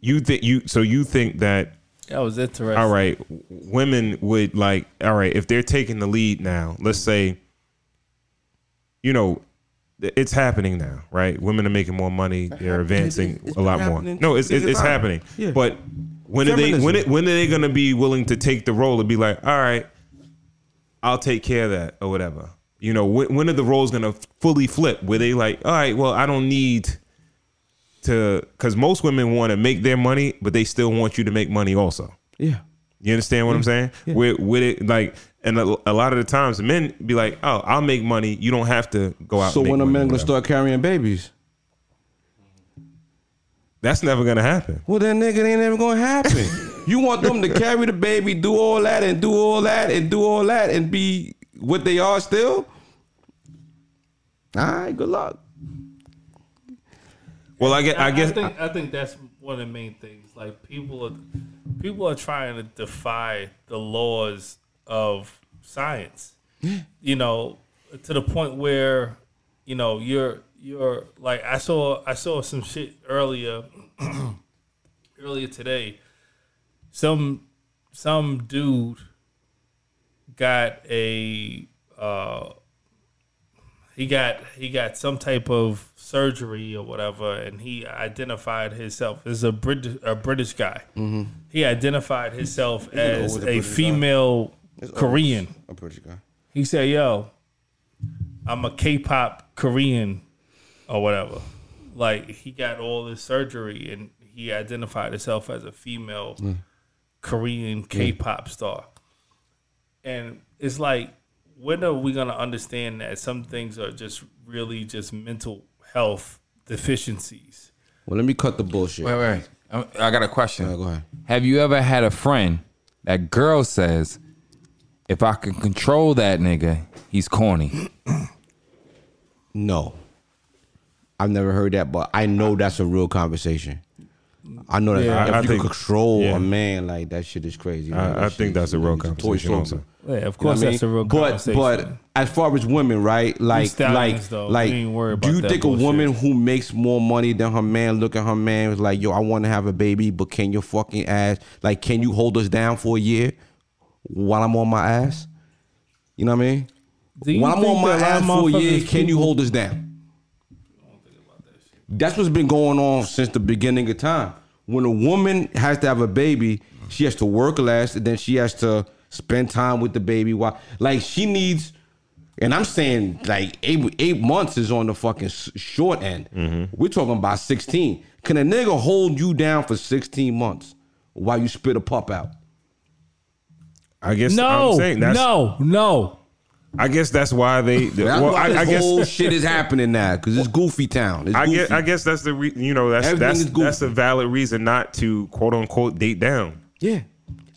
you think you so you think that That was interesting. all right women would like all right if they're taking the lead now let's say you know it's happening now right? Women are making more money they're advancing it's a lot more. no it's it's, it's happening. Yeah. but when are they when it, when are they gonna be willing to take the role and be like all right I'll take care of that or whatever? You know when, when are the roles gonna fully flip? Where they like all right well I don't need to because most women want to make their money but they still want you to make money also Yeah. you understand what I'm saying? With with it like, and a, a lot of the times men be like, "Oh, I'll make money. You don't have to go out." So when a man gonna start carrying babies? that's never gonna happen. Well, then nigga, ain't never gonna happen. you want them to carry the baby, do all that, and do all that, and do all that, and be what they are still. All right, good luck. Well, I guess I guess think I think that's one of the main things. Like people are people are trying to defy the laws of science. You know, to the point where you know you're you're like I saw I saw some shit earlier earlier today. Some some dude got a uh he got he got some type of surgery or whatever, and he identified himself as a Brit a British guy. He identified himself as a female Korean. A British guy. He said, "Yo, I'm a K-pop Korean or whatever." Like he got all this surgery, and he identified himself as a female Korean K-pop star. And it's like, when are we gonna understand that some things are just really just mental health deficiencies? Well, let me cut the bullshit. Wait, wait. I I got a question. Yeah, go ahead. Have you ever had a friend that girl says, if I can control that nigga, he's corny? No, I've never heard that, but I know that's a real conversation. I know that Yeah. if I- I you think- can control yeah. a man like that, shit is crazy. man. I, I That think shit that's a is- real it's toy conversation. soldier. Also, Yeah, of You know course what I that's a mean? real but conversation. but as far as women, right? Like like though. like ain't worried do about you that think a woman who makes more money than her man look at her man was like, yo, I want to have a baby, but can your fucking ass like can you hold us down for a year while I'm on my ass? You know what I mean? Do you While I'm on my that a lot ass for a year, motherfuckers can you hold us down? That's what's been going on since the beginning of time. When a woman has to have a baby, she has to work less, and then she has to spend time with the baby. While like she needs, and I'm saying like eight eight months is on the fucking short end. Mm-hmm. We're talking about sixteen. Can a nigga hold you down for sixteen months while you spit a pup out? I guess No, I'm saying that's, no, no. I guess that's why they. That's well, why I, this I guess whole shit is happening now because it's Goofy Town. It's I goofy. guess I guess that's the re- you know that's Everything that's that's a valid reason not to quote unquote date down. Yeah.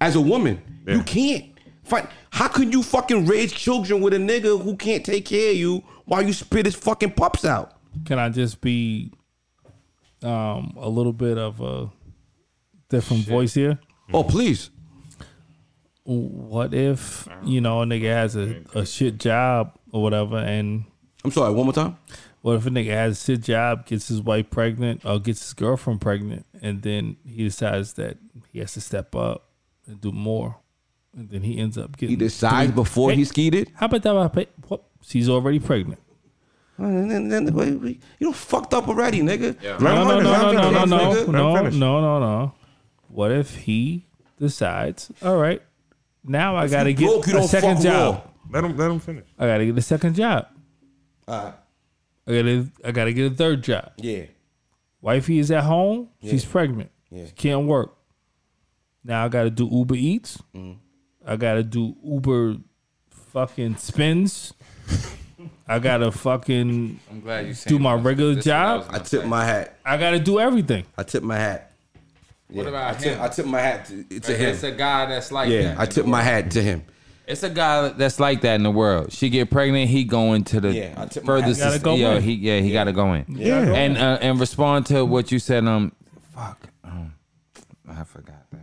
As a woman, Yeah. you can't. Fight. How can you fucking raise children with a nigga who can't take care of you while you spit his fucking pups out? Can I just be um, a little bit of a different voice here? Oh, please. What if you know a nigga has a, a shit job or whatever, and I'm sorry. One more time. what if a nigga has a shit job, gets his wife pregnant or gets his girlfriend pregnant, and then he decides that he has to step up and do more, and then he ends up getting He decides three- before Hey, he skeeted. How about that? about- what? She's already pregnant. And then, then, wait, wait, you don't fucked up already, nigga. Let No, him no, finish, no, no, no, no, no, nigga. Let him no, no, no, no. What if he decides? All right, now I got to you get broke, you a don't second fuck job. raw. Let him let him finish. I got to get a second job. Alright. I got to I got to get a third job. Yeah. Wifey is at home. She's pregnant. Yeah. She can't work. Now I got to do Uber Eats. Mm. I got to do Uber fucking spins. I got to fucking I'm glad you do my regular job. I tip my hat. I got to do everything. I tip my hat. What I about tip, him? I tip my hat to, to him. It's a guy that's like Yeah, that. I tip my hat to him. It's a guy that's like that in the world. She get pregnant, he going to the Yeah, I tip my hat. furthest. Gotta go yeah, he yeah he got to go in. Yeah. and uh, and respond to what you said. Um, fuck. Um, I forgot that.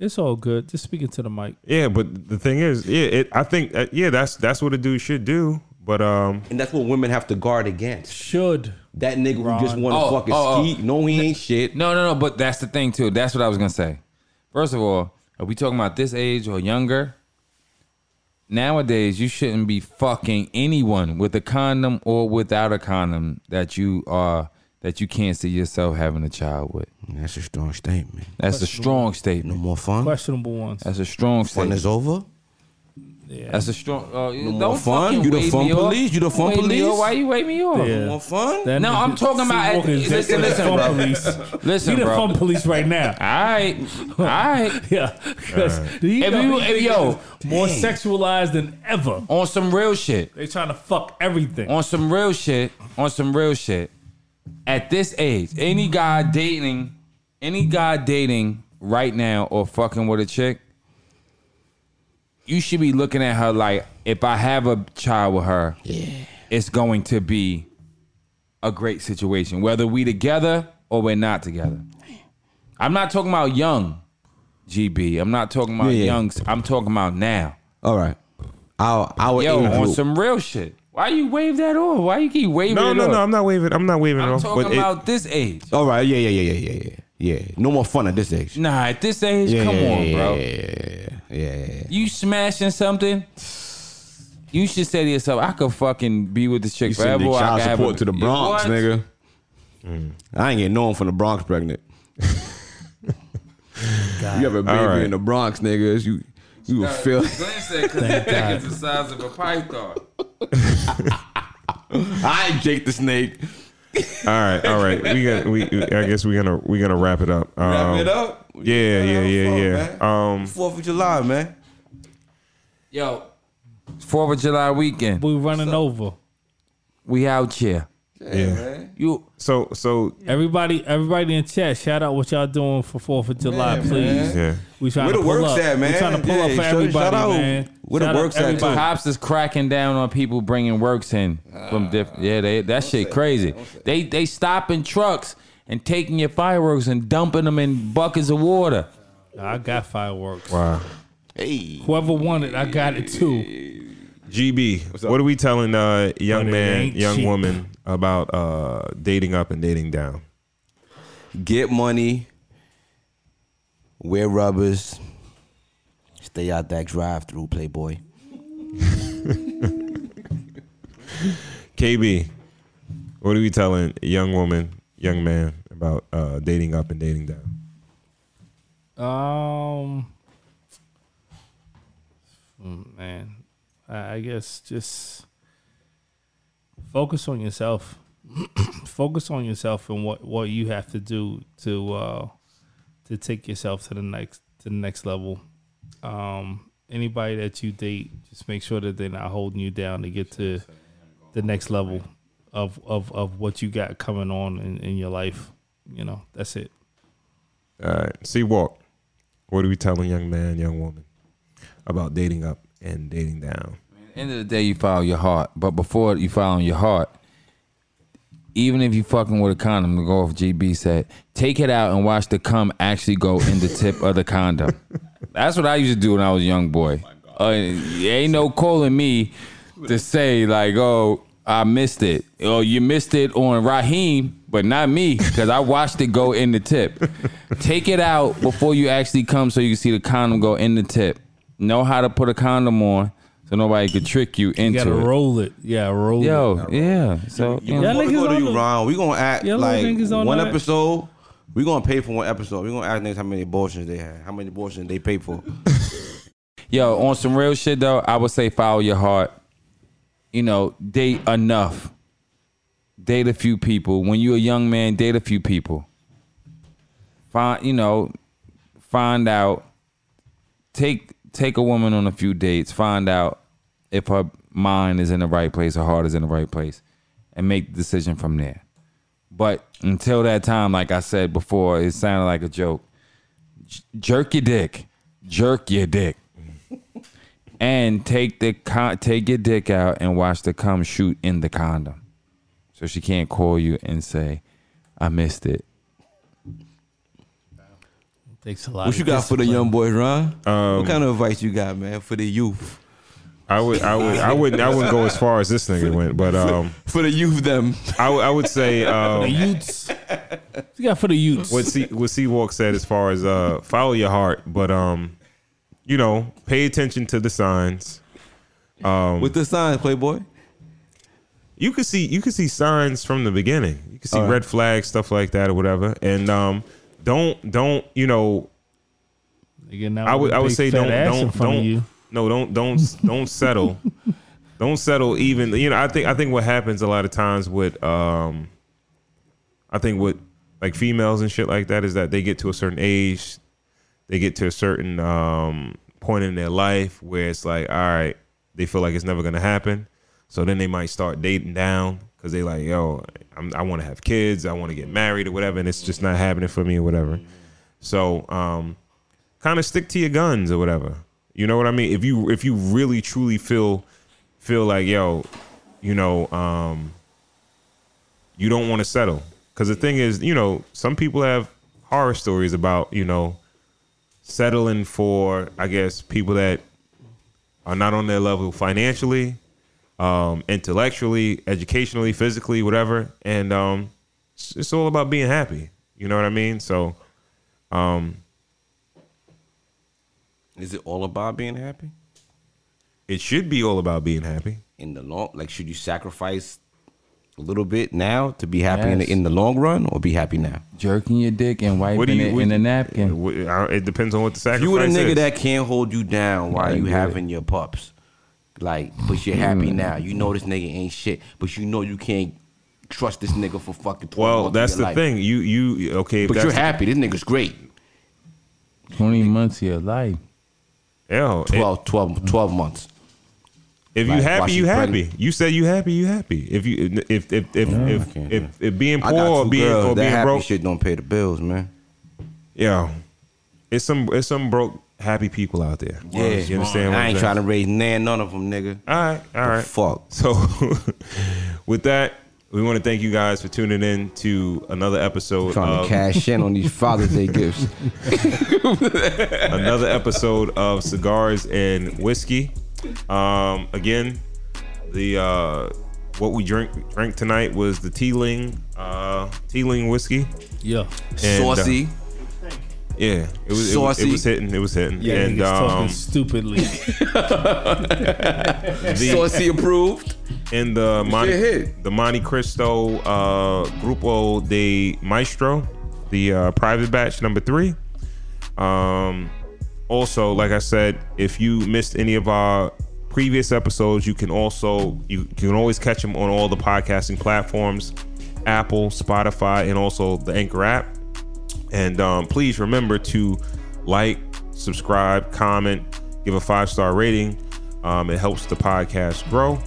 It's all good. Just speaking to the mic. Yeah, but the thing is, yeah, it, I think uh, yeah, that's that's what a dude should do. But um, And that's what women have to guard against. Should That nigga who just want to Oh, fucking oh, oh. ski. No, he ain't shit. No, no, no. But that's the thing too. That's what I was gonna say. First of all, are we talking about this age or younger? Nowadays, you shouldn't be fucking anyone with a condom or without a condom that you are that you can't see yourself having a child with. That's a strong statement. That's a strong statement. No more fun. questionable ones. That's a strong Fun statement. is over. Yeah. That's a strong. Uh, more don't fun? You the fun me off. police? You the fun Wave me police? Why you wave me off? Yeah. No more fun. That No, I'm talking about- listen, listen, fun bro. police. Listen, He the fun police right now. All right, all right. Yeah, because he If know you- if- yo, niggas more sexualized than ever. On some real shit. They trying to fuck everything. on some real shit, on some real shit, at this age, any guy dating, any guy dating right now or fucking with a chick, you should be looking at her like, if I have a child with her, it's going to be a great situation, whether we together or we're not together. I'm not talking about young GB. I'm not talking about Yeah, yeah. young. I'm talking about now. All right. Our our Yo, age on group. some real shit. Why you wave that off? Why you keep waving no, it no, off? no, I'm not waving. I'm not waving it I'm off. talking But it, about this age. All right. Yeah, yeah, yeah, yeah, yeah, yeah. Yeah. No more fun at this age. Nah, at this age, Yeah, come yeah, on, yeah, bro. Yeah. You smashing something? You should say to yourself, I could fucking be with this chick You forever. send the or I child could have support a- to the Bronx, What? nigga. I ain't getting no one from the Bronx pregnant. you have a baby right. in the Bronx, niggas. You you will feel. Glenn said because the dick is the size of a python. I ain't Jake the Snake. All right, all right. We got. We. I guess we're gonna we're gonna wrap it up. Um, Wrap it up. Yeah, yeah, yeah, yeah. Um, Fourth of July, man. Yo, Fourth of July weekend. we running over. We out here. Yeah. You So so Everybody, everybody in chat, shout out what y'all doing for Fourth of July, Yeah, please. man. yeah. We trying Where to the pull works up. at, man? We trying to pull Yeah, up for shout- everybody, shout out man. where the Shout out works at, too. everybody. Cops is cracking down on people bringing works in from ah, different. Yeah, they, that shit crazy. They they stopping trucks and taking your fireworks and dumping them in buckets of water. I got fireworks. Wow. Hey. Whoever wanted, I got it too. GB, up? what are we telling uh young But man, young cheap. woman about uh dating up and dating down? Get money. Wear rubbers. Stay out that drive through, Playboy. KB, what are we telling young woman, young man about uh dating up and dating down? Um, mm, man, I guess just focus on yourself. focus on yourself and what what you have to do to uh to take yourself to the next to the next level. Um, anybody that you date, just make sure that they're not holding you down to get to the next level of of of what you got coming on in, in your life. You know, that's it. All right. See walk. What are we telling young man, young woman? about dating up and dating down. End of the day, you follow your heart. But before you follow your heart, even if you fucking with a condom, to go off GB said, take it out and watch the cum actually go in the tip of the condom. That's what I used to do when I was a young boy. Uh, ain't no calling me to say like, oh, I missed it. Oh, you missed it on Raheem, but not me, because I watched it go in the tip. Take it out before you actually come so you can see the condom go in the tip. Know how to put a condom on so nobody could trick you You into gotta it. roll it. Yeah, roll it. Yo, yeah. So you Yeah, know, Before we niggas go to on you, Ron, we gonna act Yeah, like on one that. episode. We gonna pay for one episode. We gonna ask niggas how many abortions they had, how many abortions they paid for. yo, on some real shit though, I would say follow your heart. You know, date enough. Date a few people. When you're a young man, date a few people. Find you know, find out. Take take a woman on a few dates. Find out if her mind is in the right place, her heart is in the right place, and make the decision from there. But until that time, like I said before, it sounded like a joke. J- jerk your dick, jerk your dick, and take the con- take your dick out and watch the cum shoot in the condom, so she can't call you and say, "I missed it." Takes a lot. What you got for the young boys, Ron? Um, what kind of advice you got, man, for the youth? I would, I would, I wouldn't, I wouldn't go as far as this nigga went, but um, For the youth, them. I, would- I would say The um, Utes. What you got for the Utes? what C, what Seawalk said as far as uh, follow your heart, but um, you know, pay attention to the signs. With the signs, Playboy. You could see, you could see signs from the beginning. You could see All right. red flags, stuff like that, or whatever. And um, don't, don't, you know, now I would, I would say don't, don't, don't, you. no, don't, don't, don't settle. don't settle. Even you know, I think, I think what happens a lot of times with, um, I think with like females and shit like that is that they get to a certain age, they get to a certain um point in their life where it's like, all right, they feel like it's never gonna happen, so then they might start dating down because they like, yo, I'm, I want to have kids, I want to get married or whatever, and it's just not happening for me or whatever. So, um, kind of stick to your guns or whatever. You know what I mean? If you if you really truly feel feel like yo, you know, um, you don't want to settle because the thing is, you know, some people have horror stories about you know settling for I guess people that are not on their level financially, um, intellectually, educationally, physically, whatever, and um, it's, it's all about being happy. You know what I mean? So. Um, Is it all about being happy? It should be all about being happy. In the long, like, should you sacrifice a little bit now to be happy in, the, in the long run, or be happy now? Jerking your dick and wiping it what in do a you- napkin. Wh- I- It depends on what the If sacrifice you with a nigga is. that can't hold you down while you get having your pups, like, but you're happy now. You know this nigga ain't shit, but you know you can't trust this nigga for fucking. 12 well, months of that's your the life. thing. You you okay? But that's you're happy. This nigga's great. Twenty months of your life. Hell, it- 12, 12, 12 months. if you like, while happy, you happy. pregnant. You said you happy, you happy. If you if if if if, can't if, if, being poor or being girls. or that being happy broke, shit don't pay the bills, man. yeah, it's some it's some broke happy people out there. Yeah, you understand? what I ain't trying to raise nan none of them, nigga. All right, all right. Fuck. So, with that, we want to thank you guys for tuning in to another episode Trying of to cash in on these Father's Day gifts. another episode of cigars and whiskey. Um, again, the uh, what we drink drank tonight was the Teeling uh, Teeling whiskey. Yeah. And, uh, Saucy. Yeah, it was, it was it was hitting. It was hitting. Yeah, and niggas talking um, stupidly. the, Saucy approved. And the Monte, hit. the Montecristo uh, Grupo de Maestro, the uh, private batch number three. Um, also, like I said, if you missed any of our previous episodes, you can also you, you can always catch them on all the podcasting platforms, Apple, Spotify, and also the Anchor app. And um, please remember to like, subscribe, comment, give a five star rating. Um, it helps the podcast grow.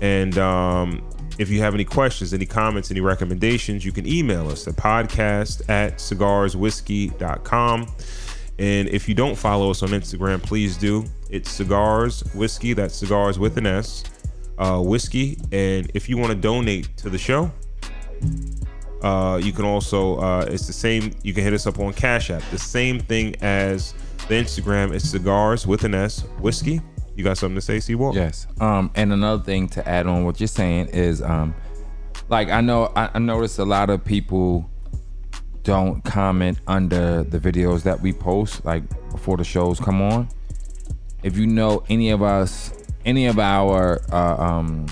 And um, if you have any questions, any comments, any recommendations, you can email us at podcast at cigarswhiskey.com. And if you don't follow us on Instagram, please do. It's Cigars Whiskey. That's cigars with an S. Uh, whiskey. And if you want to donate to the show, uh, you can also uh, it's the same. You can hit us up on Cash App. The same thing as the Instagram. It's cigars with an S. Whiskey. You got something to say, Seawalk? Yes. Um, and another thing to add on what you're saying is, um, like I know I, I noticed a lot of people don't comment under the videos that we post, like before the shows come on. If you know any of us, any of our uh, um,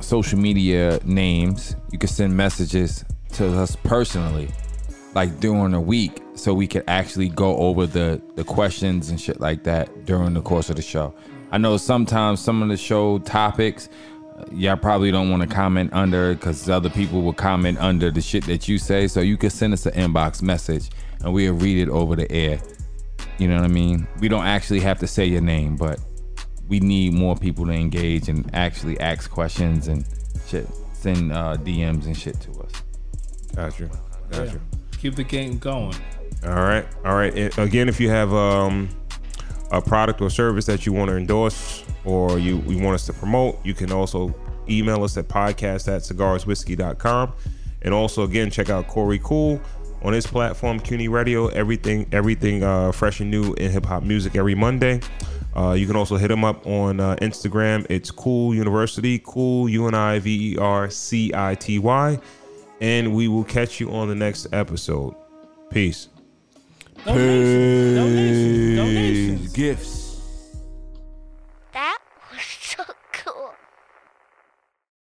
social media names, you can send messages to us personally, like during the week, so we could actually go over the the questions and shit like that during the course of the show. I know sometimes some of the show topics, y'all probably don't want to comment under because other people will comment under the shit that you say. So you can send us an inbox message and we'll read it over the air. You know what I mean? We don't actually have to say your name, but we need more people to engage and actually ask questions and shit. Send uh, DMs and shit to us. Gotcha. Gotcha. Keep the game going. All right. All right. And again, if you have um, a product or service that you want to endorse or you, you want us to promote, you can also email us at podcast at cigarswhiskey.com. And also, again, check out Corey Cool on his platform, CUNY Radio. Everything, everything uh, fresh and new in hip hop music every Monday. Uh, you can also hit him up on uh, Instagram. It's Cool University, Cool U N I V E R C I T Y. And we will catch you on the next episode. Peace. Donations. Donations. Donations. Gifts.